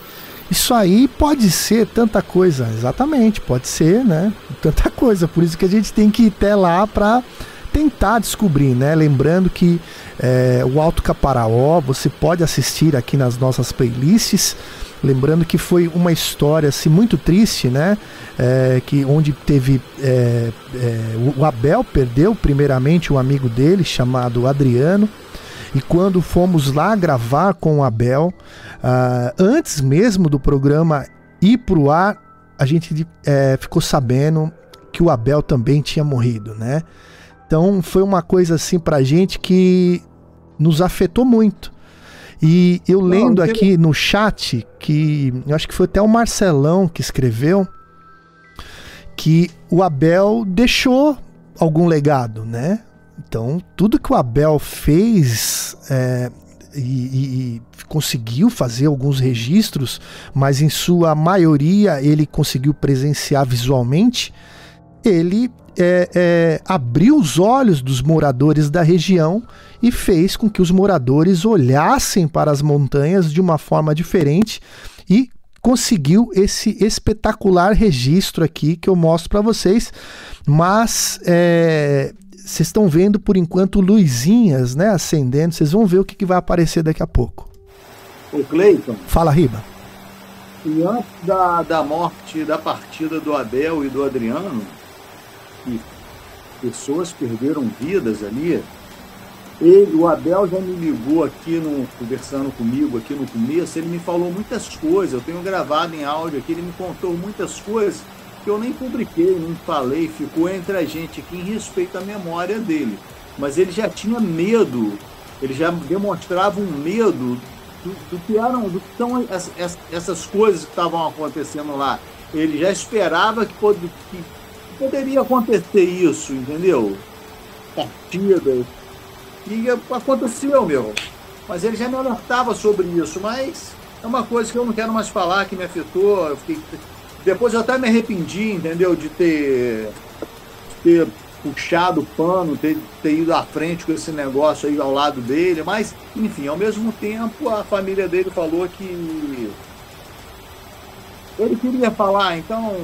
Isso aí pode ser tanta coisa. Exatamente, pode ser, né? Tanta coisa. Por isso que a gente tem que ir até lá para tentar descobrir, né? Lembrando que é, o Alto Caparaó você pode assistir aqui nas nossas playlists. Lembrando que foi uma história assim, muito triste, né? É, que onde teve é, é, o- Abel perdeu primeiramente um amigo dele chamado Adriano. E quando fomos lá gravar com o Abel, ah, antes mesmo do programa ir pro ar, a gente eh, ficou sabendo que o Abel também tinha morrido, né? Então foi uma coisa assim pra gente que nos afetou muito. E eu lendo aqui no chat, que eu acho que foi até o Marcelão que escreveu, que o Abel deixou algum legado, né? Então, tudo que o Abel fez é, e, e- e conseguiu fazer alguns registros, mas em sua maioria ele conseguiu presenciar visualmente, ele é, é, abriu os olhos dos moradores da região e fez com que os moradores olhassem para as montanhas de uma forma diferente e conseguiu esse espetacular registro aqui que eu mostro para vocês. Mas é, vocês estão vendo por enquanto luzinhas, né, acendendo. Vocês vão ver o que, que vai aparecer daqui a pouco. O Cleiton, Fala, Riba. e antes da, da morte, da partida do Abel e do Adriano, que pessoas perderam vidas ali, Ele, o Abel já me ligou aqui, no, conversando comigo aqui no começo, ele me falou muitas coisas, eu tenho gravado em áudio aqui, ele me contou muitas coisas que eu nem publiquei, nem falei, ficou entre a gente aqui em respeito à memória dele. Mas ele já tinha medo, ele já demonstrava um medo do, do que eram, do que essas, essas coisas que estavam acontecendo lá. Ele já esperava que, que poderia acontecer isso, entendeu? Partidas, e aconteceu, meu. Mas ele já me alertava sobre isso, mas é uma coisa que eu não quero mais falar, que me afetou. Eu fiquei... Depois eu até me arrependi, entendeu? De ter, ter puxado o pano, ter, ter ido à frente com esse negócio aí ao lado dele, mas, enfim, ao mesmo tempo a família dele falou que ele queria falar, então.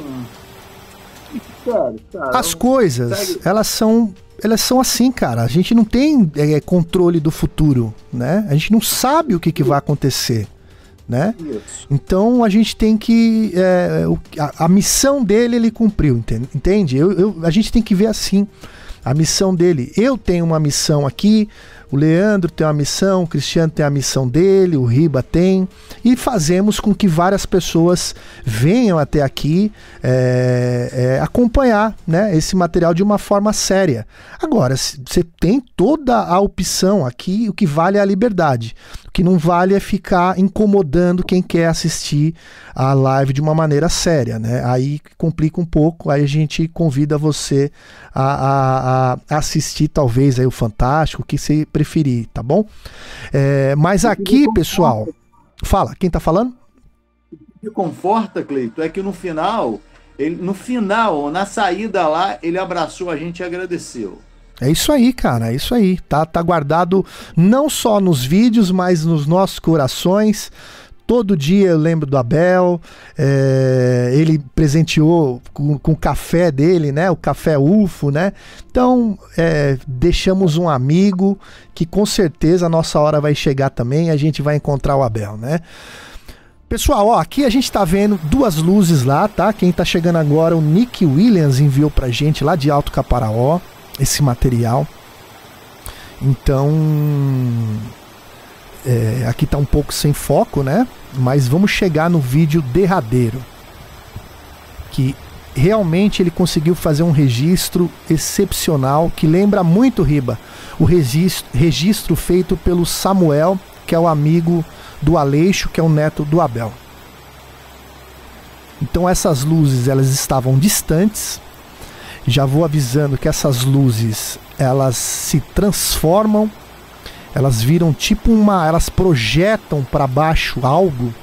Cara, As coisas, segue... elas são elas são assim, cara. A gente não tem é, controle do futuro, né? A gente não sabe o que, que vai acontecer, né? Isso. Então a gente tem que é, a, a, missão dele ele cumpriu, entende? Eu, eu, a gente tem que ver assim a missão dele. Eu tenho uma missão aqui, o Leandro tem uma missão, o Cristiano tem a missão dele, o Riba tem, e fazemos com que várias pessoas venham até aqui é, é, acompanhar né, esse material de uma forma séria. Agora, você tem toda a opção aqui, o que vale é a liberdade. O que não vale é ficar incomodando quem quer assistir a live de uma maneira séria. Né? Aí complica um pouco, aí a gente convida você a, a, a assistir talvez aí o Fantástico, que você preferir, tá bom? É, mas aqui, pessoal, fala, quem tá falando? O que conforta, Cleito, é que no final, ele, no final, na saída lá, ele abraçou a gente e agradeceu. É isso aí, cara, é isso aí. Tá, tá guardado não só nos vídeos, mas nos nossos corações. Todo dia eu lembro do Abel, é, ele presenteou com, o café dele, né? O café UFO, né? Então, é, deixamos um amigo que com certeza a nossa hora vai chegar também a gente vai encontrar o Abel, né? Pessoal, ó, aqui a gente tá vendo duas luzes lá, tá? Quem tá chegando agora, o Nick Williams enviou pra gente lá de Alto Caparaó esse material. Então, é, aqui está um pouco sem foco, né? Mas vamos chegar no vídeo derradeiro. Que realmente ele conseguiu fazer um registro excepcional que lembra muito Riba, o registro, registro feito pelo Samuel, que é o amigo do Aleixo, que é o neto do Abel. Então essas luzes elas estavam distantes. Já vou avisando que essas luzes elas se transformam elas viram tipo uma. Elas projetam para baixo algo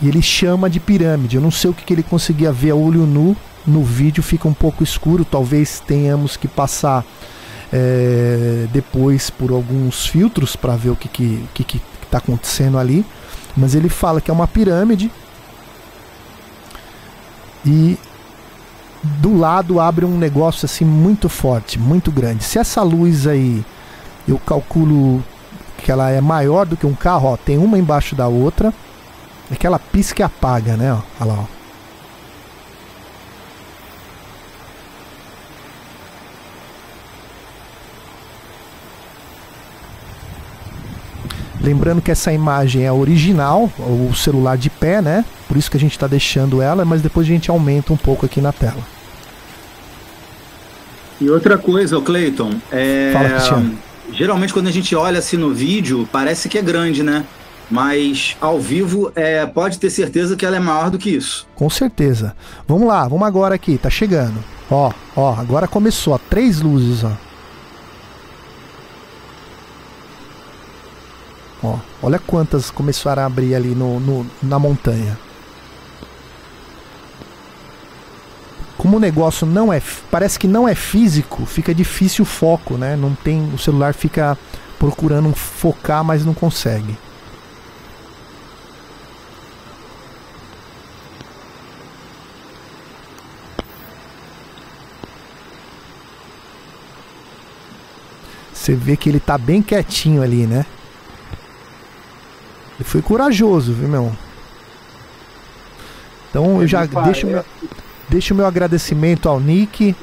e ele chama de pirâmide. Eu não sei o que, que ele conseguia ver a olho nu. No vídeo fica um pouco escuro, talvez tenhamos que passar é, depois por alguns filtros para ver o que está que, que, que tá acontecendo ali. Mas ele fala que é uma pirâmide e do lado abre um negócio assim muito forte, muito grande. Se essa luz aí eu calculo que ela é maior do que um carro, ó, tem uma embaixo da outra. É que ela pisca e apaga, né? Ó, olha lá, ó. Lembrando que essa imagem é original, o celular de pé, né? Por isso que a gente está deixando ela, mas depois a gente aumenta um pouco aqui na tela. E outra coisa, Cleiton, é... Fala, Cristiano Geralmente quando a gente olha assim no vídeo, parece que é grande, né? Mas ao vivo é, pode ter certeza que ela é maior do que isso. Com certeza. Vamos lá, vamos agora aqui, tá chegando. Ó, ó, agora começou, ó, três luzes, ó. Ó, olha quantas começaram a abrir ali no, no na montanha. Como o negócio não é, parece que não é físico, fica difícil o foco, né? Não tem, o celular fica procurando focar, mas não consegue. Você vê que ele tá bem quietinho ali, né? Ele foi corajoso, viu, meu? Então eu já deixo meu, Deixo o meu agradecimento ao Nick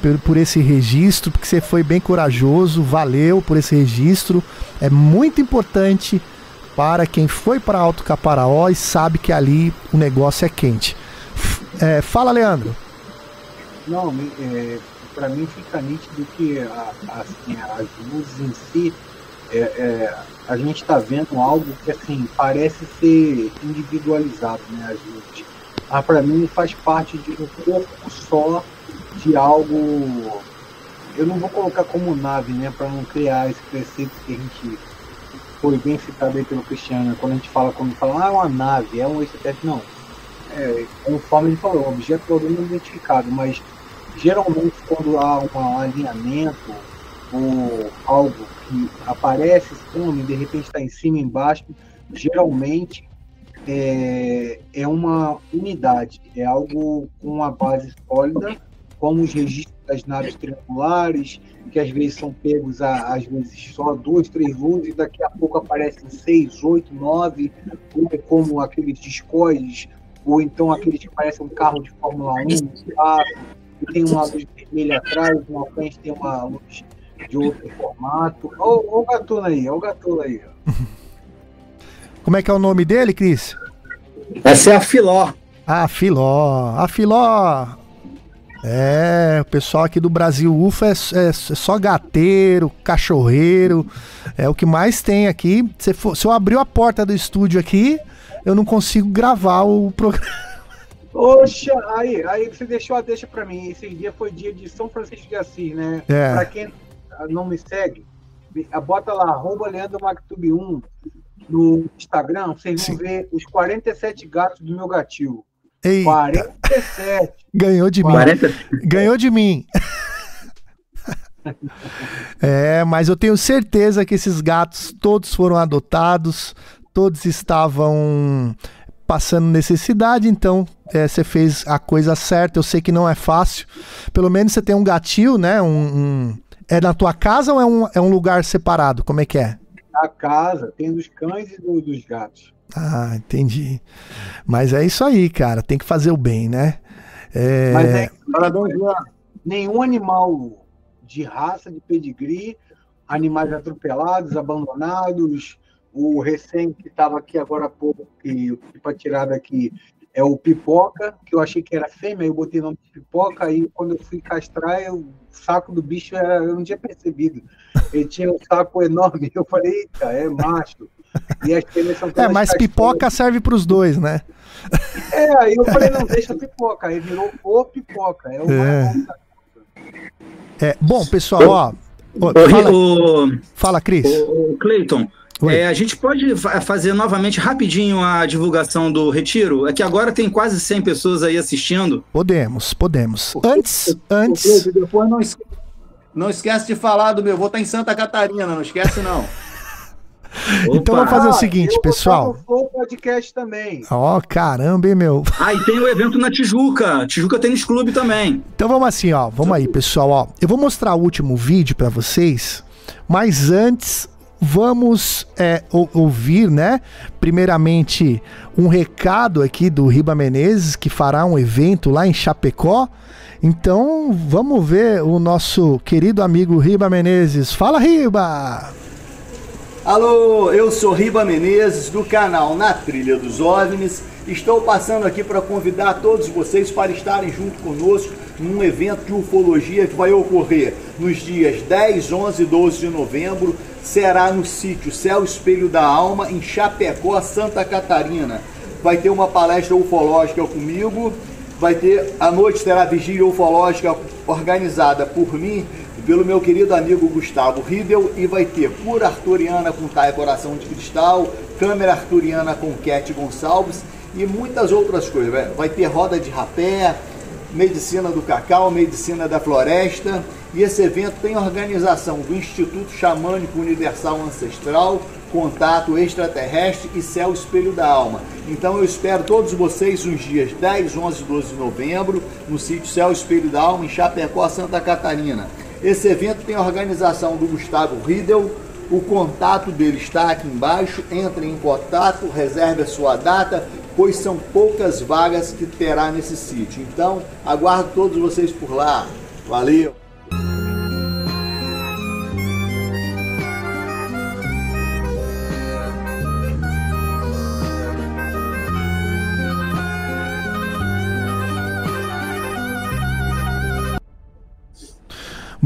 por, por esse registro, porque você foi bem corajoso, valeu por esse registro. É muito importante para quem foi para Alto Caparaó e sabe que ali o negócio é quente. É, fala, Leandro. Não, é, para mim fica nítido que a- assim, as luzes em si, é, é, a gente está vendo algo que assim parece ser individualizado, né? As luzes. Mas para mim faz parte de um corpo só de algo. Eu não vou colocar como nave, né? Para não criar esse preceito que a gente foi bem citado aí pelo Cristiano. Quando a gente fala, quando fala, ah, é uma nave, é um extraterrestre, não. É, conforme ele falou, objeto não identificado, mas geralmente quando há um alinhamento ou algo que aparece, some, de repente está em cima, embaixo, geralmente é, é uma unidade, é algo com uma base sólida, como os registros das naves triangulares, que às vezes são pegos a, às vezes só duas, três luzes, e daqui a pouco aparecem seis, oito, nove, é como aqueles discoides, ou então aqueles que parecem um carro de Fórmula 1, um carro, que tem uma luz vermelha atrás, uma frente tem uma luz de outro formato. Olha o gatuno aí, olha o gatuno aí. Como é que é o nome dele, Cris? Essa é a Filó. A Filó. A Filó. É, o pessoal aqui do Brasil UFA é, é só gateiro, cachorreiro. É o que mais tem aqui. Se, for, se eu abrir a porta do estúdio aqui, eu não consigo gravar o programa. Poxa, aí, aí você deixou a deixa pra mim. Esse dia foi dia de São Francisco de Assis, né? É. Pra quem não me segue, bota lá, arroba Leandro Mactube 1 no Instagram, vocês vão Sim. ver os 47 gatos do meu gatil. Eita, 47. ganhou de mim. 40. Ganhou de mim. é, mas eu tenho certeza que esses gatos todos foram adotados, todos estavam passando necessidade, então é, você fez a coisa certa. Eu sei que não é fácil. Pelo menos você tem um gatil, né? Um, um- É na tua casa ou é um, é um lugar separado? Como é que é? A casa tem dos cães e do- dos gatos. Ah, entendi. Mas é isso aí, cara. Tem que fazer o bem, né? É, Mas é, parabéns, Luan. nenhum animal de raça, de pedigree, animais atropelados, abandonados, o recém que estava aqui agora há pouco, que para tirar daqui é o Pipoca, que eu achei que era fêmea, eu botei o nome de Pipoca, aí quando eu fui castrar, eu- o saco do bicho era, eu não tinha percebido. Ele tinha um saco enorme, eu falei, eita, é macho. E as fêmeas são é, mas pipoca serve pros dois, né? É, aí eu falei, não, deixa pipoca. Aí virou o pipoca. É o É. É, bom, pessoal, ó. fala, ô, fala, Cris. ô, Cleiton. É, a gente pode fa- fazer novamente rapidinho a divulgação do retiro? É que agora tem quase 100 pessoas aí assistindo. Podemos, podemos. Antes, antes. Depois não, esque- não esquece de falar do meu. Vou estar em Santa Catarina, não esquece não. Então Opa. vamos fazer o Ah, seguinte, eu vou pessoal. o podcast também. Ó, caramba, hein, meu. Ah, e tem o evento na Tijuca. Tijuca Tênis Clube também. Então vamos assim, ó. Vamos aí, pessoal, ó. Eu vou mostrar o último vídeo pra vocês, mas antes vamos é, ou- ouvir, né? Primeiramente, um recado aqui do Riba Menezes, que fará um evento lá em Chapecó. Então, vamos ver o nosso querido amigo Riba Menezes. Fala, Riba! Alô, eu sou Riba Menezes do canal Na Trilha dos OVNIs. Estou passando aqui para convidar todos vocês para estarem junto conosco num evento de ufologia que vai ocorrer nos dias 10, 11 e 12 de novembro. Será no sítio Céu Espelho da Alma, em Chapecó, Santa Catarina. Vai ter uma palestra ufológica comigo. Vai ter, à noite terá vigília ufológica organizada por mim pelo meu querido amigo Gustavo Riedel e vai ter cura arturiana com Taia Coração de Cristal, câmera arturiana com Cat Gonçalves e muitas outras coisas. Vai- Vai ter roda de rapé, medicina do cacau, medicina da floresta e esse evento tem organização do Instituto Xamânico Universal Ancestral, Contato Extraterrestre e Céu Espelho da Alma. Então eu espero todos vocês nos dias 10, 11 e 12 de novembro no sítio Céu Espelho da Alma em Chapecó, Santa Catarina. Esse evento tem organização do Gustavo Riedel. O contato dele está aqui embaixo. Entre em contato, reserve a sua data, pois são poucas vagas que terá nesse sítio. Então, aguardo todos vocês por lá. Valeu!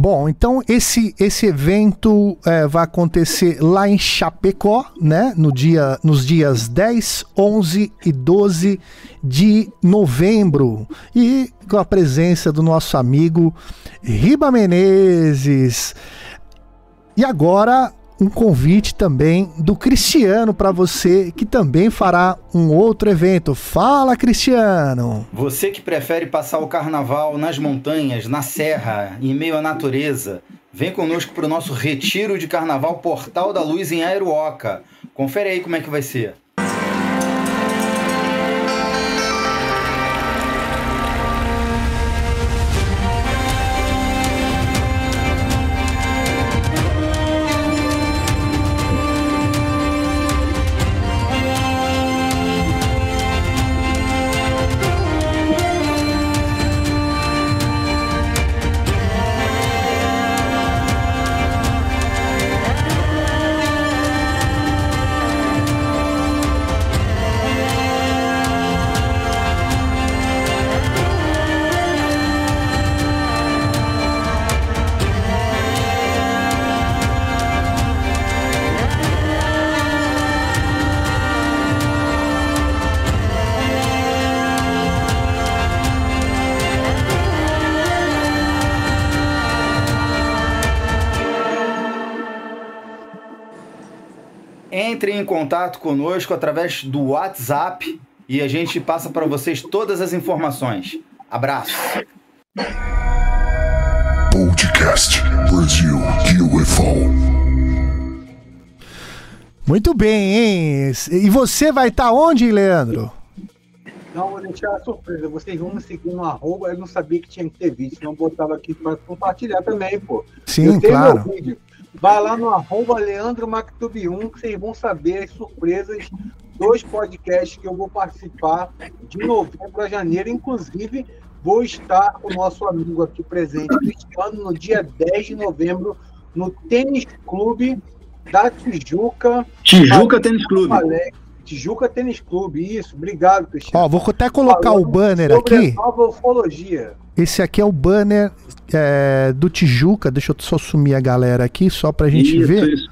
Bom, então esse, esse evento é, vai acontecer lá em Chapecó, né? No dia, nos dias 10, 11 e 12 de novembro. E com a presença do nosso amigo Riba Menezes. E agora um convite também do Cristiano para você, que também fará um outro evento. Fala, Cristiano! Você que prefere passar o carnaval nas montanhas, na serra, em meio à natureza, vem conosco para o nosso retiro de carnaval Portal da Luz em Aeruoca. Confere aí como é que vai ser. Em contato conosco através do WhatsApp e a gente passa para vocês todas as informações. Abraço. Podcast Brasil UFO. Muito bem, hein? E você vai estar onde, Leandro? Não, vou deixar a surpresa. Vocês vão me seguir no arroba. Eu não sabia que tinha que ter vídeo, senão eu botava aqui para compartilhar também, pô. Sim, eu tenho claro. meu vídeo. Vai lá no arroba Leandro Mactube 1 que vocês vão saber as surpresas dos podcasts que eu vou participar de novembro a janeiro. Inclusive, vou estar com o nosso amigo aqui presente, Cristiano, no dia 10 de novembro, no Tênis Clube da Tijuca. Tijuca Tênis Clube. Alex. Tijuca Tênis Clube, isso. Obrigado, Cristiano. Ó, vou até colocar o Falando banner sobre aqui. a Nova ufologia. Esse aqui é o banner é, do Tijuca. Deixa eu só sumir a galera aqui, só pra gente Isso, ver. isso.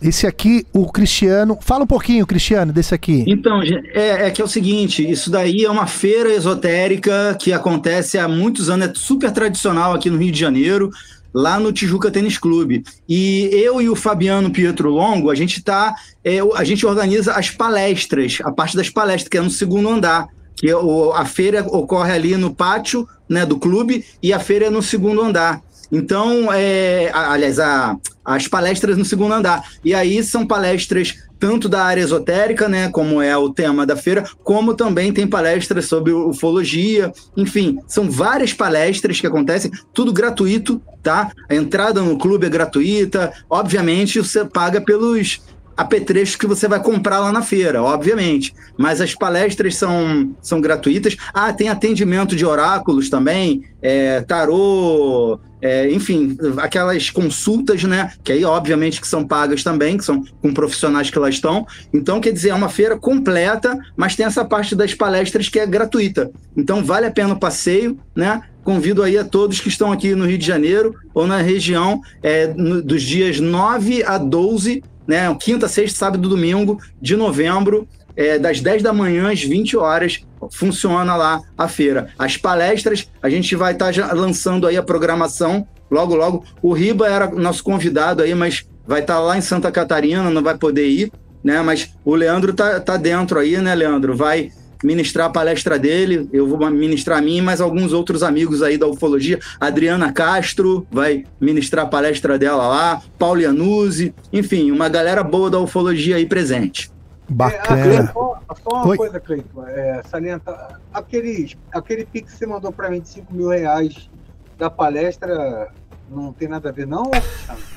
Esse aqui, o Cristiano. Fala um pouquinho, Cristiano, desse aqui. Então, gente, é, é que é o seguinte, isso daí é uma feira esotérica que acontece há muitos anos, é super tradicional aqui no Rio de Janeiro, lá no Tijuca Tênis Clube. E eu e o Fabiano Pietro Longo, a gente tá, é, a gente organiza as palestras, a parte das palestras, que é no segundo andar. Que é o- a feira ocorre ali no pátio né, do clube e a feira é no segundo andar. Então, é, aliás, a- as palestras no segundo andar. E aí são palestras tanto da área esotérica, né, como é o tema da feira, como também tem palestras sobre ufologia, enfim, são várias palestras que acontecem, tudo gratuito, tá? A entrada no clube é gratuita, obviamente você paga pelos apetrechos que você vai comprar lá na feira, obviamente. Mas as palestras são, são gratuitas. Ah, tem atendimento de oráculos também, é, tarô, é, enfim, aquelas consultas, né? Que aí, obviamente, que são pagas também, que são com profissionais que lá estão. Então, quer dizer, é uma feira completa, mas tem essa parte das palestras que é gratuita. Então, vale a pena o passeio, né? Convido aí a todos que estão aqui no Rio de Janeiro ou na região é, no- dos dias 9 a 12 né? Quinta, sexta, sábado e domingo de novembro, é, das 10 da manhã às 20 horas, funciona lá a feira. As palestras, a gente vai estar lançando aí a programação logo, logo. O Riba era nosso convidado aí, mas vai estar lá em Santa Catarina, não vai poder ir, né? Mas o Leandro tá, tá dentro aí, né, Leandro? Vai ministrar a palestra dele, eu vou ministrar a mim, mas alguns outros amigos aí da ufologia. Adriana Castro vai ministrar a palestra dela lá, Paulo Iannuzzi, enfim, uma galera boa da ufologia aí presente. É, Bacana. Cleiton, só, só uma Oi. coisa, Cleiton, é, salienta, aquele, aquele pix que você mandou para mim de 5 mil reais da palestra não tem nada a ver, não? Cristiano?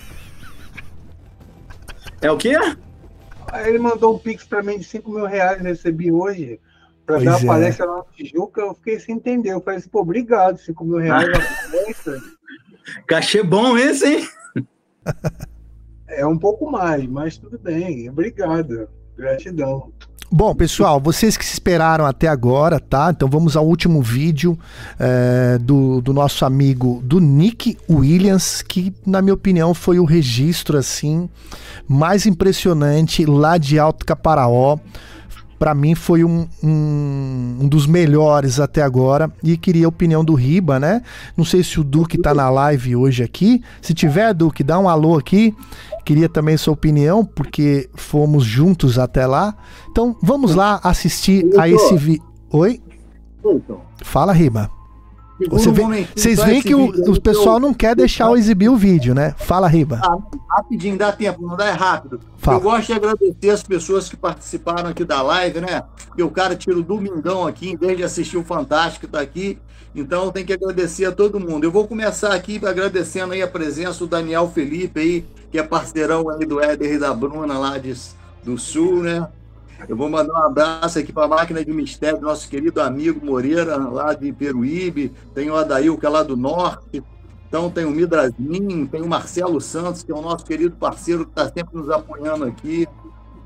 É o quê? Aí Ele mandou um pix para mim de 5 mil reais, recebi hoje. Pra Pois dar é. a palestra lá no Tijuca, eu fiquei sem entender. Eu falei assim, pô, obrigado, 5 mil reais a palestra. Cachê bom esse, hein? É um pouco mais, mas tudo bem. Obrigado. Gratidão. Bom, pessoal, vocês que se esperaram até agora, tá? Então vamos ao último vídeo é, do, do nosso amigo do Nick Williams, que na minha opinião foi o registro assim mais impressionante lá de Alto Caparaó. Pra mim foi um, um, um dos melhores até agora e queria a opinião do Riba, né? Não sei se o Duque tá na live hoje aqui. Se tiver, Duque, dá um alô aqui. Queria também sua opinião, porque fomos juntos até lá. Então vamos lá assistir a esse vídeo. Oi? Então, Fala, Riba. Você um vê- momentinho Vocês veem que o, o pessoal não quer deixar eu exibir o vídeo, né? Fala, Riba. Ah, rapidinho, dá tempo, não dá é rápido. Fala. Eu gosto de agradecer as pessoas que participaram aqui da live, né? Porque o cara tira o domingão aqui, em vez de assistir o Fantástico, tá aqui. Então tem que agradecer a todo mundo. Eu vou começar aqui agradecendo aí a presença do Daniel Felipe aí, que é parceirão aí do Éder e da Bruna lá de, do Sul, né? Eu vou mandar um abraço aqui para a máquina de mistério nosso querido amigo Moreira, lá de Peruíbe. Tem o Adail, que é lá do norte. Então tem o Midrasmin, tem o Marcelo Santos, que é o nosso querido parceiro que está sempre nos apoiando aqui,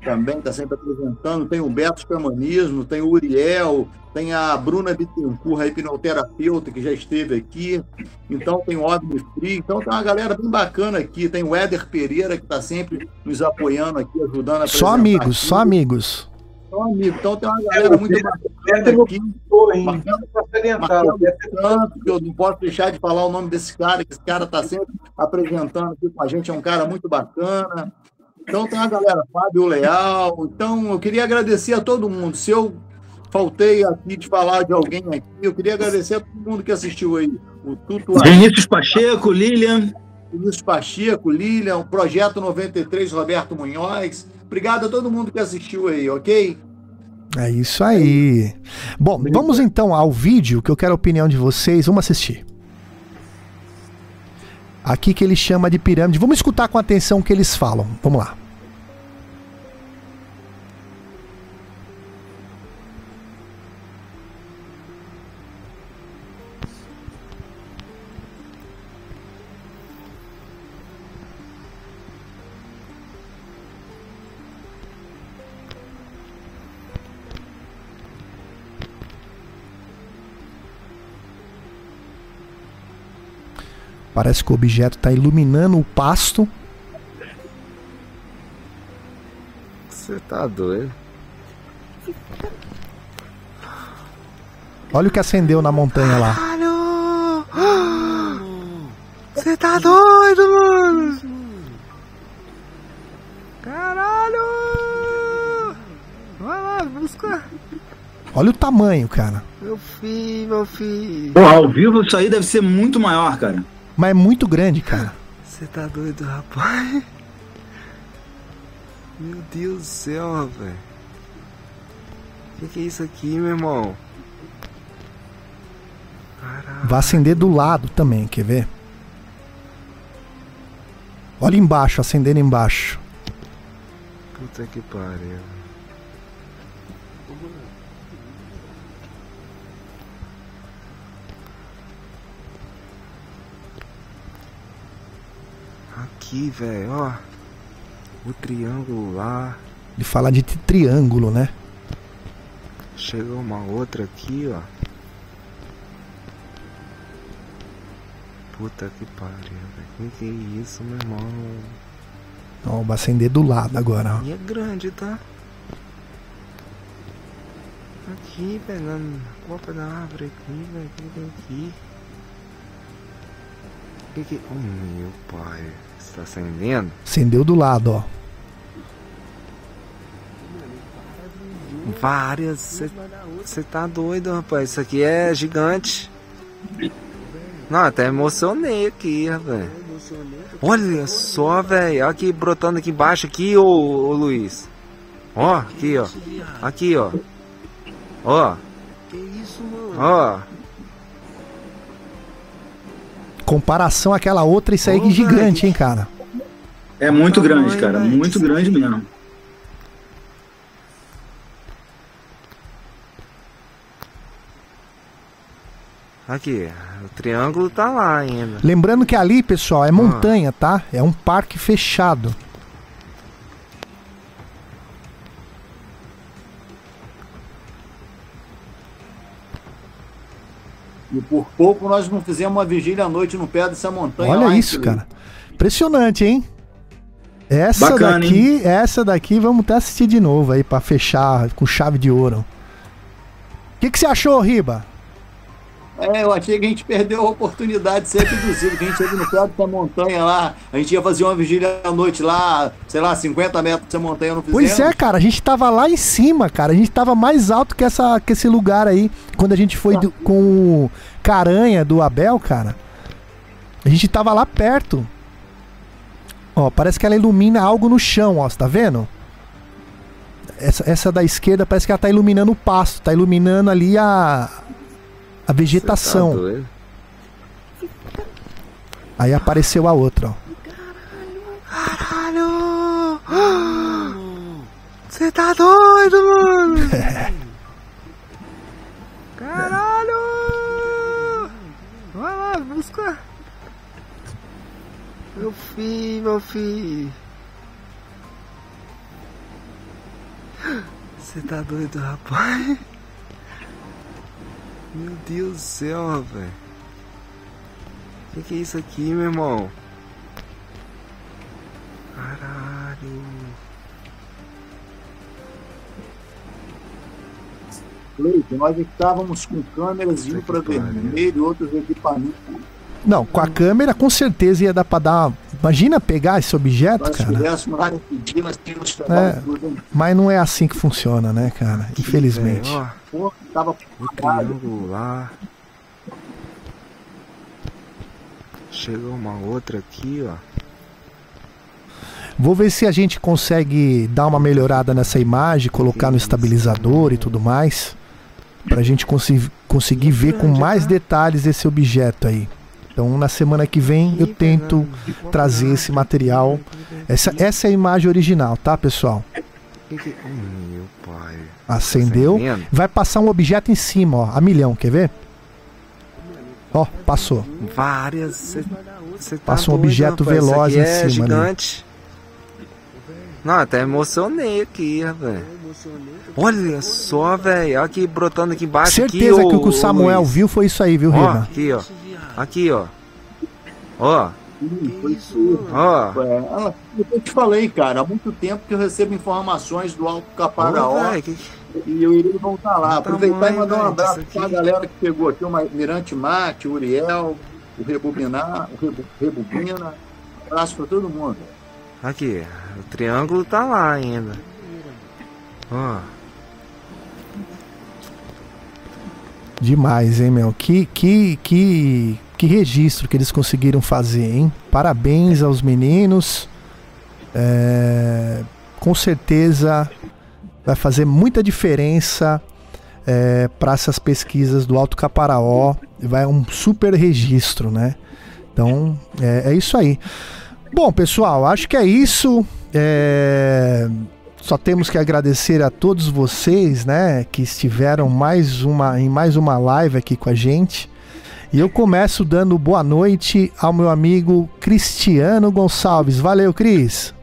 também está sempre apresentando. Tem o Beto Xamanismo, tem o Uriel, tem a Bruna Bittencourt, a hipnoterapeuta, que já esteve aqui. Então tem o Ovni Free. Então tem uma galera bem bacana aqui. Tem o Éder Pereira, que está sempre nos apoiando aqui, ajudando a Só amigos, aqui. só amigos. Só amigo. Então tem uma galera muito bacana Beto aqui. Marcelo- Marcelo Santos, eu não posso deixar de falar o nome desse cara, que esse cara está sempre apresentando aqui com a gente, é um cara muito bacana. Então tem a galera, Fábio Leal. Então eu queria agradecer a todo mundo. Se eu faltei aqui de falar de alguém aqui, eu queria agradecer a todo mundo que assistiu aí. O Tuto Vinícius Pacheco, Lilian. Vinícius Pacheco, Lilian, o Projeto 93, Roberto Munhoz. Obrigado a todo mundo que assistiu aí, ok? É isso aí. Bom, vamos então ao vídeo que eu quero a opinião de vocês. Vamos assistir. Aqui que ele chama de pirâmide. Vamos escutar com atenção o que eles falam. Vamos lá. Parece que o objeto está iluminando o pasto. Você tá doido? Olha o que acendeu na montanha lá. Caralho! Você tá doido, mano? Caralho! Vai lá, busca. Olha o tamanho, cara. Meu filho, meu filho. Pô, ao vivo isso aí deve ser muito maior, cara. Mas é muito grande, cara. Você tá doido, rapaz? Meu Deus do céu, rapaz. Que que é isso aqui, meu irmão? Caralho. Vai acender do lado também, quer ver? Olha embaixo, acendendo embaixo. Puta que pariu. Aqui, velho, ó. O triângulo lá. Ele fala de tri- triângulo, né? Chegou uma outra aqui, ó. Puta que pariu, velho. Que que é isso, meu irmão? Ó, vai acender do lado agora, ó. E é grande, tá? Aqui, pegando a copa da árvore aqui, velho. O que tem aqui? Que que... Oh, meu pai. Está acendendo? Acendeu do lado, ó. Várias. Você tá doido, rapaz. Isso aqui é gigante. Não, até emocionei aqui, rapaz. Olha só, velho. Aqui brotando aqui embaixo, aqui, ô, ô Luiz. Ó, aqui, ó. Aqui, ó. Ó. Ó comparação àquela outra, isso aí é gigante, hein, cara? É muito grande, cara. Muito grande mesmo. Aqui, o triângulo tá lá ainda. Lembrando que ali, pessoal, é ah. montanha, tá? É um parque fechado. E por pouco nós não fizemos uma vigília à noite no pé dessa montanha. Olha lá, hein, isso, cara. Impressionante, hein? Essa Bacana, daqui, essa daqui vamos até assistir de novo aí pra fechar com chave de ouro. O que, que você achou, Riba? É, eu achei que a gente perdeu a oportunidade de ser abduzido, que a gente ia no pé dessa montanha lá, a gente ia fazer uma vigília à noite lá, sei lá, 50 metros dessa montanha, não fizemos. Pois é, cara, a gente tava lá em cima, cara. A gente tava mais alto que, essa, que esse lugar aí. Quando a gente foi do- com o Caranha do Abel, cara. A gente tava lá perto. Ó, parece que ela ilumina algo no chão, ó. Você tá vendo? Essa, essa da esquerda parece que ela tá iluminando o pasto. Tá iluminando ali a. A vegetação. tá? Aí apareceu a outra, ó. Caralho! Você tá doido, mano? Caralho! Vai lá, busca. Meu filho, meu filho. Você tá doido, rapaz? Meu Deus do céu, velho. O que, que é isso aqui, meu irmão? Caralho. Cleiton, nós estávamos com câmeras de infravermelho e outros equipamentos. Não, com a câmera com certeza ia dar pra dar. Imagina pegar esse objeto, Nós cara. Tínhamos É. tudo. Mas não é assim que funciona, né, cara? Infelizmente. Ó, Pô, tava o triângulo lá. Chegou uma outra aqui, ó. Vou ver se a gente consegue dar uma melhorada nessa imagem, colocar no estabilizador e tudo mais. Pra gente consi- conseguir ver com mais detalhes esse objeto aí. Então na semana que vem eu tento trazer esse material. Essa, essa é a imagem original, tá, pessoal? Meu pai. Acendeu. acendendo? Vai passar um objeto em cima, ó. A milhão, quer ver? Ó, passou. Várias. Cê, cê tá Passa um doido, objeto rapaz. Veloz em é cima ali. gigante. Não, até emocionei aqui, velho. Olha só, velho. Aqui brotando aqui embaixo. Certeza aqui, que o que o Samuel Luiz. viu foi isso aí, viu, Ó, Riba? aqui, ó. Aqui, ó. Ó, Foi isso. ó. É, ela- eu te falei, cara, há muito tempo que eu recebo informações do Alto Caparaó velho, que- e eu iria voltar lá. Aproveitar e tamanho, mandar um velho, abraço para a galera que pegou aqui, o Mirante Mate, o Uriel, o Rebobinar, o Rebu- Rebobina. Um abraço para todo mundo. Aqui, o triângulo tá lá ainda. Ó. Demais, hein, meu? Que, que, que, que registro que eles conseguiram fazer, hein? Parabéns aos meninos. É, com certeza vai fazer muita diferença é, para essas pesquisas do Alto Caparaó. Vai um super registro, né? Então é, é isso aí. Bom, pessoal, acho que é isso. É, só temos que agradecer a todos vocês, né, que estiveram mais uma, em mais uma live aqui com a gente. E eu começo dando boa noite ao meu amigo Cristiano Gonçalves. Valeu, Cris.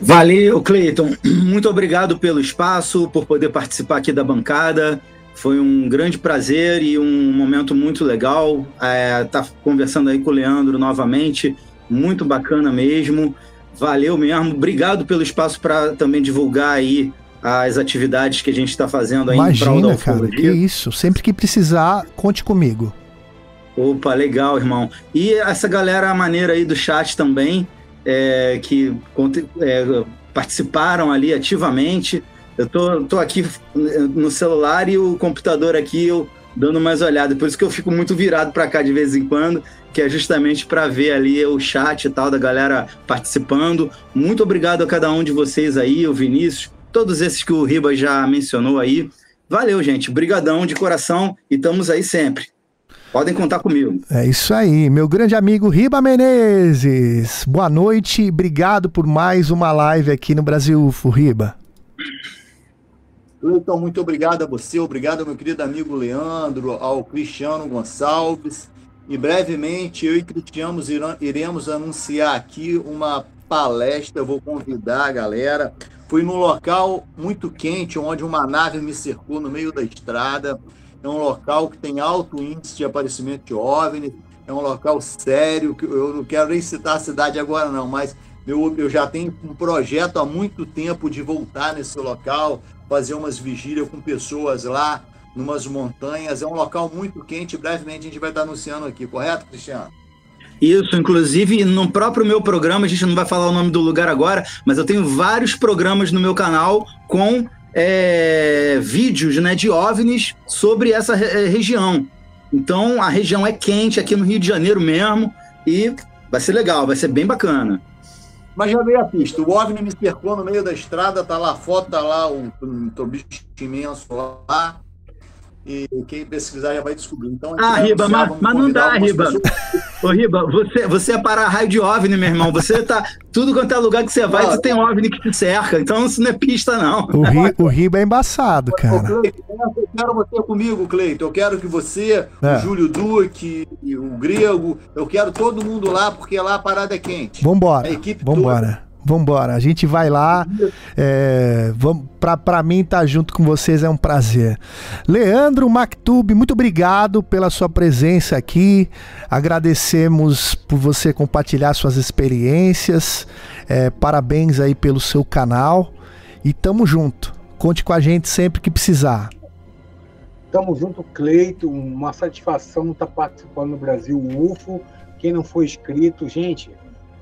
Valeu, Cleiton. Muito obrigado pelo espaço, por poder participar aqui da bancada. Foi um grande prazer e um momento muito legal. É, tá conversando aí com o Leandro novamente. Muito bacana mesmo. Valeu mesmo. Obrigado pelo espaço para também divulgar aí as atividades que a gente está fazendo aí em prol da Imagina, cara, que isso. Sempre que precisar, conte comigo. Opa, legal, irmão. E essa galera maneira aí do chat também, é, que é, participaram ali ativamente. Eu tô, tô aqui no celular e o computador aqui eu dando mais olhada. Por isso que eu fico muito virado para cá de vez em quando, que é justamente para ver ali o chat e tal da galera participando. Muito obrigado a cada um de vocês aí, o Vinícius, todos esses que o Riba já mencionou aí. Valeu, gente. Brigadão de coração e estamos aí sempre. Podem contar comigo. É isso aí, meu grande amigo Riba Menezes. Boa noite, obrigado por mais uma live aqui no Brasil UFO, Riba. Cleiton, muito obrigado a você, obrigado ao meu querido amigo Leandro, ao Cristiano Gonçalves. E brevemente eu e Cristiano iremos anunciar aqui uma palestra. Eu vou convidar a galera. Fui num local muito quente, onde uma nave me cercou no meio da estrada. É um local que tem alto índice de aparecimento de OVNI. É um local sério. que Eu não quero nem citar a cidade agora, não, mas eu, eu já tenho um projeto há muito tempo de voltar nesse local, fazer umas vigílias com pessoas lá, numas montanhas. É um local muito quente. Brevemente a gente vai estar anunciando aqui, correto, Cristiano? Isso, inclusive no próprio meu programa, a gente não vai falar o nome do lugar agora, mas eu tenho vários programas no meu canal com é, vídeos né, de OVNIs sobre essa re é, região. Então a região é quente aqui no Rio de Janeiro mesmo e vai ser legal, vai ser bem bacana. Mas já veio a pista. O OVNI me cercou no meio da estrada, tá lá a foto, tá lá o, o bicho imenso lá e quem pesquisar já vai descobrir. Então, ah, Riba, mas, mas não dá, Riba. Ô, Riba, você, você é para raio de OVNI, meu irmão. Você tá. Tudo quanto é lugar que você vai, você tem OVNI que te cerca. Então isso não é pista, não. O, ri, o Riba é embaçado, cara. eu quero você comigo, Cleiton. Eu quero que você, é. o Júlio Duque, o Grego, eu quero todo mundo lá, porque lá a parada é quente. Vambora. A equipe Vambora. Toda. Vambora, a gente vai lá. É, vamos, mim estar tá junto com vocês é um prazer. Leandro Mactube, muito obrigado pela sua presença aqui. Agradecemos por você compartilhar suas experiências. É, parabéns aí pelo seu canal. E tamo junto. Conte com a gente sempre que precisar. Tamo junto, Cleito. Uma satisfação estar tá participando no Brasil UFO. Quem não foi inscrito, gente,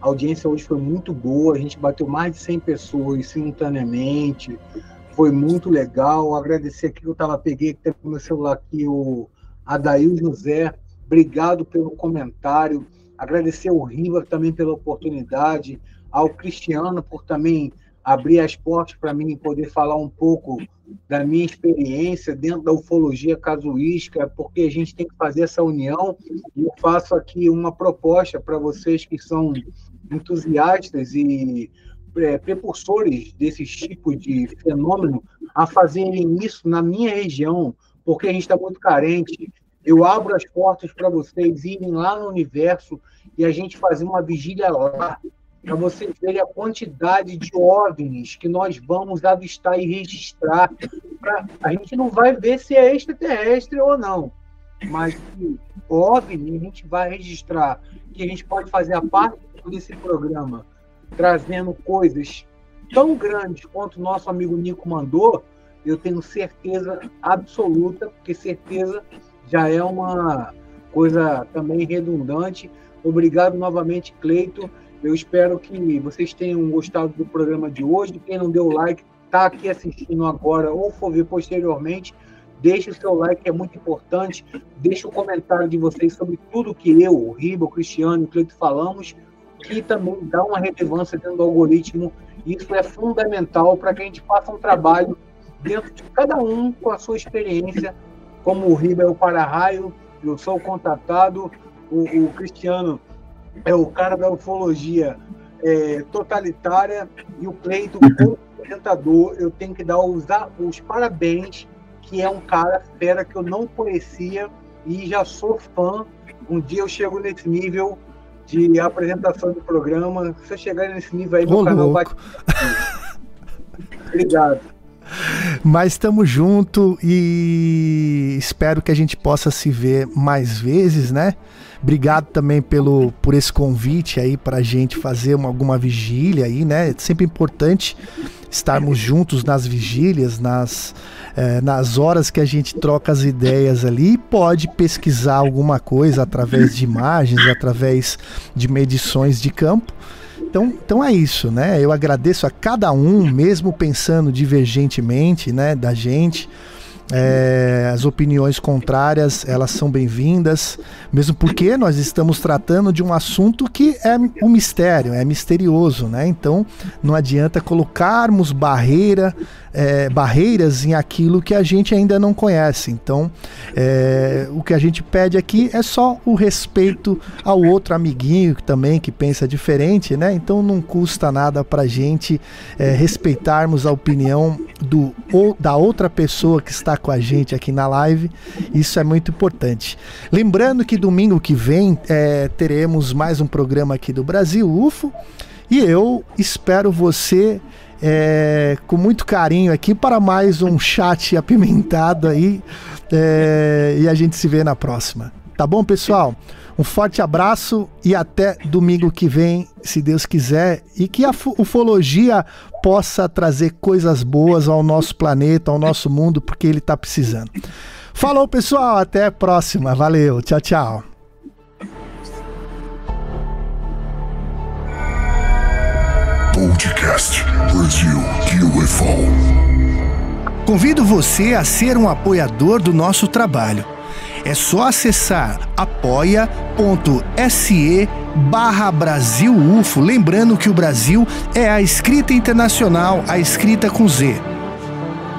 a audiência hoje foi muito boa, a gente bateu mais de 100 pessoas simultaneamente, foi muito legal. Agradecer aqui que eu tava, peguei que no meu celular aqui o Adail José, obrigado pelo comentário. Agradecer ao Riva também pela oportunidade, ao Cristiano por também abrir as portas para mim poder falar um pouco da minha experiência dentro da ufologia casuística, porque a gente tem que fazer essa união. E eu faço aqui uma proposta para vocês que são entusiastas e é, precursores desses tipos de fenômeno a fazerem isso na minha região, porque a gente está muito carente. Eu abro as portas para vocês irem lá no universo e a gente fazer uma vigília lá, para vocês verem a quantidade de OVNIs que nós vamos avistar e registrar. Pra... A gente não vai ver se é extraterrestre ou não, mas OVNI a gente vai registrar, que a gente pode fazer a parte desse programa trazendo coisas tão grandes quanto o nosso amigo Nico mandou, eu tenho certeza absoluta, porque certeza já é uma coisa também redundante. Obrigado novamente, Cleito. Eu espero que vocês tenham gostado do programa de hoje. Quem não deu like, está aqui assistindo agora ou for ver posteriormente, deixe o seu like, é muito importante. Deixe o comentário de vocês sobre tudo que eu, o Riba, o Cristiano e o Cleito falamos que também dá uma relevância dentro do algoritmo. Isso é fundamental para que a gente faça um trabalho dentro de cada um com a sua experiência, como o Riba é o para-raio, eu sou o contatado, o, o, Cristiano é o cara da ufologia é, totalitária e o Cleito, como apresentador, eu tenho que dar os, os parabéns, que é um cara fera que eu não conhecia e já sou fã. Um dia eu chego nesse nível de apresentação do programa. Se você chegar nesse nível aí, meu canal vai. Obrigado. Mas estamos junto e espero que a gente possa se ver mais vezes, né? Obrigado também pelo por esse convite aí para a gente fazer uma, alguma vigília aí, né? É sempre importante estarmos juntos nas vigílias, nas, é, nas horas que a gente troca as ideias ali, pode pesquisar alguma coisa através de imagens, através de medições de campo. Então, então é isso, né? Eu agradeço a cada um, mesmo pensando divergentemente, né, da gente. É, as opiniões contrárias, elas são bem-vindas, mesmo porque nós estamos tratando de um assunto que é um mistério, é misterioso, né? Então não adianta colocarmos barreira, é, barreiras em aquilo que a gente ainda não conhece. Então é, o que a gente pede aqui é só o respeito ao outro amiguinho também que pensa diferente, né? Então não custa nada para gente é, respeitarmos a opinião do, ou, da outra pessoa que está com a gente aqui na live. Isso é muito importante. Lembrando que domingo que vem é, teremos mais um programa aqui do Brasil UFO e eu espero você é, com muito carinho aqui para mais um chat apimentado aí é, e a gente se vê na próxima. Tá bom, pessoal? Um forte abraço e até domingo que vem, se Deus quiser, e que a ufologia possa trazer coisas boas ao nosso planeta, ao nosso mundo, porque ele está precisando. Falou, pessoal, até a próxima. Valeu, tchau, tchau. Podcast Brasil UFO. Convido você a ser um apoiador do nosso trabalho é só acessar apoia.se barra Brasil UFO. Lembrando que o Brasil é a escrita internacional, a escrita com Z.